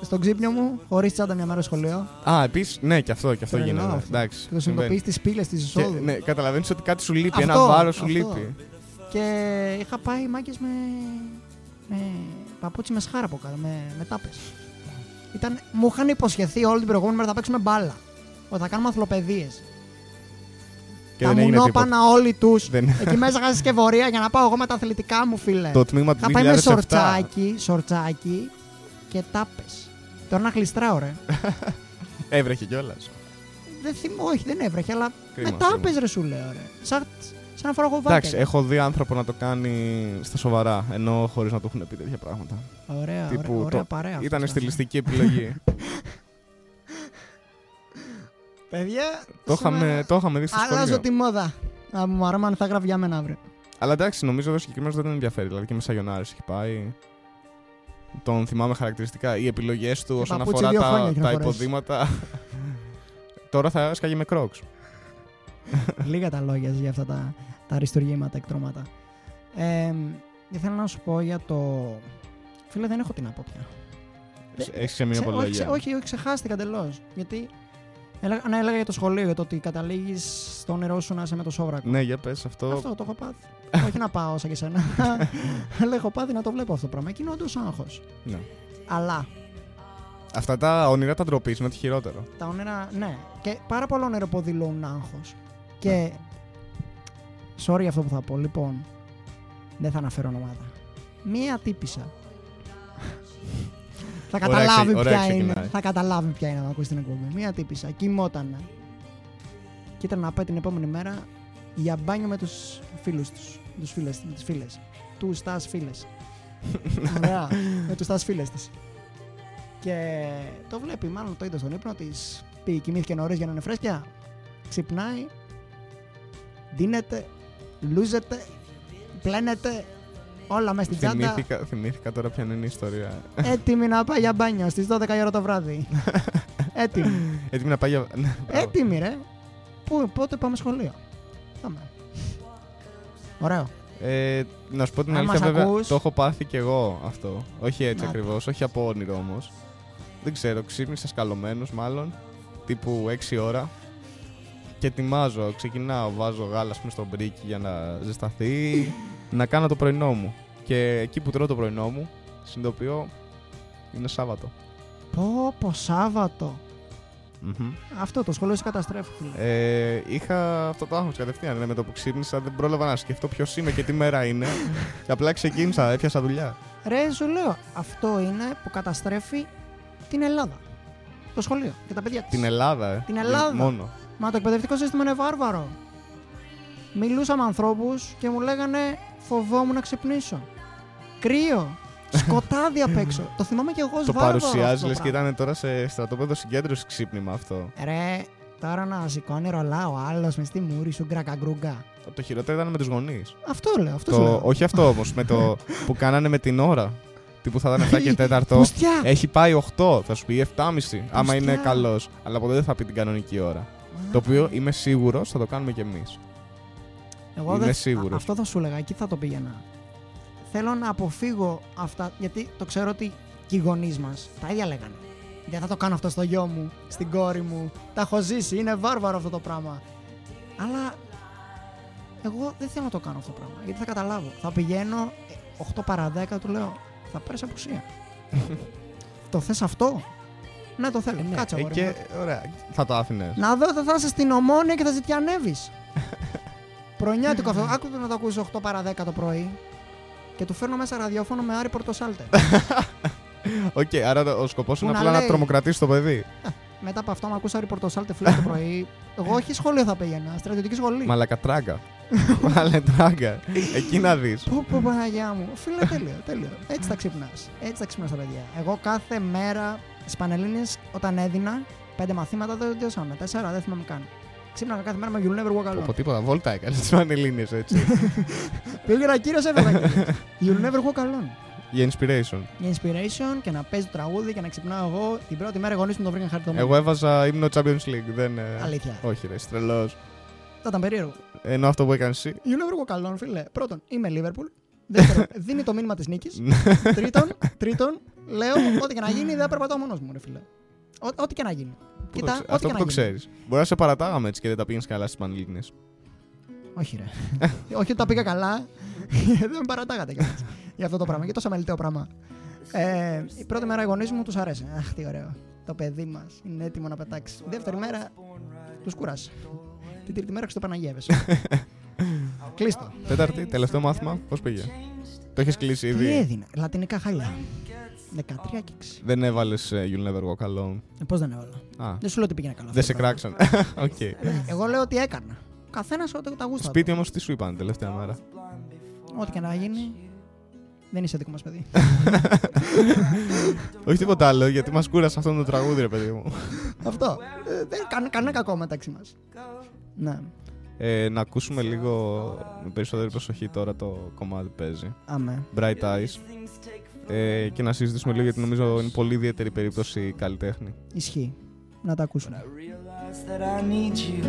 στον ξύπνιο μου, χωρίς τσάντα μια μέρα στο σχολείο. Α, επίσης, ναι, και αυτό, και αυτό Τρελό γίνεται. αυτό. Εντάξει. Και το συμβαίνει. συνειδητοποιεί τις πύλες της Και, εισόδου. ναι, καταλαβαίνεις ότι κάτι σου λείπει. Αυτό, ένα βάρος σου αυτό. λείπει. Και είχα πάει μάγκε με. με παπούτσι με σχάρα από κάτω, με, με τάπες. Ήταν... Μου είχαν υποσχεθεί όλη την προηγούμενη μέρα θα παίξουμε μπάλα. Ότι θα κάνουμε αθλοπαιδίες. Και Τα δεν έγινε τίποτα. μουνόπανα όλοι τους. Δεν- Εκεί μέσα είχα συσκευωρία για να πάω εγώ με τα αθλητικά μου, φίλε. Το τμήμα του Θα πάει με 2007. σορτσάκι, σορτσάκι και τάπε. Τώρα να γλιστράω, ρε. Έβρεχε κιόλας. δεν θυμώ, όχι, δεν έβρεχε, αλλά Κρίμα, με τάπε, ρε σου λέω, ρε. Σαν, σαν να φοράω εγώ Εντάξει, βάκερ. έχω δει άνθρωπο να το κάνει στα σοβαρά, ενώ χωρίς να του έχουν πει τέτοια πράγματα. Ωραία, Τύπου, ωραία, ωραία το- παρέα. αυτός, Ήταν ας στιλιστική επιλογή. Παιδιά, το, σήμερα είχαμε, το είχαμε δει στο αλλάζω σχολείο. τη μόδα. Α, μου αρέσει θα γράφει για μένα αύριο. Αλλά εντάξει, νομίζω ότι ο συγκεκριμένος δεν τον ενδιαφέρει. Δηλαδή και με Σαγιονάρε έχει πάει. Τον θυμάμαι χαρακτηριστικά. Οι επιλογές του όσον παπούτσι αφορά δύο χρόνια τα, έχει να τα φορέσεις. υποδήματα. Τώρα θα έσκαγε με κρόξ. Λίγα τα λόγια για αυτά τα, τα αριστουργήματα, εκτρώματα. Ε, ήθελα να σου πω για το. Φίλε, δεν έχω την από πια. Έχεις ξεμείνει Ξε- από όχι, λόγια. ξε- όχι, όχι, ξεχάστηκα εντελώ. Γιατί έλεγα, να έλεγα για το σχολείο, για το ότι καταλήγεις στο νερό σου να είσαι με το σόβρακο. Ναι, για πες αυτό. Αυτό το έχω πάθει. όχι να πάω σαν και σένα. Αλλά έχω πάθει να το βλέπω αυτό το πράγμα. Εκείνο όντως άγχος. Ναι. Αλλά Αυτά τα όνειρα τα ντροπή είναι ότι χειρότερο. τα όνειρα, ναι. Και πάρα πολλά όνειρα που δηλώνουν άγχος. Και. Sorry αυτό που θα πω. Λοιπόν, δεν θα αναφέρω ονόματα. Μία τύπησα. Θα Ωραία καταλάβει ξε- ωραία ποια είναι. ξεκινάει. Θα καταλάβει ποια είναι να ακούσει την εκπομπή. Μία τύπησα. Κοιμότανε. Και ήταν να πάει την επόμενη μέρα για μπάνιο με τους φίλους τους. Με τους φίλες, με τις φίλες. Τους στάς φίλες. Ωραία. με τους στάς φίλες της. Και το βλέπει, μάλλον το είδε στον ύπνο της. Πήγε, κοιμήθηκε νωρίς για να είναι φρέσκια. Ξυπνάει. Δίνεται. Λούζεται. Πλένεται. Όλα μέσα στην τσάντα. Θυμήθηκα, θυμήθηκα τώρα ποια είναι η ιστορία. Έτοιμη να πάει για μπάνιο στις 12 η ώρα το βράδυ. Έτοιμη. Έτοιμη να πάει για. Ναι, μπράβο. Έτοιμη, ρε. Πού, πότε πάμε σχολείο; Πάμε. Ωραίο. Ε, να σου πω την Αν αλήθεια, μας βέβαια, ακούς- το έχω πάθει κι εγώ αυτό. Όχι έτσι Να. ακριβώς, όχι από όνειρο όμως. Δεν ξέρω, ξύπνησα σκαλωμένος μάλλον, τύπου 6 ώρα. Και ετοιμάζω, ξεκινάω, βάζω γάλα ας πούμε, στο μπρίκι για να ζεσταθεί, να κάνω το πρωινό μου. Και εκεί που τρώω το πρωινό μου, συνειδητοποιώ είναι Σάββατο. Πω, πω, Σάββατο. Μμμ. Αυτό το σχολείο σε καταστρέφει. φίλε. Ε, είχα αυτό το άγχος κατευθείαν. Ναι, με το που ξύπνησα δεν πρόλαβα να σκεφτώ ποιος είμαι και τι μέρα είναι. και απλά ξεκίνησα, έπιασα δουλειά. Ρε, σου λέω, αυτό είναι που καταστρέφει την Ελλάδα. Το σχολείο και τα παιδιά της. Την Ελλάδα, ε. Την Ελλάδα. Μόνο. Μα το εκπαιδευτικό σύστημα είναι βάρβαρο. Μιλούσα με ανθρώπους και μου λέγανε φοβόμουν να ξυπνήσω. Κρύο. Σκοτάδι απ' έξω. το θυμάμαι και εγώ ως Το βάρβαρο παρουσιάζεις αυτό λες το και πράγμα. ήταν τώρα σε στρατόπεδο συγκέντρωσης ξύπνημα αυτό. Ρε, τώρα να σηκώνει ρολά ο άλλος μες στη μούρη σου γκρακαγκρούγκα. Το χειρότερο ήταν με τους γονείς. Αυτό λέω, αυτό σου Το... λέω. Όχι αυτό όμως, με το που κάνανε με την ώρα. Τι που θα ήταν 7 και 4. Πουστιά. Έχει πάει 8, θα σου πει 7,5 άμα είναι Πουστιά. καλός. Αλλά ποτέ δεν θα πει την κανονική ώρα. Το οποίο είμαι σίγουρος θα το κάνουμε κι εμείς. Εγώ είμαι δεν- σίγουρος. α- Αυτό θα σου έλεγα, εκεί θα το πήγαινα. Θέλω να αποφύγω αυτά, γιατί το ξέρω ότι και οι γονείς μας τα ίδια λέγανε. Δεν θα το κάνω αυτό στο γιο μου, στην κόρη μου. Τα έχω ζήσει, είναι βάρβαρο αυτό το πράγμα. Αλλά εγώ δεν θέλω να το κάνω αυτό το πράγμα, γιατί θα καταλάβω. Θα πηγαίνω ε, 8 παρα 10, του λέω, θα πάρεις απουσία. το θες αυτό; Ναι, το θέλω. Κάτσε, Ε, αγόρι και μου. ωραία, θα το άφηνες. Να δω, θα, θα είσαι στην ομόνια και θα ζητιανεύεις. Πρωινιάτικο αυτό. Άκου να το ακούσεις 8 παρα 10 το πρωί. Και του φέρνω μέσα ραδιόφωνο με Άρη Πορτοσάλτε. Οκ, άρα το- ο σκοπός Που είναι να απλά να λέει. τρομοκρατήσει το παιδί. Μετά από αυτό, με ακούσα Άρη Πορτοσάλτε φίλε το πρωί. Εγώ όχι σχολείο θα πήγαινα, στρατιωτική σχολή. Μαλακατράγκα. Μαλετράγκα. Εκεί να δεις. Πω, πω, Παναγιά μου. Φίλε, τέλειο, τέλειο. Έτσι θα ξυπνάς. Έτσι θα ξυπνάς τα παιδιά. Εγώ κάθε μέρα στις Πανελλήνιες όταν έδινα πέντε μαθήματα δεν τελειώσαμε. Τέσσερα, δεν θυμάμαι καν. Ξύπναγα κάθε μέρα με You'll never walk alone. Από τίποτα, βόλτα έκανες τι Πανελλήνιε έτσι. Πήγαινα κύριο έφευγα. You'll never walk alone. Για inspiration. Για inspiration και να παίζει το τραγούδι και να ξυπνάω εγώ. Την πρώτη μέρα οι γονείς μου το βρήκαν χαριτωμένο. Εγώ έβαζα ύμνο Champions League. Δεν, ε, Αλήθεια. Όχι, ρε, τρελό. Θα ήταν περίεργο. Ενώ αυτό που έκανες εσύ. You never walk alone, φίλε. Πρώτον, είμαι Liverpool. Δεύτερον, δίνει το μήνυμα της νίκης. τρίτον, τρίτον, λέω ό,τι και να γίνει δεν περπατάω μόνος μου, ρε φίλε. Ό- Ό,τι και να γίνει. Πού το Κοίτα, ξέ- ό,τι Αυτό και που να το γίνει. ξέρει. Μπορεί να σε παρατάγαμε έτσι και δεν τα πήγαινες καλά στις Πανελλήνιες. Όχι, ρε. Όχι ότι τα πήγα καλά. δεν με παρατάγατε κιόλας για αυτό το πράγμα. Και τόσο μελιτέο πράγμα. Ε, η πρώτη μέρα οι γονείς μου τους αρέσει. Αχ, τι ωραίο. Το παιδί μας είναι έτοιμο να πετάξει. Η δεύτερη μέρα τους κούρασε. Την τρίτη μέρα Χριστοπαναγεύεσαι. Κλείστο. Τέταρτη, τελευταίο μάθημα, πώς πήγε; Το έχεις κλείσει Τι ήδη. έδινε. Λατινικά χάλια. 13 και 6. Δεν έβαλες You'll never walk alone. Ε, Πώς δεν έβαλα; Α, Δεν σου λέω ότι πήγαινε καλά. δεν αυτό σε το πράγμα. κράξαν. Οκ. Ε, Εγώ λέω ότι έκανα. Καθένας ό,τι τα γούστα. Σπίτι όμως τι σου είπαν τελευταία μέρα; του. Ό,τι και να γίνει. Δεν είσαι δικό μας παιδί. Όχι τίποτα άλλο, γιατί μας κούρασε αυτό το τραγούδι, ρε παιδί μου. Αυτό. Ε, Δεν κάνει κανένα κακό μεταξύ μας. Ναι. Ε, να ακούσουμε λίγο με περισσότερη προσοχή τώρα το κομμάτι που παίζει. Αμέ. Bright Eyes. Ε, και να συζητήσουμε λίγο γιατί νομίζω είναι πολύ ιδιαίτερη περίπτωση καλλιτέχνη. Ισχύει. Να τα ακούσουμε. I realized that I need you,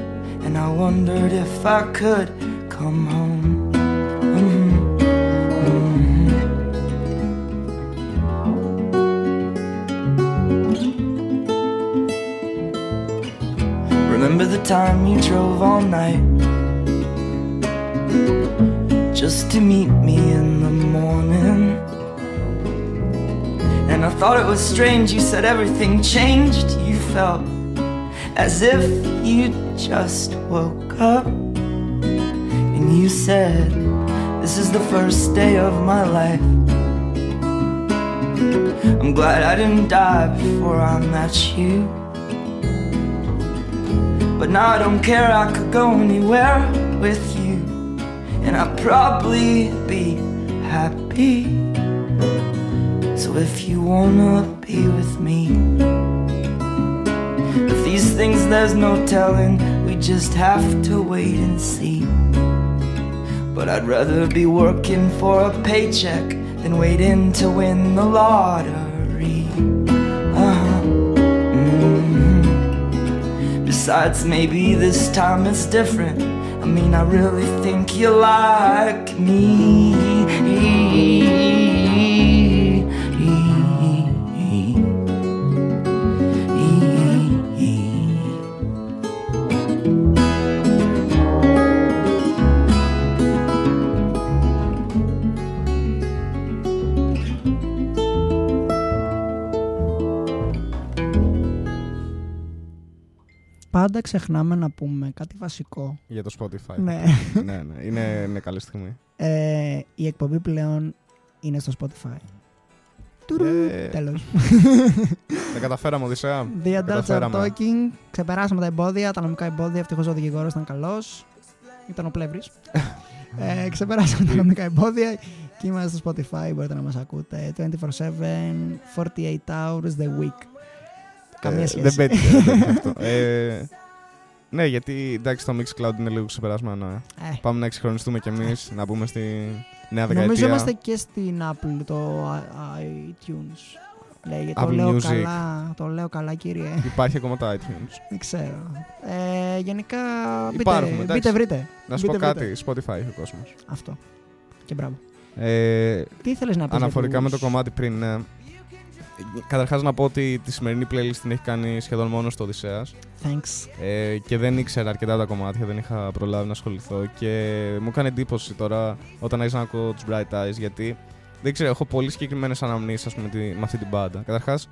and I wondered if I could come home. Mhm, mhm. Remember the time you drove all night just to meet me in the morning? And I thought it was strange, you said everything changed. You felt as if you just woke up. And you said, This is the first day of my life. I'm glad I didn't die before I met you. But now I don't care, I could go anywhere with you. And I'd probably be happy. So if you wanna be with me, if these things there's no telling, we just have to wait and see. But I'd rather be working for a paycheck than waiting to win the lottery. Uh-huh. Mhm. Besides, maybe this time it's different. I mean, I really think you like me. Πάντα ξεχνάμε να πούμε κάτι βασικό. Για το Spotify. Ναι. ναι, ναι. Είναι, είναι καλή στιγμή. Ε, η εκπομπή πλέον είναι στο Spotify. Τουρου, Ε. Τέλος. Τα καταφέραμε, Οδυσσέα. The adults are καταφέραμε. talking. Ξεπεράσαμε τα εμπόδια, τα νομικά εμπόδια. Ευτυχώς ο δικηγόρος ήταν καλός. Ήταν ο πλεύρης. ε, ξεπεράσαμε τα νομικά εμπόδια Και είμαστε στο Spotify, μπορείτε να μας ακούτε 24-7, 48 hours the week. Καμία Ε, σχέση. Δεν πέτυχε, δεν πέτυχε αυτό. Ε, ναι, γιατί εντάξει το Mixcloud είναι λίγο ξεπερασμένο. Ε. Ε, Πάμε να εξυγχρονιστούμε κι εμείς, να μπούμε στη νέα δεκαετία. νομίζω είμαστε και στην Apple, το i- iTunes. Λέγεται, το Apple λέω Music. καλά, το λέω καλά κύριε. Υπάρχει ακόμα το iTunes. Δεν ξέρω. Ε, γενικά μπείτε, Υπάρχουν, εντάξει. μπείτε βρείτε. Να σου πω Μπείτε, κάτι, βρείτε. Spotify έχει ο κόσμος. Αυτό. Και μπράβο. Ε, Τι ήθελες να πεις για αναφορικά με το τους- κομμάτι πριν. Ε, Καταρχάς να πω ότι τη σημερινή playlist την έχει κάνει σχεδόν μόνος στο Οδυσσέας Thanks. ε, και δεν ήξερα αρκετά τα κομμάτια, δεν είχα προλάβει να ασχοληθώ και μου έκανε εντύπωση τώρα όταν άρχισα να ακούω τους Bright Eyes γιατί δεν ξέρω, έχω πολύ συγκεκριμένες αναμνήσεις ας πούμε, τη- με αυτή την μπάντα. Καταρχάς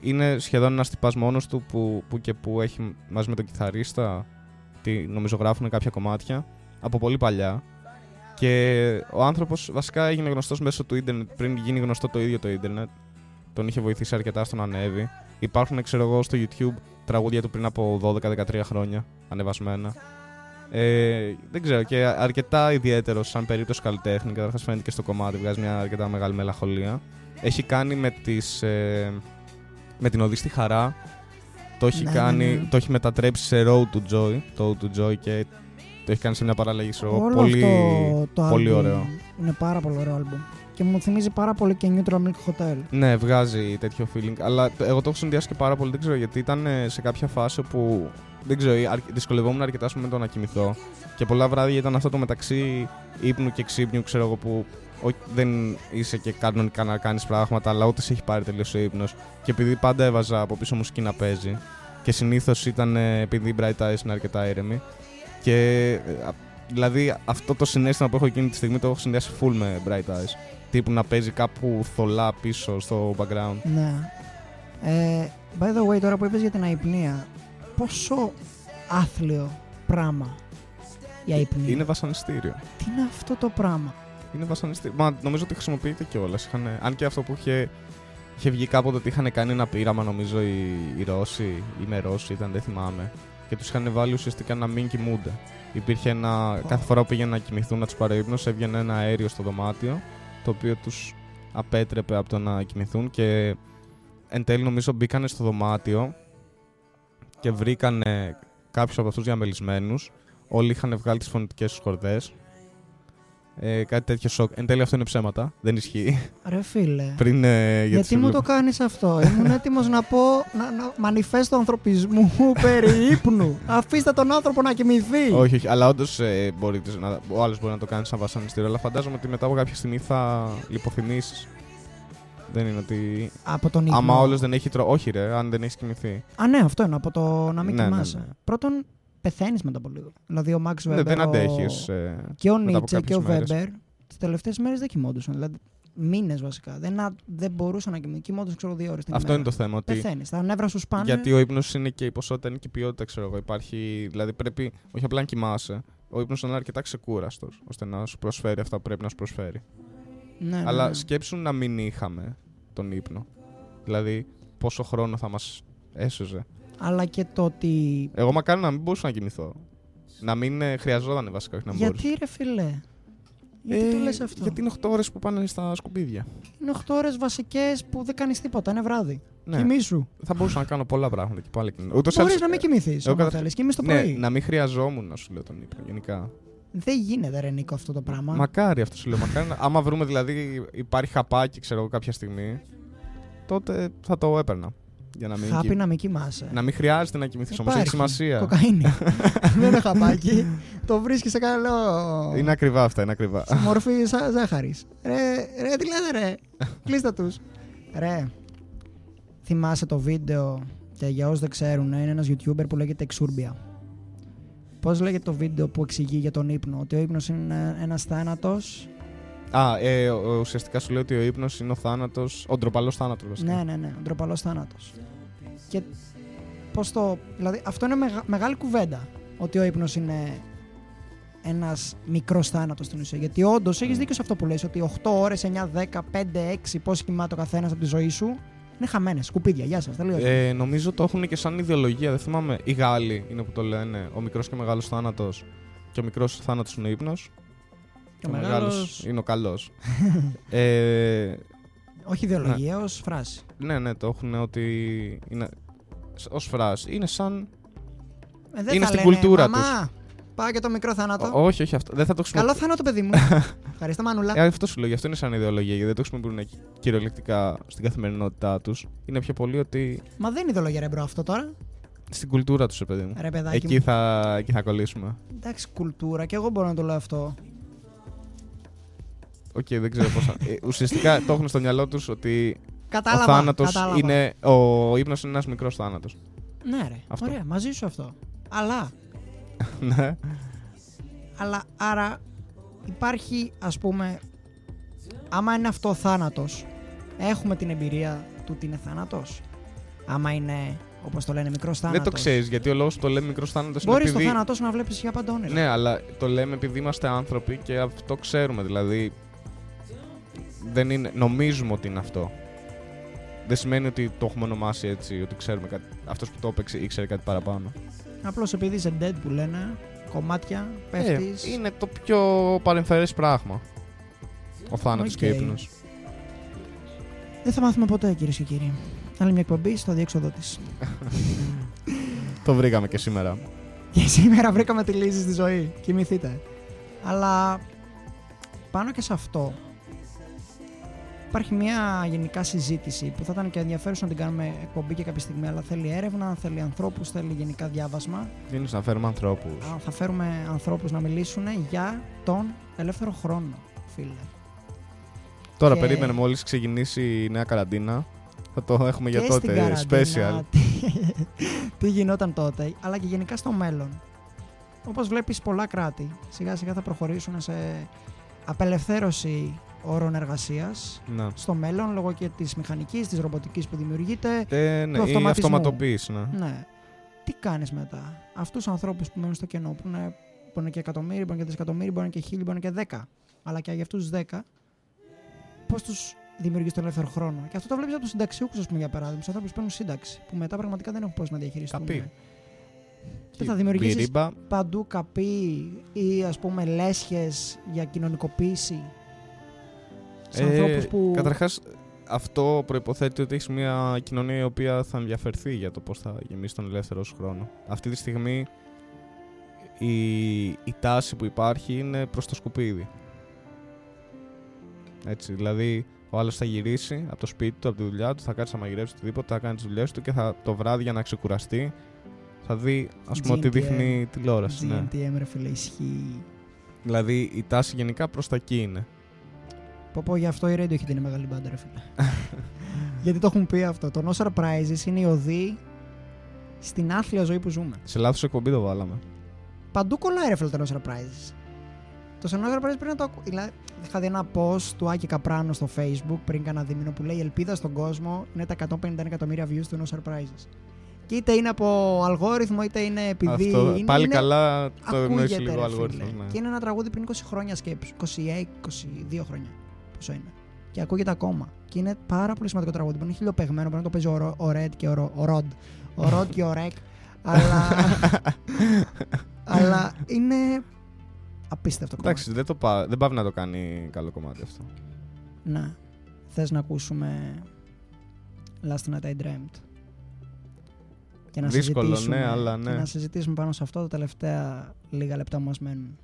είναι σχεδόν ένας τυπάς μόνος του που, που και που έχει μαζί με τον κιθαρίστα τι, νομίζω γράφουν κάποια κομμάτια από πολύ παλιά και ο άνθρωπος βασικά έγινε γνωστός μέσω του ίντερνετ πριν γίνει γνωστό το ίδιο το ίντερνετ τον είχε βοηθήσει αρκετά στο να ανέβει υπάρχουν ξέρω εγώ στο YouTube τραγούδια του πριν από 12-13 χρόνια ανεβασμένα ε, δεν ξέρω και αρκετά ιδιαίτερο σαν περίπτωση καλλιτέχνη καταρχάς φαίνεται και στο κομμάτι βγάζει μια αρκετά μεγάλη μελαγχολία έχει κάνει με τις ε, με την οδή στη χαρά το έχει, Ναι, ναι, κάνει, ναι. το έχει μετατρέψει σε Road to Joy το Road to Joy και το έχει κάνει σε μια παραλλαγή ξέρω, εγώ, Όλο πολύ, αυτό το πολύ άλμπουμ ωραίο. Είναι πάρα πολύ ωραίο άλμπουμ. Και μου θυμίζει πάρα πολύ και Neutral Milk Hotel. Ναι, βγάζει τέτοιο feeling. Αλλά το- εγώ το έχω συνδυάσει και πάρα πολύ. Δεν ξέρω γιατί ήταν ε, σε κάποια φάση όπου. Δεν ξέρω, ε, αρ- δυσκολευόμουν αρκετά ας πούμε, με το να κοιμηθώ. Και πολλά βράδια ήταν αυτό το μεταξύ ύπνου και ξύπνιου, ξέρω εγώ, που όχι, δεν είσαι και κανονικά να κάνεις πράγματα, αλλά ούτε σε έχει πάρει τελείως ο ύπνος. Και επειδή πάντα έβαζα από πίσω μουσική να παίζει, και συνήθως ήταν ε, επειδή η Bright Eyes είναι αρκετά ήρεμη. Και ε, α- δηλαδή αυτό το συνέστημα που έχω εκείνη τη στιγμή το έχω συνδυάσει full με Bright Eyes. Τύπου να παίζει κάπου θολά πίσω στο background. Ναι. Ε, by the way, τώρα που είπες για την αϊπνία, πόσο άθλιο πράγμα η αϊπνία. Είναι βασανιστήριο. Τι είναι αυτό το πράγμα; Είναι βασανιστήριο. Μα νομίζω ότι χρησιμοποιείται κιόλας. Αν και αυτό που είχε, είχε βγει κάποτε ότι είχαν κάνει ένα πείραμα, νομίζω οι, οι Ρώσοι ή με Ρώσοι ήταν, δεν θυμάμαι. Και τους είχαν βάλει ουσιαστικά να μην κοιμούνται. Υπήρχε ένα. Κάθε φορά που πήγαιναν να κοιμηθούν να τους πάρει ύπνος, έβγαινε ένα αέριο στο δωμάτιο, το οποίο τους απέτρεπε από το να κοιμηθούν και εν τέλει νομίζω μπήκανε στο δωμάτιο και βρήκανε κάποιους από αυτούς διαμελισμένους. Όλοι είχαν βγάλει τις φωνητικές τους χορδέ. Ε, κάτι τέτοιο σοκ. Εν τέλει αυτό είναι ψέματα. Δεν ισχύει. Ρε φίλε. Πριν. Ε, για Γιατί τις μου ευλο- το κάνεις αυτό; Ήμουν έτοιμος να πω να, να, μανιφέστο ανθρωπισμού περί ύπνου. Αφήστε τον άνθρωπο να κοιμηθεί. Όχι, όχι. Αλλά όντως ε, μπορείτε να, ο άλλος μπορεί να το κάνει σαν βασανιστήριο. Αλλά φαντάζομαι ότι μετά από κάποια στιγμή θα λιποθυμήσεις. Δεν είναι ότι. Από τον ύπνο. Άμα όλος δεν έχει τρο... Όχι, ρε, αν δεν έχεις κοιμηθεί. Α, ναι, αυτό είναι. Από το να μην Ναι, ναι, κοιμάσαι. ναι. Πρώτον, πεθαίνεις μετά από λίγο. Δηλαδή, ο Μαξ Ναι, Βέμπερ. δεν ο- αντέχει. Και ο μετά από Νίτσε και ο κάποιες μέρες. Βέμπερ τις τελευταίες μέρες δεν κοιμόντουσαν. Δηλαδή, μήνες βασικά. Δεν, α- δεν μπορούσαν να κοιμηθούν. Κοιμόντουσαν, ξέρω, δύο ώρες την Αυτό ημέρα. είναι το θέμα. Ότι Πεθαίνεις. Τα νεύρα σου σπάνε. Γιατί ο ύπνος είναι και η ποσότητα, είναι και η ποιότητα, ξέρω εγώ. Υπάρχει, δηλαδή πρέπει όχι απλά να κοιμάσαι. Ο ύπνος να είναι αρκετά ξεκούραστος, ώστε να σου προσφέρει αυτά που πρέπει να σου προσφέρει. Ναι, ναι, Αλλά ναι. σκέψου να μην είχαμε τον ύπνο. Δηλαδή, πόσο χρόνο θα μας έσωζε. Αλλά και το ότι. Εγώ μακάρι να μην μπορούσα να κοιμηθώ. Να μην ε, χρειαζόταν βασικά, όχι να μπορούσα. Γιατί ρε φιλέ. Γιατί το λες αυτό; Ε, Γιατί είναι 8 ώρες που πάνε στα σκουπίδια. Είναι 8 ώρες βασικές που δεν κάνεις τίποτα. Είναι βράδυ. Ναι. Κοιμήσου. Θα μπορούσα να κάνω πολλά πράγματα και πάλι. Ούτως Μπορείς άλλως, να μην ε, κοιμηθείς. εγώ Αν καταρχά- θέλεις. Κοιμήσου το Ναι, πρωί. να μην χρειαζόμουν να σου λέω τον ύπνο γενικά. Δεν γίνεται, ρε Νίκο, αυτό το πράγμα. Μακάρι αυτό σου λέω. Μακάρι, να- άμα βρούμε δηλαδή υπάρχει χαπάκι, ξέρω εγώ, κάποια στιγμή, τότε θα το έπαιρνα. Για να μην, Χάπι κοι- να μην κοιμάσαι. να μην χρειάζεται να κοιμηθείς όμως. Έχει Υπάρχει. σημασία. Κοκαίνη. Δεν είναι χαπάκι. το βρίσκεις σε καλό. Είναι ακριβά αυτά, είναι ακριβά. σε μορφή ζά- ζάχαρης. Ρε, ρε, τι λέτε ρε. Κλείστε τους. Ρε, θυμάσαι το βίντεο και για όσους δεν ξέρουν είναι ένας YouTuber που λέγεται Exurbia. Πώς λέγεται το βίντεο που εξηγεί για τον ύπνο, ότι ο ύπνος είναι ένας θάνατος. Α, ε, ο- ουσιαστικά σου λέω ότι ο ύπνος είναι ο θάνατος. Ο ντροπαλός θάνατος βασικά. Ναι, ναι, ναι, ο ντροπαλός θάνατος. Και πώς το... Δηλαδή αυτό είναι μεγα- μεγάλη κουβέντα, ότι ο ύπνος είναι ένας μικρός θάνατος στην ουσία. Γιατί όντως έχεις δίκιο σε αυτό που λες, ότι 8 ώρες, 9, 10, 5, 6, πώς κοιμάται ο καθένας από τη ζωή σου, είναι χαμένες, σκουπίδια, γεια σας, τελείωσε. Ε, νομίζω το έχουν και σαν ιδεολογία. Δεν θυμάμαι. Οι Γάλλοι είναι που το λένε. Ο μικρός και μεγάλος θάνατος. Και ο μικρός θάνατος είναι ο ύπνος. Και ο ο μεγάλος μεγάλος- είναι ο καλός. ε, Όχι ιδεολογία, ω φράση. ναι, ναι, το έχουν ότι είναι ως φράση. Είναι σαν... Ε, δεν Είναι θα στην λένε, κουλτούρα Μαμά, πάω και το μικρό θάνατο. Ό, όχι, όχι αυτό. Δεν θα το Καλό χρησιμοποιούν. θάνατο, παιδί μου. Ευχαριστώ, Μανούλα. Ε, αυτό σου λέω, γι' αυτό είναι σαν ιδεολογία, γιατί δεν το χρησιμοποιούν κυριολεκτικά στην καθημερινότητά τους. Είναι πιο πολύ ότι Μα δεν είναι ιδεολογία, ρε bro, αυτό τώρα. στην κουλτούρα τους, παιδί μου. Ρε παιδάκι Εκεί μου. θα, εκεί θα κολλήσουμε. Εντάξει, κουλτούρα, και εγώ μπορώ να το λέω αυτό. Οκ, δεν ξέρω πώς. ε, ουσιαστικά το έχουν στο μυαλό τους ότι Κατάλαβα. ο θάνατος κατάλαβα. είναι. Ο ύπνος είναι ένας μικρός θάνατος. Ναι, ρε. Αυτό. Ωραία, μαζί σου αυτό. Αλλά, ναι. αλλά, άρα υπάρχει, ας πούμε, άμα είναι αυτό θάνατος, έχουμε την εμπειρία του ότι είναι θάνατος; Άμα είναι, όπως το λένε, μικρός θάνατος. Δεν το ξέρεις γιατί ο λόγος που το λέμε μικρός θάνατος είναι Μπορείς επειδή. στο θάνατο σου να βλέπεις για πάντα όνειρα. Ναι, αλλά το λέμε επειδή είμαστε άνθρωποι και αυτό ξέρουμε. Δηλαδή. Δεν είναι, νομίζουμε ότι είναι αυτό. Δεν σημαίνει ότι το έχουμε ονομάσει έτσι, ότι ξέρουμε κάτι. Αυτός που το έπαιξε ήξερε κάτι παραπάνω. Απλώς επειδή είσαι dead που λένε, κομμάτια, πέφτεις. Ε, είναι το πιο παρεμφερές πράγμα. Ο θάνατος Οκ. και ο ύπνος. Δεν θα μάθουμε ποτέ, κυρίες και κύριοι. Άλλη μια εκπομπή στο διέξοδο της. Το βρήκαμε και σήμερα. Και σήμερα βρήκαμε τη λύση στη ζωή. Κοιμηθείτε. Αλλά πάνω και σε αυτό υπάρχει μια γενικά συζήτηση που θα ήταν και ενδιαφέρουσα να την κάνουμε εκπομπή και κάποια στιγμή. Αλλά θέλει έρευνα, θέλει ανθρώπους, θέλει γενικά διάβασμα. Τι να φέρουμε ανθρώπους. Α, Θα φέρουμε ανθρώπους να μιλήσουν για τον ελεύθερο χρόνο, φίλε. Τώρα και- περίμενε μόλις ξεκινήσει η νέα καραντίνα. Θα το έχουμε για και τότε. στην καραντίνα, Special. Τι, τι γινόταν τότε, αλλά και γενικά στο μέλλον. Όπως βλέπεις πολλά κράτη σιγά σιγά θα προχωρήσουν σε απελευθέρωση όρων εργασίας Να. στο μέλλον λόγω και της μηχανικής, της ρομποτικής που δημιουργείται. Ε, ναι, του ή αυτοματισμού. αυτοματοποίηση, ναι. Ναι. Τι κάνεις μετά; Αυτούς τους ανθρώπους που μένουν στο κενό που είναι, μπορεί να είναι και εκατομμύρια, μπορεί να είναι και δισεκατομμύρια, μπορεί να είναι και χίλιοι, μπορεί να είναι και δέκα. Αλλά και για αυτούς τους δέκα, πώς τους δημιουργείς τον ελεύθερο χρόνο; Και αυτό το βλέπεις από τους συνταξιούχους, ας πούμε, για παράδειγμα, τους ανθρώπους που παίρνουν σύνταξη, που μετά πραγματικά δεν έχουν πώς να διαχειριστούν. Καπί. Και θα δημιουργήσεις Μπυρίμπα, παντού καπί ή ας πούμε λέσχες για κοινωνικοποίηση σε Ε, ανθρώπους που... Καταρχάς, αυτό προϋποθέτει ότι έχεις μια κοινωνία η οποία θα ενδιαφερθεί για το πώς θα γεμίσεις τον ελεύθερο σου χρόνο. Αυτή τη στιγμή η, η τάση που υπάρχει είναι προς το σκουπίδι. Έτσι, δηλαδή ο άλλος θα γυρίσει από το σπίτι του, από τη δουλειά του, θα κάτσει να μαγειρέψει οτιδήποτε, θα κάνει τις δουλειές του και θα, το βράδυ για να ξεκουραστεί θα δει ας πούμε ότι GNTM. δείχνει τηλεόραση. Ναι. GNTM ρε φίλε ισχύει. Δηλαδή η τάση γενικά προς τα εκεί είναι. Πω πω γι' αυτό η Radiohead είναι μεγάλη μπάντα ρε φίλε. Γιατί το έχουν πει αυτό. Το No Surprises είναι η οδή στην άθλια ζωή που ζούμε. Σε λάθος εκπομπή το βάλαμε. Παντού κολλάει ρε φίλε το No Surprises. Το No Surprises πρέπει να το ακού... Δηλαδή, είχα δει ένα post του Άκη Καπράνο στο facebook πριν κάνα δίμηνο που λέει «Η ελπίδα στον κόσμο είναι τα 150 εκατομμύρια views του No Surprises. Και είτε είναι από αλγόριθμο είτε είναι επειδή Αυτό, είναι, πάλι είναι... καλά το ακούγεται, εννοείς ρε λίγο φίλε. αλγόριθμος. Ναι. Και είναι ένα τραγούδι πριν 20 χρόνια σκέψου. 21, 22 χρόνια. Πόσο είναι. Και ακούγεται ακόμα. Και είναι πάρα πολύ σημαντικό τραγούδι. Μπορεί να είναι χιλιοπεγμένο, μπορεί να το παίζει ο, Ρο- ο Ρεντ και ο, Ρο- ο Ροντ. Ο Ροντ και ο Ρεκ. αλλά, αλλά είναι απίστευτο κομμάτι. Εντάξει, δεν, το πά, δεν πάβει να το κάνει καλό κομμάτι αυτό. Ναι. Θες να ακούσουμε Last Night I Dreamt; Και να Δύσκολο, συζητήσουμε, ναι, αλλά και ναι. να συζητήσουμε πάνω σε αυτό τα τελευταία λίγα λεπτά που μας μένουν.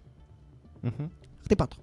Μμμ. Χτύπα το.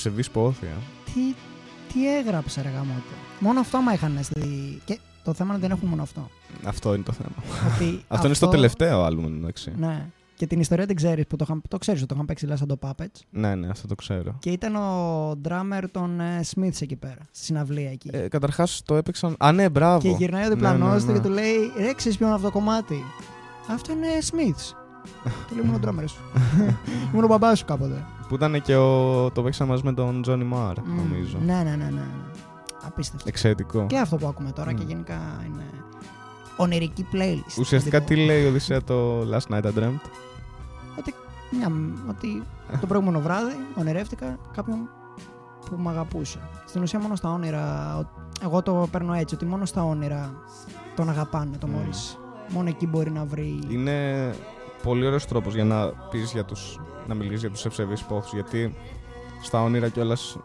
Ευσεβή πόθια. Τι, τι έγραψε, ρε γαμότο. Μόνο αυτό άμα είχαν στη... Και το θέμα είναι ότι δεν έχουν μόνο αυτό. Αυτό είναι το θέμα. Ότι Αυτό είναι στο τελευταίο άλμπουμ, εντάξει. Ναι. Και την ιστορία την ξέρεις που το, είχαν- το ξέρεις ότι το είχαν παίξει λάθο το Puppets; Ναι, ναι, αυτό το ξέρω. Και ήταν ο drummer των ε, Smiths εκεί πέρα, στη συναυλία εκεί. Ε, Καταρχάς το έπαιξαν. Α, ναι, μπράβο. και γυρνάει ο Ναι, διπλανός ναι, του ναι. και του λέει: Ρε, ξέρεις ποιο είναι αυτό το κομμάτι; Αυτό είναι Smiths. του λέει: Ήμουν ο drummer σου. Ήμουν ο μπαμπά σου κάποτε. Που ήταν και ο... το παίξαμε μαζί με τον Τζόνι Μάρ, Μμ, νομίζω. Ναι, ναι, ναι, ναι. Απίστευτο. Εξαιρετικό. Και αυτό που ακούμε τώρα και Μμ. γενικά είναι ονειρική playlist. Ουσιαστικά θα την τι πω. λέει η Οδυσσέα το Last Night I Dreamt; Ότι, μια, ότι το προηγούμενο βράδυ ονειρεύτηκα κάποιον που με αγαπούσε. Στην ουσία μόνο στα όνειρα, ο- εγώ το παίρνω έτσι, ότι μόνο στα όνειρα τον αγαπάνε το Μμ. Μόρις. Μόνο εκεί μπορεί να βρει... Είναι πολύ ωραίος τρόπος για να πεις για τους, να μιλήσεις για τους ευσεβείς πόθους, γιατί στα όνειρα κιόλας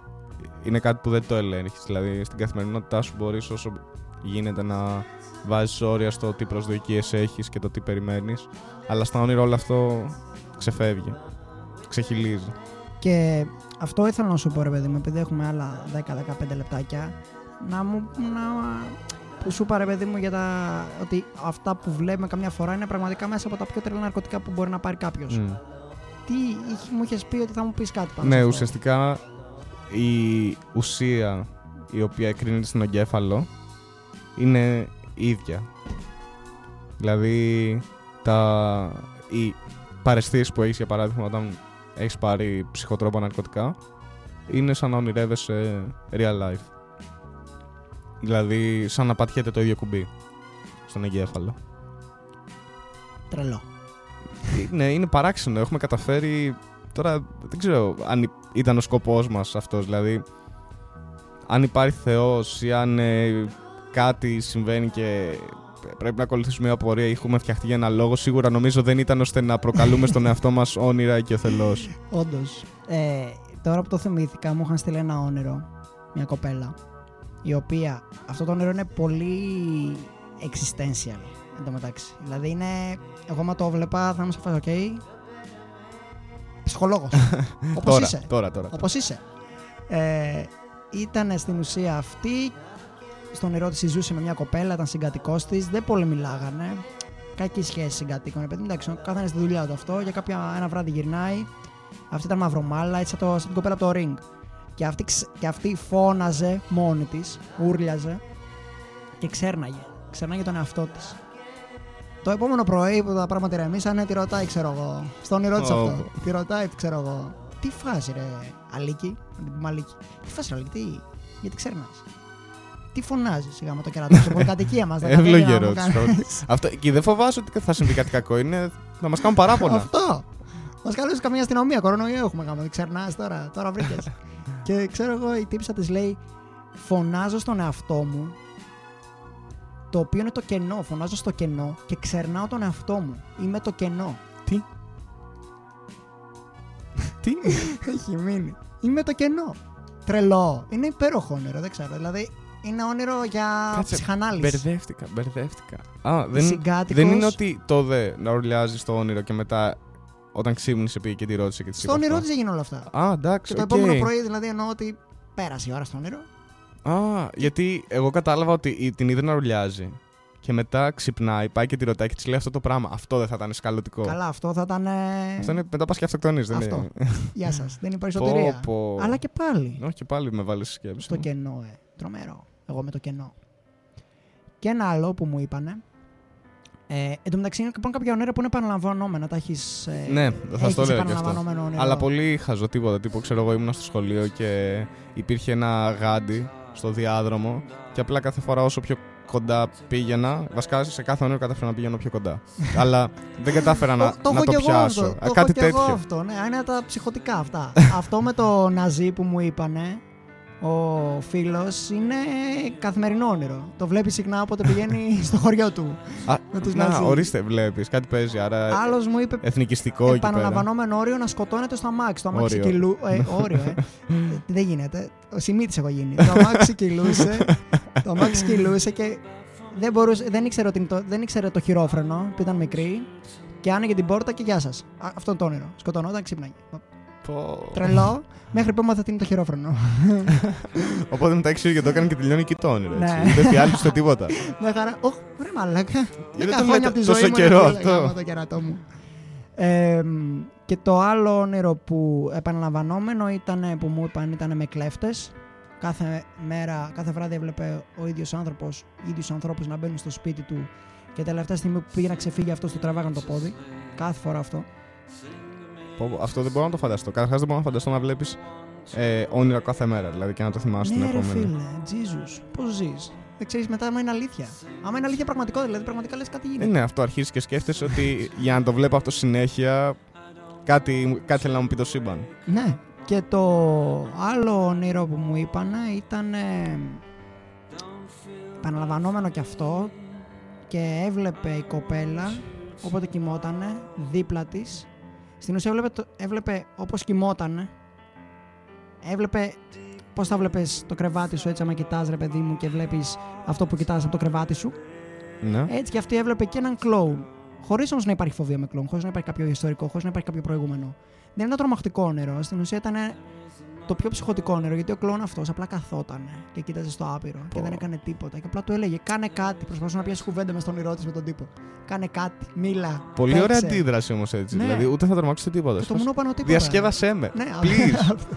είναι κάτι που δεν το ελέγχεις. Δηλαδή στην καθημερινότητά σου μπορείς όσο γίνεται να βάζεις όρια στο τι προσδοκίες έχεις και το τι περιμένεις, αλλά στα όνειρα όλο αυτό ξεφεύγει, ξεχυλίζει. Και αυτό ήθελα να σου πω ρε παιδί μου, επειδή έχουμε άλλα 10-15 λεπτάκια, να μου να, που σου είπα ρε παιδί μου για τα, ότι αυτά που βλέπουμε καμιά φορά είναι πραγματικά μέσα από τα πιο τρελά ναρκωτικά που μπορεί να πάρει κάποιος. Μμ. Τι είχε- μου είχες πει ότι θα μου πεις κάτι πάνω Ναι, σε αυτό. ουσιαστικά η ουσία η οποία εκρίνεται στον εγκέφαλο είναι ίδια. Δηλαδή, τα, οι παρεστήσεις που έχεις για παράδειγμα όταν έχεις πάρει ψυχοτρόπα ναρκωτικά είναι σαν να ονειρεύεσαι real life. Δηλαδή, σαν να πατιέται το ίδιο κουμπί στον εγκέφαλο. Τρελό. Ε, ναι, είναι παράξενο. Έχουμε καταφέρει. Τώρα δεν ξέρω αν υ- ήταν ο σκοπός μας αυτός. Δηλαδή, αν υπάρχει Θεός ή αν ε, κάτι συμβαίνει και πρέπει να ακολουθήσουμε μια πορεία ή έχουμε φτιαχτεί για ένα λόγο, σίγουρα νομίζω δεν ήταν ώστε να προκαλούμε στον εαυτό μας όνειρα και θελώ. Όντως. Ε, τώρα που το θυμήθηκα, μου είχαν στείλει ένα όνειρο μια κοπέλα. Η οποία αυτό το όνειρο είναι πολύ existential εν τω μεταξύ. Δηλαδή είναι. Εγώ άμα το 'βλεπα, θα είμαι σε φάση, οκ. Ψυχολόγος. Όπως τώρα, είσαι. τώρα, τώρα. Όπως είσαι. Ε, ήταν στην ουσία αυτή. Στον όνειρό της ζούσε με μια κοπέλα, ήταν συγκατοικός της, δεν πολύ μιλάγανε. Κακή σχέση συγκατοίκων. Επειδή εντάξει, κάθανε στη δουλειά του αυτό. Για κάποια ένα βράδυ γυρνάει. Αυτή ήταν μαυρομάλα, έτσι σαν, το, σαν την κοπέλα από το ring. Και αυτή, ξ- και αυτή φώναζε μόνη της, ούρλιαζε και ξέρναγε. Ξέρναγε τον εαυτό της. Το επόμενο πρωί που τα πράγματα ηρεμήσανε, τη ρωτάει, ξέρω εγώ. Στο όνειρό της Ω. αυτό. Τη ρωτάει, ξέρω εγώ. Τι φάση, ρε, Αλίκη; Να την πούμε Αλίκη. Τι φάση, ρε, Αλίκη, τι. Γιατί ξέρνα. Τι φωνάζεις σιγά με το κερατό στην πολυκατοικία μας. Εύλογη ερώτηση. Αυτό, και δεν φοβάσαι ότι θα συμβεί κάτι κακό. Είναι, θα μας κάνουν παράπονα. Αυτό. Μας καλούσες καμία αστυνομία. Κορονοϊό έχουμε κάνει. Δεν ξερνά τώρα. Τώρα βρήκες. και ξέρω εγώ, η τύψα της λέει: Φωνάζω στον εαυτό μου. Το οποίο είναι το κενό. Φωνάζω στο κενό και ξερνάω τον εαυτό μου. Είμαι το κενό. Τι; Τι; Έχει μείνει. Είμαι το κενό. Τρελό. Είναι υπέροχο όνειρο, δεν ξέρω. Δηλαδή είναι όνειρο για Κάτσε, ψυχανάλυση. Μπερδεύτηκα, μπερδεύτηκα. Α, δεν, Συγκάτοικος. δεν είναι ότι τότε να ουρλιάζει το όνειρο και μετά όταν ξύπνησε πήγε και τη ρώτησε και της Στο όνειρό της έγινε όλα αυτά. Α, εντάξει. Και το οκ. επόμενο πρωί δηλαδή εννοώ ότι πέρασε η ώρα στο όνειρο. Α, γιατί εγώ κατάλαβα ότι η- την είδε να ουρλιάζει. Και μετά ξυπνάει, πάει και τη ρωτάει και της λέει αυτό το πράγμα. Αυτό δεν θα ήταν σκαλωτικό. Καλά, αυτό θα ήταν. ε, Αυτό είναι μετά πας και αυτοκτονείς, δεν Αυτό. είναι. Γεια σας. Δεν υπάρχει Πω, σωτηρία. πω. Αλλά και πάλι. Όχι, και πάλι με βάλεις σκέψη. Στο κενό, ε. Τρομερό. Εγώ με το κενό. Και ένα άλλο που μου είπανε. Ε, εν τω μεταξύ είναι λοιπόν κάποια όνειρα που είναι επαναλαμβανόμενα. Τα έχεις. Ε, Ναι, θα έχεις το λέω και αυτό. επαναλαμβανόμενο όνειρο. Αλλά πολύ χαζό τίποτα. Τύπου ξέρω εγώ ήμουν στο σχολείο και υπήρχε ένα γάντι στο διάδρομο και απλά κάθε φορά όσο πιο κοντά πήγαινα, βασικά σε κάθε όνειρο κατάφερα να πηγαίνω πιο κοντά. Αλλά δεν κατάφερα να το, το, να έχω το κι εγώ πιάσω. αυτό. Α, Το κάτι έχω κι εγώ τέτοιο. αυτό. Ναι, είναι τα ψυχοτικά αυτά. αυτό με το ναζί που μου είπανε ο φίλος είναι καθημερινό όνειρο. Το βλέπει συχνά όποτε πηγαίνει στο χωριό του. Α, με τους να, Ναζί. ορίστε, βλέπεις, κάτι παίζει. Άρα Άλλος μου είπε εθνικιστικό εκεί πέρα. επαναλαμβανόμενο όριο να σκοτώνεται στο αμάξι. Το αμάξι Όριο. κυλού. Ε, όριο, ε. Ε, δεν γίνεται. Ο Σιμίτης έχω γίνει. Το αμάξι κυλούσε. το αμάξι κυλούσε και δεν, μπορούσε, δεν, ήξερε ότι είναι το, δεν ήξερε το χειρόφρενο που ήταν μικρή. Και άνοιγε την πόρτα και γεια σας. Αυτό είναι το όνειρο. Σκοτωνόταν, ξύπναγε. Πω. Τρελό, μέχρι που έμαθα τι είναι το χειρόφρενο. Οπότε μετά έξω και το έκανε και τελειώνει εκεί το όνειρο. Έτσι. Ναι. Δεν φιάλισε τίποτα. Με χαρά. Ωχ, βρε μαλάκα. δεν Δέκα το χρόνια λέτε από τη τόσο ζωή μου. καιρό είναι αυτό; γάμο το κερατό μου. Ε, και το άλλο όνειρο που επαναλαμβανόμενο ήταν που μου είπαν ήταν με κλέφτες. Κάθε μέρα, κάθε βράδυ έβλεπε ο ίδιος άνθρωπος, οι ίδιους ανθρώπους να μπαίνουν στο σπίτι του και τελευταία στιγμή που πήγε να ξεφύγει αυτός του τραβάγαν το πόδι. Κάθε φορά αυτό. Πω, πω, Αυτό δεν μπορώ να το φανταστώ. Καταρχάς δεν μπορώ να φανταστώ να βλέπεις ε, όνειρα κάθε μέρα. Δηλαδή και να το θυμάσαι την ναι ρε επόμενη. φίλε, Jesus, πώς ζεις; Δεν ξέρεις μετά άμα είναι αλήθεια. Άμα είναι αλήθεια πραγματικό, δηλαδή πραγματικά λες κάτι Ε, γίνεται. ναι, αυτό αρχίζεις και σκέφτεσαι ότι για να το βλέπω αυτό συνέχεια, κάτι, κάτι θέλει να μου πει το σύμπαν. Ναι. Και το άλλο όνειρο που μου είπαν ήταν ε, επαναλαμβανόμενο κι αυτό και έβλεπε η κοπέλα όποτε κοιμότανε δίπλα της στην ουσία έβλεπε, το, έβλεπε όπως κοιμότανε έβλεπε πώς θα βλέπεις το κρεβάτι σου έτσι άμα κοιτάς ρε παιδί μου και βλέπεις αυτό που κοιτάς από το κρεβάτι σου Ναι. έτσι και αυτή έβλεπε και έναν κλόουν. Χωρίς όμως να υπάρχει φοβία με κλόουν, χωρίς να υπάρχει κάποιο ιστορικό, χωρίς να υπάρχει κάποιο προηγούμενο. Δεν ήταν τρομακτικό όνειρο. Στην ουσία ήταν το πιο ψυχοτικό όνειρο γιατί ο κλόουν αυτός απλά καθόταν και κοίταζε στο άπειρο και δεν έκανε τίποτα. Και απλά του έλεγε: Κάνε κάτι. Προσπαθούσε να πιάσει κουβέντα μες στον όνειρό τη με τον τύπο. Κάνε κάτι. Μίλα. Πολύ παίξε. ωραία αντίδραση όμως έτσι. Ναι. Δηλαδή ούτε θα τρομάξετε τίποτα. Και το μόνο πάνω τίποτα. Διασκέδασέ με. Ναι, Please. αυτό.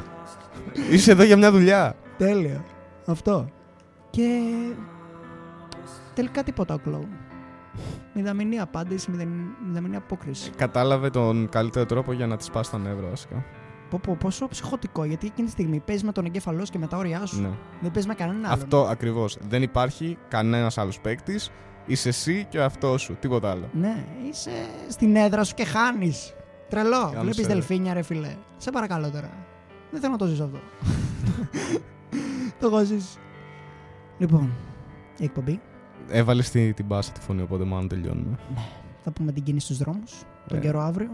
Είσαι εδώ για μια δουλειά. Τέλειο. Αυτό. Και τελικά τίποτα ο κλόουν. Μηδαμινή απάντηση, μηδαμινή, μηδαμινή απόκριση. Κατάλαβε τον καλύτερο τρόπο για να της σπάσει τα νεύρα βασικά. Πω, πω, πόσο ψυχοτικό, γιατί εκείνη τη στιγμή παίζεις με τον εγκέφαλό σου και με τα όρια σου. Ναι. Δεν παίζεις με κανέναν άλλον. Αυτό ακριβώς. Δεν υπάρχει κανένας άλλος παίκτης. Είσαι εσύ και ο εαυτός σου. Τίποτα άλλο. Ναι, είσαι στην έδρα σου και χάνεις. Τρελό. Γάμισε, Βλέπεις ρε. δελφίνια, ρε φιλέ. Σε παρακαλώ τώρα. Δεν θέλω να το ζήσω αυτό. το έχω ζήσει. Λοιπόν, η εκπομπή. Έβαλες τη, την μπάσα τη φωνή, οπότε μάλλον τελειώνουμε. Θα πούμε την κίνηση στους δρόμους, τον Ε. καιρό αύριο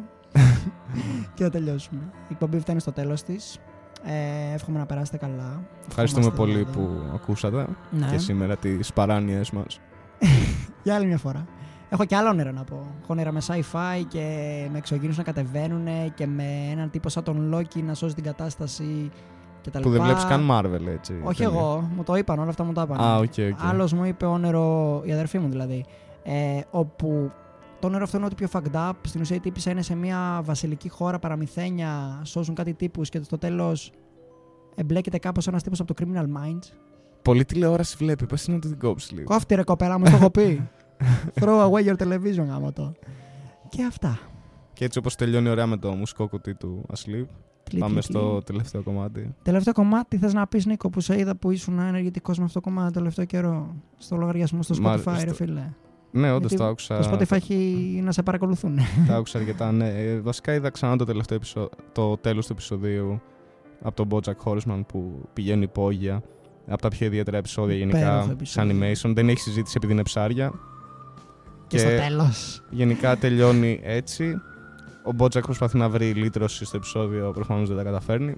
και θα τελειώσουμε. Η εκπομπή φτάνει στο τέλος της. Ε, εύχομαι να περάσετε καλά. Ευχαριστούμε Ευχόμαστε πολύ δηλαδή. που ακούσατε Ναι. και σήμερα τις παράνοιες μας. Για άλλη μια φορά. Έχω και άλλα όνειρα να πω. Έχω όνειρα με sci-fi και με εξωγήνους να κατεβαίνουν και με έναν τύπο σαν τον Λόκι να σώζει την κατάσταση και τα Που δεν λοιπά. βλέπεις καν Marvel έτσι. Όχι ταινίες. εγώ, μου το είπαν, όλα αυτά μου τα είπαν. Α, OK, OK. Άλλος μου είπε όνειρο, η αδερφή μου δηλαδή, ε, όπου το όνειρο αυτό είναι ό,τι πιο fucked up. Στην ουσία η τύπισσα είναι σε μια βασιλική χώρα, παραμυθένια, σώζουν κάτι τύπους και στο τέλος εμπλέκεται κάπως ένας τύπος από το Criminal Minds. Πολύ τηλεόραση βλέπει. Πες να την κόψεις λίγο. Κόφ' τη ρε κοπέλα μου, το έχω πει. Throw away your television, γαμώτο. Και αυτά. Και έτσι όπως τελειώνει ωραία με το μουσικό κουτί του Asleep, Τλι, πάμε τλι, τλι. στο τελευταίο κομμάτι. Τελευταίο κομμάτι θες να πεις Νίκο που σε είδα που ήσουν ενεργητικός με αυτό το κομμάτι το τελευταίο καιρό. Στο λογαριασμό στο Μα- Spotify, ρε στο- φίλε. Ναι, όντως Γιατί το άκουσα. Το Spotify έχει να σε παρακολουθούν. Τα άκουσα αρκετά. Ναι. Ε, βασικά είδα ξανά το τελευταίο επεισο... το τέλος του επεισοδίου από τον Bojack Horseman που πηγαίνει υπόγεια. Από τα πιο ιδιαίτερα επεισόδια Υπέροχο γενικά επεισόδιο. σε animation. Δεν έχει συζήτηση επειδή είναι ψάρια. και στο τέλος. γενικά τελειώνει έτσι. Ο Bojack προσπαθεί να βρει λύτρωση στο επεισόδιο, προφανώς δεν τα καταφέρνει.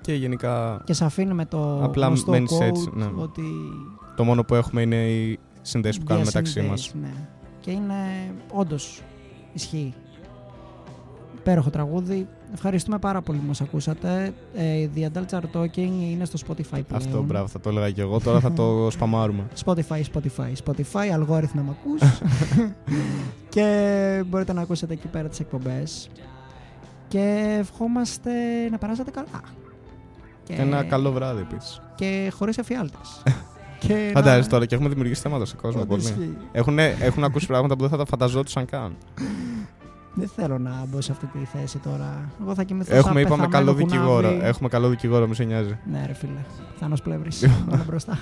Και γενικά Και σε αφήνει με το Απλά γνωστό μένεις quote έτσι, ναι. ότι το μόνο που έχουμε είναι οι συνδέσεις που κάνουμε μεταξύ μας. διασυνδέεις, Ναι. Και είναι όντως ισχύει. Υπέροχο τραγούδι. Ευχαριστούμε πάρα πολύ που μας ακούσατε. Ε, The Adults Are Talking είναι στο Spotify πλέον. Αυτό, μπράβο, θα το έλεγα και εγώ. Τώρα θα το σπαμάρουμε. Spotify, Spotify, Spotify, αλγόριθμο με ακούς. και μπορείτε να ακούσετε εκεί πέρα τις εκπομπές. Και ευχόμαστε να περάσετε καλά. Και, Ένα καλό βράδυ επίσης. Και χωρίς εφιάλτες. και Φαντάζεσαι να- τώρα και έχουμε δημιουργήσει θέματα στον κόσμο. Όντως Πολύ. ισχύει. Έχουν, έχουν ακούσει πράγματα που δεν θα τα φανταζόντουσαν καν. Δεν θέλω να μπω σε αυτή τη θέση τώρα. Εγώ θα κοιμηθώ Έχουμε, σαν είπαμε, πεθαμένο καλό δικηγόρο. κουνάβι. Έχουμε καλό δικηγόρο, μη σε νοιάζει. Ναι ρε φίλε, Θάνος Πλεύρης, μόνο μπροστά.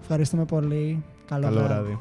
Ευχαριστούμε πολύ. Καλό, Καλό βράδυ. βράδυ.